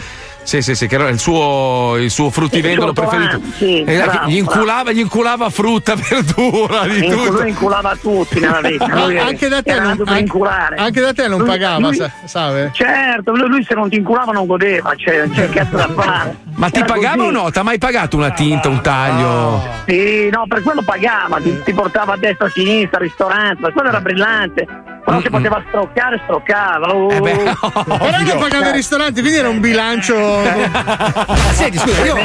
sì, sì, sì, Sì, sì, sì, che era il suo, il suo fruttivendolo suo preferito. sì, Eh, bravo, gli, inculava, gli inculava frutta, verdura, di tutto. lui inculava tutti nella vita. Anche da te non- anche- anche da te non Lui- pagava, lui- sa- Save? Certo, lui, se non ti inculava non godeva, c'è, c'è cazzo da fare. Ma ti Era pagava così. o no? Ti ha mai pagato una tinta, un taglio? Sì, no, per quello pagava, ti, ti portava a destra a sinistra, al ristorante, per quello era brillante. Però se poteva stroccare, stroccava. Oh. Eh Però non pagava i ristoranti, quindi era un bilancio. Senti, scusa, io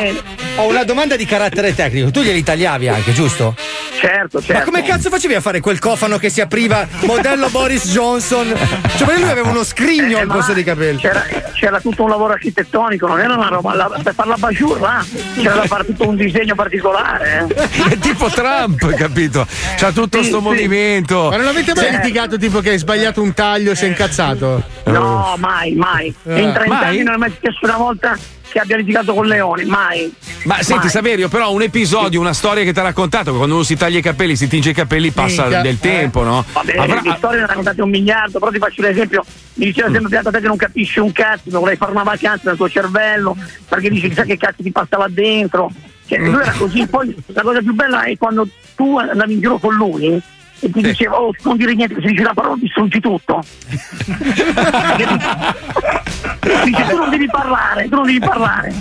ho una domanda di carattere tecnico. Tu glieli tagliavi anche, giusto? Certo, certo. Ma come cazzo facevi a fare quel cofano che si apriva modello Boris Johnson? Cioè, perché lui aveva uno scrigno Eh, al posto dei capelli. C'era, c'era tutto un lavoro architettonico, non era una roba. la- per fare la bajour là c'era da fare tutto un disegno particolare. eh. È tipo Trump, capito? C'ha tutto Sì, sto sì. movimento. Ma non avete mai Cioè- litigato tipo che hai sbagliato un taglio e sei incazzato? No, mai, mai. Eh. In 30 Mai? anni non è mai successo una volta che abbia litigato con Leoni, mai. Ma senti, Mai. Saverio, però un episodio, una storia che ti ha raccontato, che quando uno si taglia i capelli, si tinge i capelli, passa Minchia, del eh. tempo, no? Vabbè, Avrà- le storie ne ha raccontate un miliardo, però ti faccio un esempio. Mi diceva sempre Beata te che non capisci un cazzo, che vorrei fare una vacanza nel tuo cervello, perché dici chissà che cazzo ti passa là dentro. Cioè, lui era così, poi la cosa più bella è quando tu andavi in giro con lui e ti diceva, oh, non dire niente, se dici la parola distruggi tutto. Dice, tu non devi parlare, tu non devi parlare.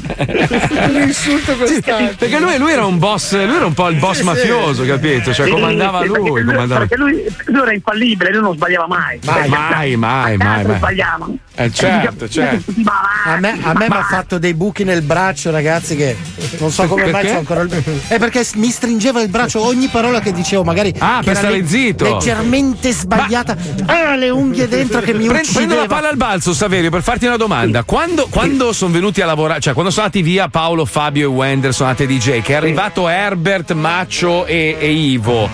Un insulto Sì, perché lui, lui era un boss, lui era un po' il boss Sì, sì. mafioso, capito? Cioè, Sì, comandava sì, lui. perché comandava- Perché lui, lui era infallibile, lui non sbagliava mai. Mai, mai, mai, A mai, casa mai. sbagliava. Eh, certo, certo. A me, a me mi ha fatto dei buchi nel braccio, ragazzi, che non so come mai Perché? c'ho ancora il. È perché s- mi stringeva il braccio ogni parola che dicevo, magari. Ah, per stare le- zitto. Leggermente sbagliata. Ah, le unghie dentro che mi Pre- uccideva. Prendo la palla al balzo, Saverio, per farti una domanda. Quando, quando sono venuti a lavorare, cioè quando sono andati via Paolo, Fabio e Wender, sono andati DJ, che è arrivato Herbert, Maccio e, e Ivo.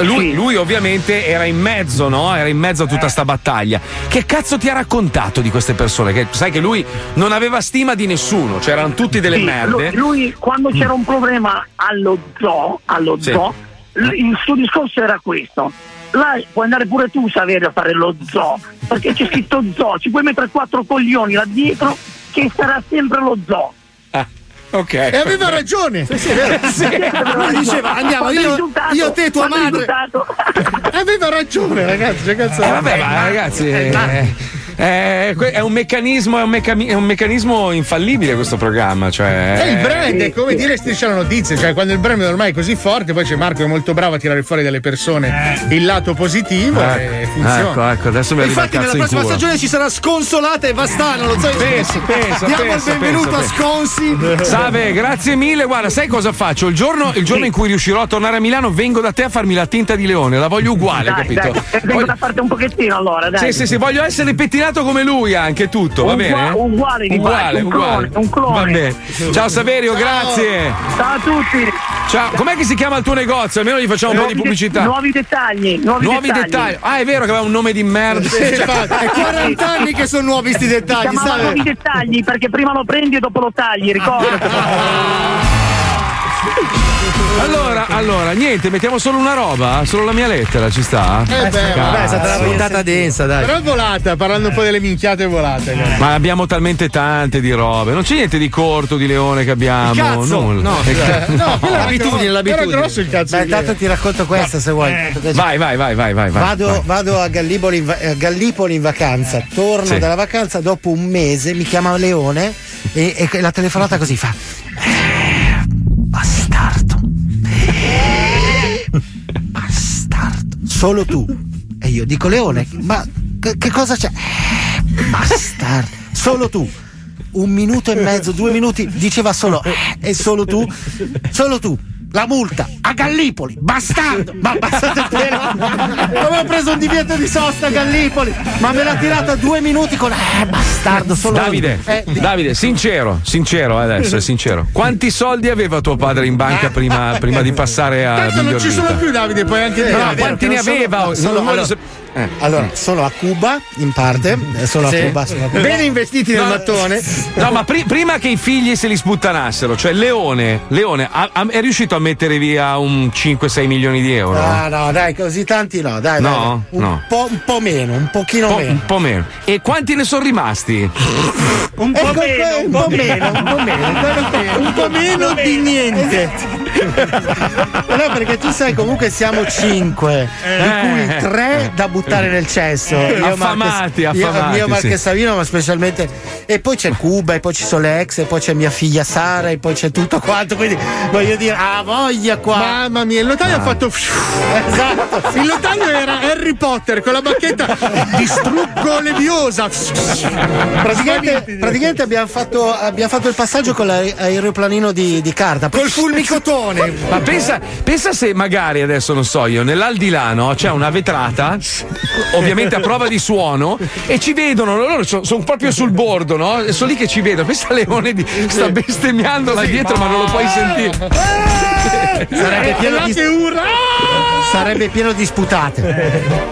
Lui, lui ovviamente era in mezzo, no? Era in mezzo a tutta sta battaglia. Che cazzo ti ha raccontato di queste persone? Che sai che lui non aveva stima di nessuno, cioè erano tutti delle Sì, merde. Lui, quando c'era un problema allo zoo, allo Sì. zoo, il suo discorso era questo. Là puoi andare pure tu, Saverio, a fare lo zoo, perché c'è scritto zoo, ci puoi mettere quattro coglioni là dietro che sarà sempre lo zoo. Ok. E aveva ragione. Sì, sì, vero. Lui diceva, andiamo, io, io te, tua madre. Aveva ragione, ragazzi. Eh, vabbè, ma ragazzi, eh, eh, que- è un meccanismo, è un, mecca- è un meccanismo infallibile questo programma. Cioè, È il brand, è come dire striscia la notizia, cioè quando il brand ormai è così forte, poi c'è Marco che è molto bravo a tirare fuori dalle persone il lato positivo e funziona. Ecco, ecco, adesso mi Infatti, nella in prossima culo. stagione ci sarà Sconsolata e Vastano. Lo sai? Pensa, pensa, Diamo pensa, il benvenuto pensa, a Sconsi. Salve, grazie mille. Guarda, sai cosa faccio? Il giorno, il giorno in cui riuscirò a tornare a Milano, vengo da te a farmi la tinta di leone. La voglio uguale, Dai, capito? dai, eh, vengo da farti un pochettino allora, dai. Sì, sì, sì, voglio essere pettinato come lui anche tutto, va bene? uguale, uguale, base, un uguale. clone, un clone. Va bene. Ciao Saverio, grazie. Ciao a tutti. Ciao, com'è che si chiama il tuo negozio? Almeno gli facciamo un po' di Nuovi de- pubblicità. nuovi dettagli, nuovi, dettagli. Ah, è vero che aveva un nome di merda. Sì, infatti, è 40 anni che sono nuovi sti Si dettagli, sai? nuovi dettagli perché prima lo prendi e dopo lo tagli, ricordati. Allora, allora, niente, mettiamo solo una roba, solo la mia lettera, ci sta? Eh beh, Vabbè, è stata una puntata densa, dai. Però è volata, parlando un po' delle minchiate volate. cazzo. Ma abbiamo talmente tante di robe, non c'è niente di corto, di leone che abbiamo. Cazzo! nulla. No, Eh, eh, no, è l'abitudine, Era l'abitudine. grosso il cazzo. Beh, intanto ti racconto questa se vuoi. Vai, vai, vai, vai, vai. vai, Vado, vai. vado a, Gallipoli in, va- a Gallipoli in vacanza, torno Sì. dalla vacanza dopo un mese, mi chiama Leone e, e la telefonata così fa. "Eh, Bastardo. Bastardo. Solo tu. E io dico Leone, ma che, che cosa c'è? "Eh, Bastardo. Solo tu. Un minuto e mezzo, due minuti, diceva solo "Eh, e solo tu, solo tu. La multa a Gallipoli, bastardo! Ma bastardo te Avevo preso un divieto di sosta a Gallipoli, ma me l'ha tirata due minuti con eh, bastardo, solo Davide, Eh, di- Davide, sincero, sincero adesso, è sincero. Quanti soldi aveva tuo padre in banca prima, prima di passare a Tanto non ci sono più Davide, puoi anche Eh, no, quanti ne non aveva? no, sono- Non sap- eh. Allora, sono a Cuba in parte, eh, sono Sì. a Cuba, sono a Cuba. Bene investiti nel No, mattone. No, ma pri- prima che i figli se li sputtanassero, cioè Leone, Leone ha- ha- è riuscito a mettere via un 5-6 milioni di euro? Ah, no, dai, così tanti no, dai, No, dai, un, no. Po', un po' meno, un pochino Po- meno. un po' meno. E quanti ne sono rimasti? Un po' meno, un po' meno, un po' meno, Un po' meno di niente. No, perché tu sai, comunque siamo cinque, di cui tre da buttare nel cesso. Eh. Affamati, Marche- io- affamati, Io, Marche sì. Savino, ma specialmente. E poi c'è Cuba, e poi ci sono le ex, e poi c'è mia figlia Sara, e poi c'è tutto quanto. Quindi voglio dire, ah, voglia qua. Mamma mia, il notaio ha fatto. Esatto. Il notaio era Harry Potter con la bacchetta. Distruggo leviosa. Praticamente, praticamente abbiamo, fatto, abbiamo fatto il passaggio con l'aeroplanino di, di carta. Col fulmicotone. Ma pensa, pensa se magari adesso non so io, nell'aldilà no, c'è una vetrata, ovviamente a prova di suono, e ci vedono, loro sono proprio sul bordo, no? E sono lì che ci vedono. Pensa Leone di, sta bestemmiando là dietro, ma non lo puoi sentire. Sarebbe pieno di, sarebbe pieno di sputate.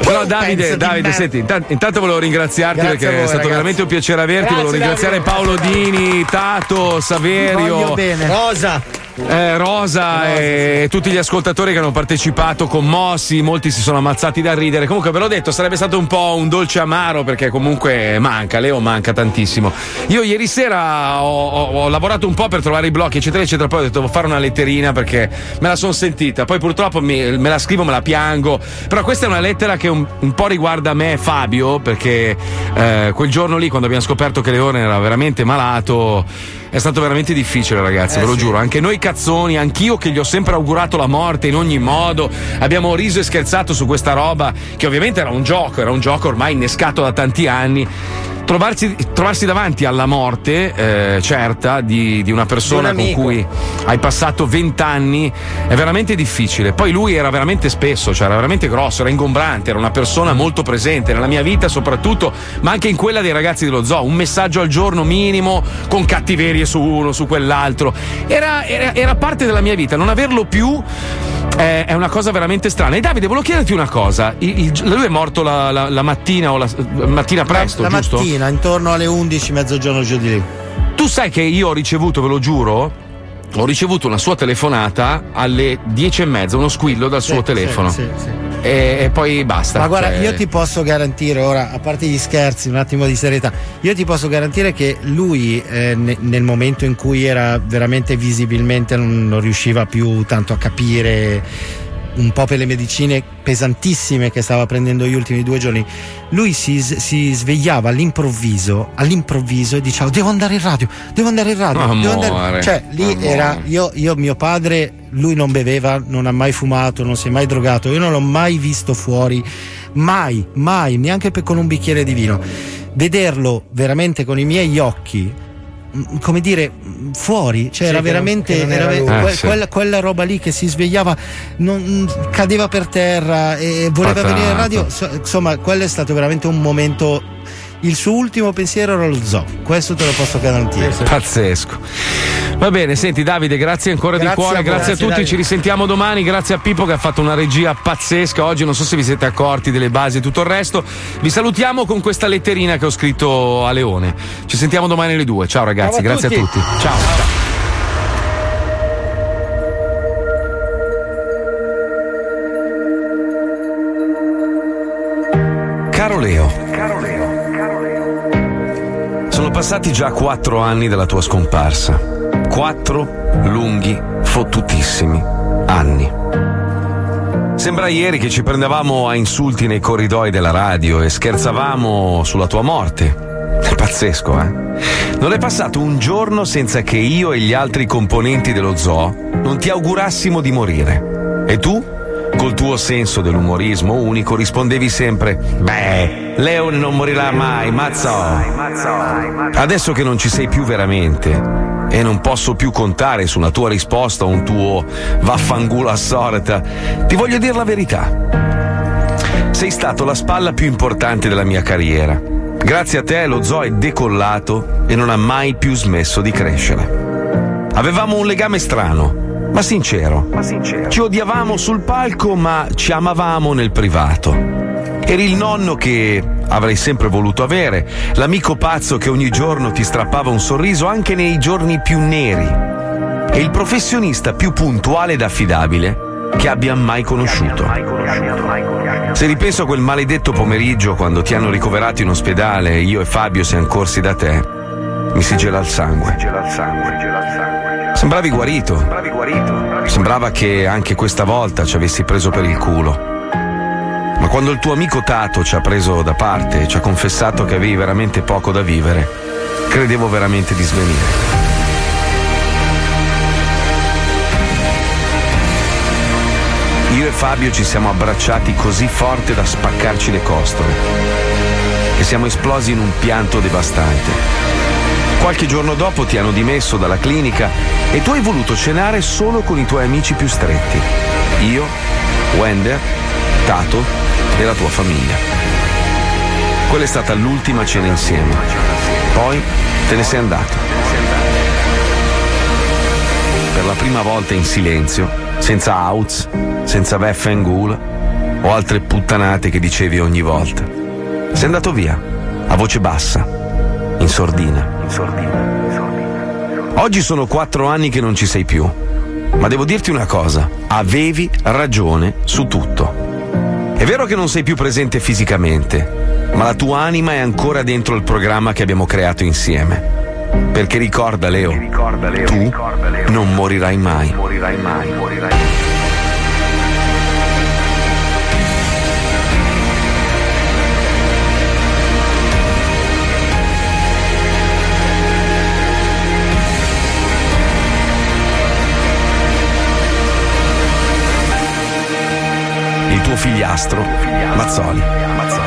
Però Davide, Davide, senti, intanto, intanto volevo ringraziarti Grazie perché voi, è stato ragazzi. veramente un piacere averti. Grazie, volevo ringraziare Davide. Paolo Dini, Tato, Saverio. Rosa. Eh, Rosa e tutti gli ascoltatori che hanno partecipato, commossi, molti si sono ammazzati da ridere. Comunque ve l'ho detto, sarebbe stato un po' un dolce amaro perché comunque manca, Leo manca tantissimo. Io ieri sera ho, ho- ho lavorato un po' per trovare i blocchi, eccetera, eccetera, poi ho detto devo fare una letterina perché me la sono sentita. Poi purtroppo mi- me la scrivo, me la piango. Però questa è una lettera che un, un po' riguarda me e Fabio perché eh, quel giorno lì quando abbiamo scoperto che Leone era veramente malato è stato veramente difficile, ragazzi, Eh, ve lo sì. giuro. Anche noi cazzoni, anch'io che gli ho sempre augurato la morte in ogni modo, abbiamo riso e scherzato su questa roba, che ovviamente era un gioco, era un gioco ormai innescato da tanti anni. Trovarsi, trovarsi davanti alla morte eh, certa di, di una persona Di un con cui hai passato vent'anni è veramente difficile. Poi lui era veramente spesso, cioè era veramente grosso, era ingombrante, era una persona molto presente nella mia vita soprattutto, ma anche in quella dei ragazzi dello zoo. Un messaggio al giorno minimo, con cattiverie su uno, su quell'altro. Era, era- era parte della mia vita. Non averlo più eh, è una cosa veramente strana. E Davide, volevo chiederti una cosa. Il- il- lui è morto la, la- la mattina o la mattina presto, la giusto? mattina, intorno alle 11, mezzogiorno giù di lì. Tu sai che io ho ricevuto, ve lo giuro, ho ricevuto una sua telefonata alle dieci e mezza, uno squillo dal suo Sì, telefono. sì, sì, sì. E, e poi basta. Ma guarda, Cioè, io ti posso garantire ora, a parte gli scherzi, un attimo di serietà, io ti posso garantire che lui eh, ne- nel momento in cui era veramente visibilmente non, non riusciva più tanto a capire un po' per le medicine pesantissime che stava prendendo gli ultimi due giorni, lui si, si svegliava all'improvviso, all'improvviso e diceva devo andare in radio, devo andare in radio, devo andare... Cioè lì amore. era, io, io, mio padre, lui non beveva, non ha mai fumato, non si è mai drogato, io non l'ho mai visto fuori, mai, mai, neanche per- con un bicchiere di vino. Vederlo veramente con i miei occhi, come dire, mm, fuori, cioè Sì, era veramente era era lui. que- sì. quella, quella roba lì che si svegliava, non- mm, cadeva per terra e voleva Patato. venire in radio. So- Insomma, quello è stato veramente un momento. Il suo ultimo pensiero era lo zoo, questo te lo posso garantire. Pazzesco. Va bene, senti Davide, grazie ancora Grazie di cuore, a voi. grazie a Grazie, tutti, Davide. ci risentiamo domani, grazie a Pippo che ha fatto una regia pazzesca oggi, non so se vi siete accorti delle basi e tutto il resto. Vi salutiamo con questa letterina che ho scritto a Leone. Ci sentiamo domani alle due. Ciao ragazzi, Ciao a grazie a tutti. tutti. Ciao. ciao. Passati già quattro anni dalla tua scomparsa. Quattro lunghi, fottutissimi anni. Sembra ieri che ci prendevamo a insulti nei corridoi della radio e scherzavamo sulla tua morte. È pazzesco, eh? Non è passato un giorno senza che io e gli altri componenti dello zoo non ti augurassimo di morire. E tu, col tuo senso dell'umorismo unico, rispondevi sempre: Beh, Leone non morirà mai, mazzo. Adesso che non ci sei più veramente e non posso più contare su una tua risposta o un tuo vaffangulo a sorta, ti voglio dire la verità. Sei stato la spalla più importante della mia carriera. Grazie a te lo zoo è decollato e non ha mai più smesso di crescere. Avevamo un legame strano, ma sincero. Ci odiavamo sul palco, ma ci amavamo nel privato. Eri il nonno che avrei sempre voluto avere, l'amico pazzo che ogni giorno ti strappava un sorriso anche nei giorni più neri, e il professionista più puntuale ed affidabile che abbia mai conosciuto. Se ripenso a quel maledetto pomeriggio quando ti hanno ricoverato in ospedale e io e Fabio siamo corsi da te, mi si gela il sangue. Sembravi guarito. Sembrava che anche questa volta ci avessi preso per il culo. Ma quando il tuo amico Tato ci ha preso da parte e ci ha confessato che avevi veramente poco da vivere, credevo veramente di svenire. Io e Fabio ci siamo abbracciati così forte da spaccarci le costole e siamo esplosi in un pianto devastante. Qualche giorno dopo ti hanno dimesso dalla clinica e tu hai voluto cenare solo con i tuoi amici più stretti. Io, Wender, Tato e la tua famiglia. Quella è stata l'ultima cena insieme. Poi te ne sei andato. Per la prima volta in silenzio, senza outs, senza Veffengul o altre puttanate che dicevi ogni volta. Sei andato via, a voce bassa, in sordina. Oggi sono quattro anni che non ci sei più. Ma devo dirti una cosa, avevi ragione su tutto. È vero che non sei più presente fisicamente, ma la tua anima è ancora dentro il programma che abbiamo creato insieme. Perché ricorda Leo, tu non morirai mai. Figliastro Mazzoli.